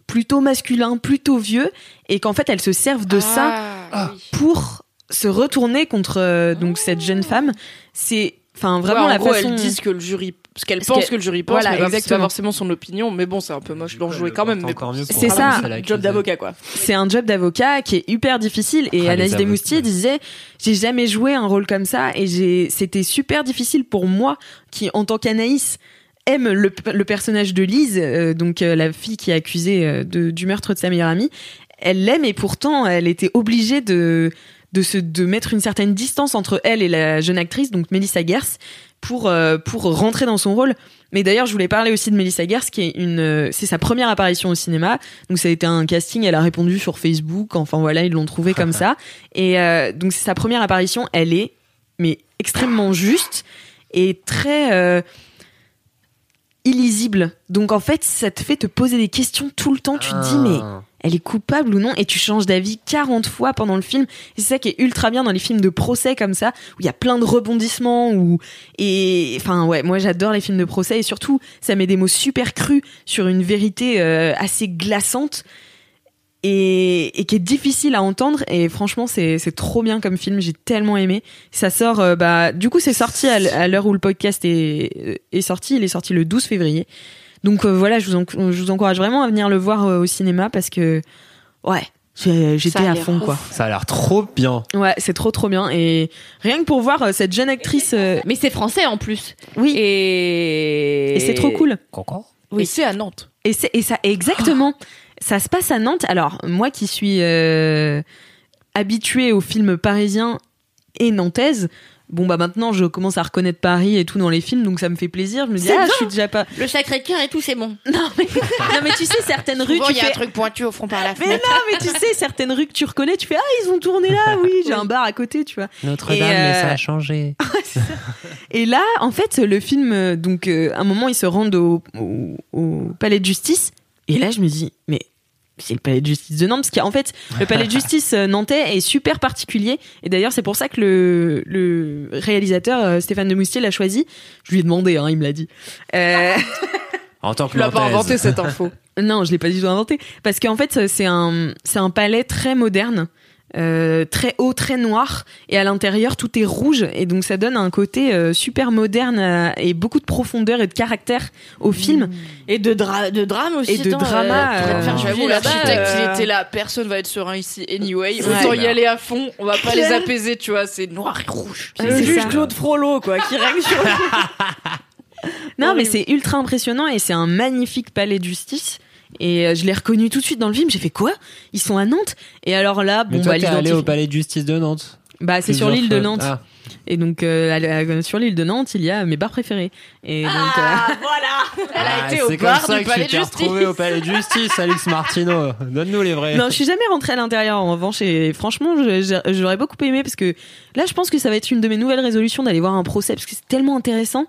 plutôt masculins, plutôt vieux et qu'en fait elles se servent de ça Ah, pour se retourner contre euh, donc cette jeune femme. C'est enfin vraiment Ouais, en la gros, façon. elles disent que le jury, ce qu'elles Ce pensent qu'elle- que le jury pense, Voilà, mais c'est pas exactement. forcément son opinion. Mais bon, c'est un peu moche d'en jouer quand même. C'est ça. job d'avocat, quoi. C'est un job d'avocat qui est hyper difficile et Ah, Anaïs. Desmoustiers disait j'ai jamais joué un rôle comme ça et j'ai c'était super difficile pour moi qui en tant qu'Anaïs aime le, le personnage de Lise euh, donc euh, la fille qui est accusée euh, de, du meurtre de sa meilleure amie elle l'aime et pourtant elle était obligée de de se de mettre une certaine distance entre elle et la jeune actrice donc Melissa Gers pour euh, pour rentrer dans son rôle. Mais d'ailleurs je voulais parler aussi de Melissa Gers qui est une euh, c'est sa première apparition au cinéma. Donc ça a été un casting elle a répondu sur Facebook. Enfin voilà ils l'ont trouvé comme ça. Et euh, donc c'est sa première apparition. Elle est mais extrêmement juste et très euh, illisible. Donc en fait ça te fait te poser des questions tout le temps. Tu te dis mais Ah. Elle est coupable ou non et tu changes d'avis 40 fois pendant le film. C'est ça qui est ultra bien dans les films de procès comme ça où il y a plein de rebondissements ou et enfin ouais moi j'adore les films de procès et surtout ça met des mots super crus sur une vérité euh, assez glaçante et, qui est difficile à entendre et franchement c'est trop bien comme film j'ai tellement aimé. Ça sort euh, bah du coup c'est sorti à l'heure où le podcast est est sorti il est sorti le 12 février donc euh, voilà je vous en- je vous encourage vraiment à venir le voir euh, au cinéma parce que ouais j'étais à fond ouf. quoi Ça a l'air trop bien. ouais c'est trop trop bien et rien que pour voir euh, cette jeune actrice euh, Mais c'est français en plus. oui Et, et c'est trop cool Oui, c'est à Nantes. Et, c'est- et ça, exactement. Ça se passe à Nantes. Alors, moi qui suis euh, habituée aux films parisiens et nantaises, bon, bah maintenant, je commence à reconnaître Paris et tout dans les films, donc ça me fait plaisir. Je me dis, ah, je suis déjà pas. Le Sacré-Cœur et tout, c'est bon. Non, mais, non, mais tu sais, certaines rues, tu fais. truc pointu au front par la Mais non, mais tu sais, certaines rues que tu reconnais, tu fais, ah, ils ont tourné là, oui, j'ai un bar à côté, tu vois. Notre-Dame, mais ça euh, a changé. Et là, en fait, le film, euh, donc, euh, à un moment, ils se rendent au, au- au palais de justice Et là, je me dis, mais c'est le palais de justice de Nantes, parce qu'en fait, le palais de justice euh, nantais est super particulier. Et d'ailleurs, c'est pour ça que le, le réalisateur euh, Stéphane de Moustier l'a choisi. Je lui ai demandé, hein, il me l'a dit. Euh, En tant que Tu l'as pas inventé cette info. non, je l'ai pas du tout inventé, parce qu'en fait, c'est un, c'est un palais très moderne. Euh, très haut, très noir, et à l'intérieur tout est rouge, et donc ça donne un côté euh, super moderne euh, et beaucoup de profondeur et de caractère au film. Et de, dra- de drame aussi. Et de attends, drama, J'avoue, l'architecte, il était là. Personne va être serein ici anyway. Ouais. Autant y aller à fond. On va pas les apaiser, tu vois. C'est noir et rouge. Ouais, Le c'est juge ça. Claude Frollo, quoi, qui règne sur Non, mais c'est ultra impressionnant et c'est un magnifique palais de justice. Et euh, je l'ai reconnu tout de suite dans le film. J'ai fait quoi? Ils sont à Nantes? Et alors là, Mais bon toi, bah t'es allé au palais de justice de Nantes. Bah c'est sur l'île de. Nantes. Ah. Et donc euh, à- sur l'île de Nantes, il y a mes bars préférés. Et donc euh, Ah, voilà Elle a Ah, été au c'est bar comme ça du que palais tu de t'es justice. retrouvé au palais de justice, Alix Martino. Donne-nous les vrais. non, je suis jamais rentrée à l'intérieur en revanche. Et franchement, j'aurais beaucoup aimé parce que là, je pense que ça va être une de mes nouvelles résolutions d'aller voir un procès parce que c'est tellement intéressant.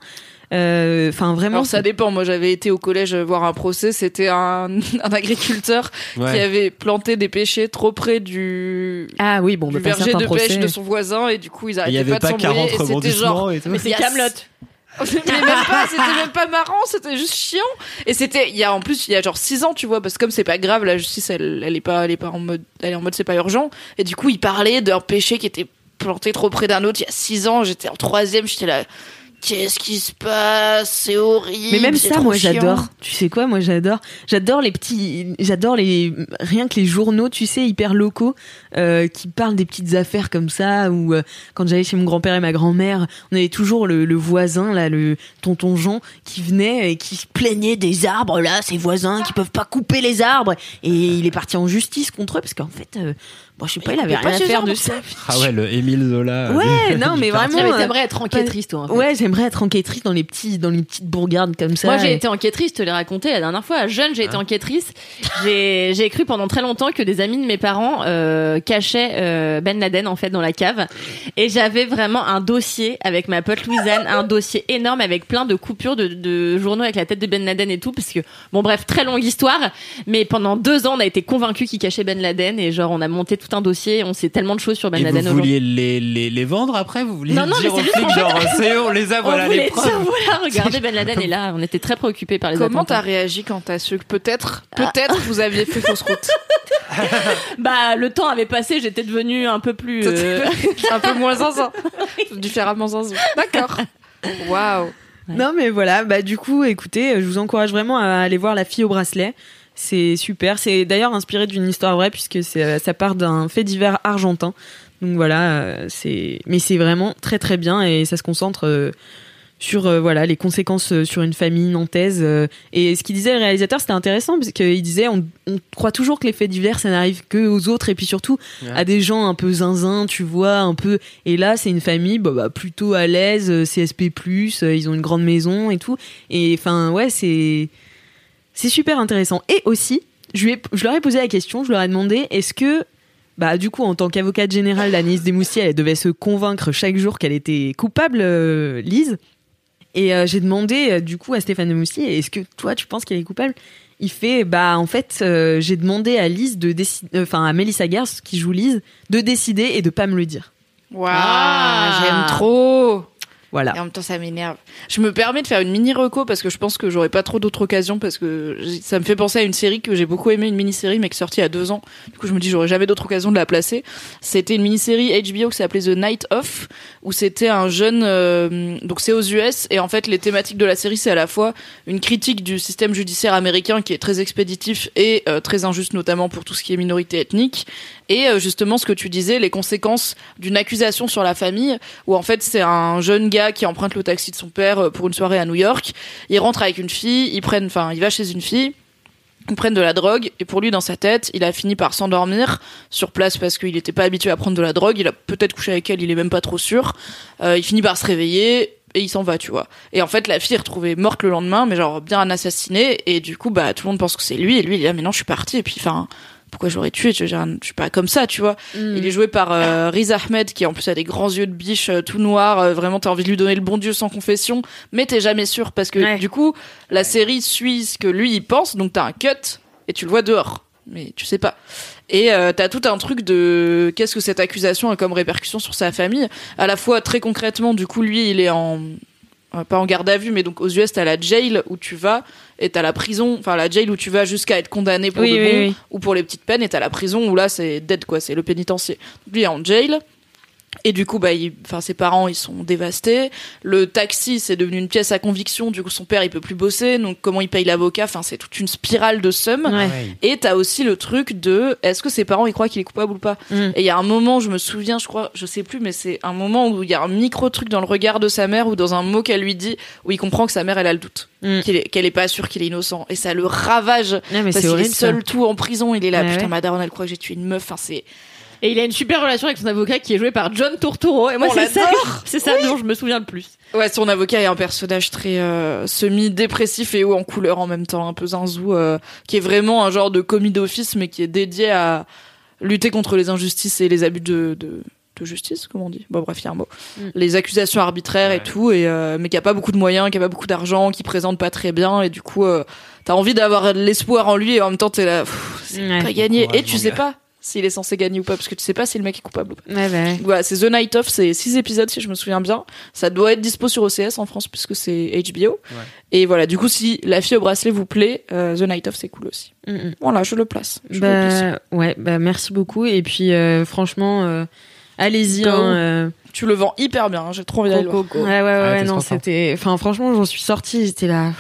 Euh, Enfin vraiment. Alors ça dépend. Moi, j'avais été au collège voir un procès. C'était un, un agriculteur Ouais. qui avait planté des pêchers trop près du, Ah oui, bon, du bah, verger de procès. pêche de son voisin et du coup ils arrêtaient avait pas pas de s'embrouiller 40 et c'était genre et tout. Mais c'est. Camelot. mais même pas c'était même pas marrant c'était juste chiant et c'était il y a en plus il y a genre 6 ans tu vois parce que comme c'est pas grave la justice elle, elle est pas elle est pas en mode elle est en mode c'est pas urgent et du coup il parlait d'un péché qui était planté trop près d'un autre il y a 6 ans j'étais en troisième j'étais là qu'est-ce qui se passe? C'est horrible Mais même ça, moi j'adore. Tu sais quoi, moi j'adore. J'adore les petits, j'adore les rien que les journaux, tu sais, hyper locaux euh, qui parlent des petites affaires comme ça. Ou euh, quand j'allais chez mon grand-père et ma grand-mère, on avait toujours le, le voisin là, le tonton Jean, qui venait et qui se plaignait des arbres là, ses voisins qui peuvent pas couper les arbres. Et il est parti en justice contre eux parce qu'en fait, euh, bon, je sais pas, il avait rien à faire de ça. Ah ouais, le Émile Zola. Ouais, du- non, du mais vraiment, mais euh, t'aimerais être enquêtrice, toi. en fait. Ouais, j'aimerais être enquêtrice dans les petits, dans les petites bourgades comme ça. Moi, j'ai et- été enquêtrice, je te l'ai raconté la dernière fois. Jeune, j'ai été Hein enquêtrice. J'ai j'ai cru pendant très longtemps que des amis de mes parents euh, cachaient euh, Ben Laden en fait dans la cave. Et j'avais vraiment un dossier avec ma pote Louisanne, un dossier énorme avec plein de coupures de, de journaux avec la tête de Ben Laden et tout. Parce que bon, bref, très longue histoire. Mais pendant deux ans, on a été convaincus qu'il cachait Ben Laden et genre on a monté tout un dossier. On sait tellement de choses sur Ben Et Laden vous vouliez les, les, les vendre après Vous vouliez Non, non, dire mais aux c'est juste flics, genre, c'est on les a, voilà les preuves. dire, voilà, regardez Ben Laden est là. On était très préoccupés par les comment attentats. t'as réagi quand t'as su que peut-être peut-être vous aviez fait fausse route Bah, le temps avait passé, j'étais devenue un peu plus. euh, un peu moins zinzin différemment zinzin d'accord waouh Non, mais voilà, bah du coup, écoutez, je vous encourage vraiment à aller voir La fille au bracelet. C'est super. C'est d'ailleurs inspiré d'une histoire vraie puisque c'est, euh, ça part d'un fait divers argentin. Donc voilà, euh, c'est mais c'est vraiment très très bien et ça se concentre euh, sur euh, voilà les conséquences euh, sur une famille nantaise. euh, et ce qu'il disait le réalisateur, c'était intéressant parce qu'il disait on, on croit toujours que les faits divers ça n'arrive que aux autres et puis surtout Ouais. à des gens un peu zinzin, tu vois, un peu. Et là, c'est une famille bah, bah, plutôt à l'aise, CSP+, ils ont une grande maison et tout. Et enfin, ouais, c'est c'est super intéressant. Et aussi, je, lui ai- je leur ai posé la question, je leur ai demandé, est-ce que, bah, du coup, en tant qu'avocate générale, Agnès Desmoustiers, elle devait se convaincre chaque jour qu'elle était coupable, euh, Lise? Et euh, j'ai demandé, euh, du coup, à Stéphane Desmoustiers, est-ce que toi, tu penses qu'elle est coupable? Il fait bah en fait j'ai demandé à Lise de décider enfin à Melissa Gers qui joue Lise de décider et de pas me le dire. waouh Ah. j'aime trop Voilà. Et en même temps, ça m'énerve. Je me permets de faire une mini reco parce que je pense que j'aurai pas trop d'autres occasions parce que ça me fait penser à une série que j'ai beaucoup aimé, une mini-série mais qui est sortie a deux ans. Du coup, je me dis j'aurai jamais d'autre occasion de la placer. C'était une mini-série HBO qui s'appelait The Night Of où c'était un jeune, euh, donc c'est aux US et en fait les thématiques de la série c'est à la fois une critique du système judiciaire américain qui est très expéditif et euh, très injuste notamment pour tout ce qui est minorité ethnique et euh, justement ce que tu disais les conséquences d'une accusation sur la famille où en fait c'est un jeune gars qui emprunte le taxi de son père euh, pour une soirée à New York. Il rentre avec une fille, ils prennent, enfin, il va chez une fille. Ils prennent de la drogue et pour lui dans sa tête, il a fini par s'endormir sur place parce qu'il n'était pas habitué à prendre de la drogue. Il a peut-être couché avec elle, il est même pas trop sûr. Euh, il finit par se réveiller et il s'en va, tu vois. Et en fait, la fille est retrouvée morte le lendemain, mais genre bien assassinée. Et du coup, bah tout le monde pense que c'est lui. Et lui, il est là, mais non, je suis parti. Et puis, enfin, pourquoi j'aurais tué je, je, suis pas comme ça, tu vois. Il est joué par euh, Riz Ahmed, qui en plus a des grands yeux de biche euh, tout noirs. Euh, vraiment, t'as envie de lui donner le bon Dieu sans confession, mais t'es jamais sûr parce que Ouais. du coup, la série suit ce que lui il pense. Donc t'as un cut et tu le vois dehors. Mais tu sais pas. Et euh, t'as tout un truc de qu'est-ce que cette accusation a comme répercussion sur sa famille? À la fois très concrètement, du coup, lui, il est en pas en garde à vue, mais donc aux US, t'as la jail où tu vas, et t'as la prison, enfin la jail où tu vas jusqu'à être condamné pour Oui, de oui, bon oui. ou pour les petites peines, et t'as la prison où là c'est dead quoi, c'est le pénitencier. Lui est en jail. Et du coup, bah, il- enfin, ses parents, ils sont dévastés. Le taxi, c'est devenu une pièce à conviction. Du coup, son père, il peut plus bosser. Donc, comment il paye l'avocat? Enfin, c'est toute une spirale de somme. Ouais. Et t'as aussi le truc de est-ce que ses parents ils croient qu'il est coupable ou pas? Mm. Et il y a un moment, je me souviens, je crois, je sais plus, mais c'est un moment où il y a un micro truc dans le regard de sa mère ou dans un mot qu'elle lui dit où il comprend que sa mère elle a le doute, Mm. est, qu'elle est pas sûre qu'il est innocent et ça le ravage Non, mais parce c'est qu'il est ça. seul tout en prison. Il est là, Ouais, putain, ouais. ma daronne elle croit que j'ai tué une meuf. Enfin c'est Et il a une super relation avec son avocat qui est joué par John Turturro. Et moi, c'est ça, c'est ça dont je me souviens le plus. Ouais, son avocat est un personnage très euh, semi-dépressif et haut en couleur en même temps, un peu zinzou, euh, qui est vraiment un genre de commis d'office, mais qui est dédié à lutter contre les injustices et les abus de, de, de justice, comme on dit. Bon, bref, il y a un mot. Mm. Les accusations arbitraires et tout, et, euh, mais qui a pas beaucoup de moyens, qui a pas beaucoup d'argent, qui présente pas très bien, et du coup, euh, t'as envie d'avoir de l'espoir en lui, et en même temps, t'es là, pff, c'est Ouais. pas gagné. Et tu sais gars. pas s'il est censé gagner ou pas, parce que tu sais pas si le mec est coupable ou pas. Ouais, bah, Voilà, c'est The Night Of, c'est six épisodes si je me souviens bien. Ça doit être dispo sur OCS en France puisque c'est HBO. Et voilà, du coup, si La fille au bracelet vous plaît, euh, The Night Of c'est cool aussi. mm, mm. Voilà, je le place. Je le place. Bah, ouais, bah, merci beaucoup. Et puis, euh, franchement, euh, allez-y. Go. hein, euh, Tu le vends hyper bien, hein, j'ai trop envie d'aller le voir. Ouais, ouais, ouais, Ah, ouais, non, c'était. Enfin, franchement, j'en suis sortie, j'étais là.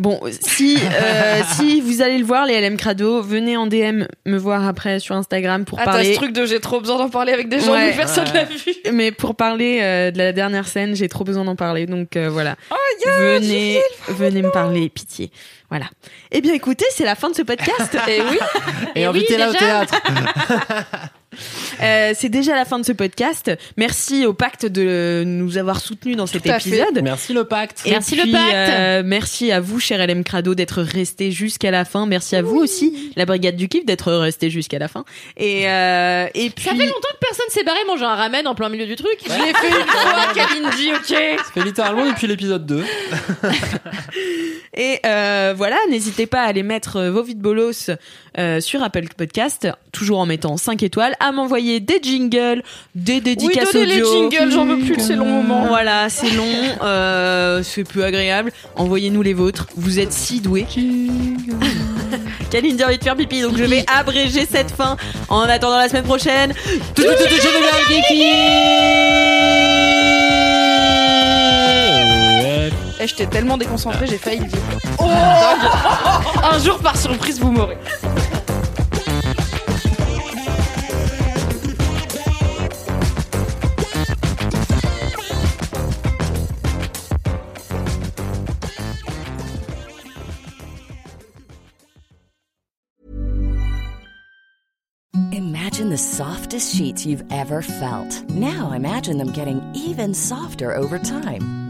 Bon, si, euh, si vous allez le voir, les LM Crado, venez en DM me voir après sur Instagram pour Ah, t'as parler. ce truc de j'ai trop besoin d'en parler avec des gens Ouais. personne Ouais. l'a vu. Mais pour parler euh, de la dernière scène, j'ai trop besoin d'en parler. Donc euh, voilà. Oh, venez, venez me parler, pitié. Voilà. Eh bien, écoutez, c'est la fin de ce podcast. Et oui, Et, Et invitez-la oui, au déjà. théâtre. Euh, c'est déjà la fin de ce podcast. Merci au pacte de nous avoir soutenus dans cet à fait. épisode. Merci le pacte. Et Merci le pacte. euh, merci à vous, cher LM Crado, d'être resté jusqu'à la fin. Merci à vous aussi, la brigade du kiff, d'être resté jusqu'à la fin. Et, euh, et puis. Ça fait longtemps que personne s'est barré manger un ramen en plein milieu du truc. je l'ai fait une fois, Kalindi, ok. Ça fait littéralement depuis l'épisode 2. Et euh, voilà, n'hésitez pas à aller mettre euh, vos vides bolos euh, sur Apple Podcast, toujours en mettant 5 étoiles, à m'envoyer des jingles, des Oui, dédicaces les audio. jingles, j'en veux plus de ces longs moments. Voilà, c'est long, euh, c'est peu agréable. Envoyez-nous les vôtres. Vous êtes si doués. Kalindi a envie de faire pipi, donc je vais abréger cette fin. En attendant la semaine prochaine. Tout, tout, tout, tout, je vais faire pipi. Eh, j'étais tellement déconcentrée, j'ai failli le dire. Oh Un jour, par surprise, vous m'aurez. Imagine the softest sheets you've ever felt. Now imagine them getting even softer over time.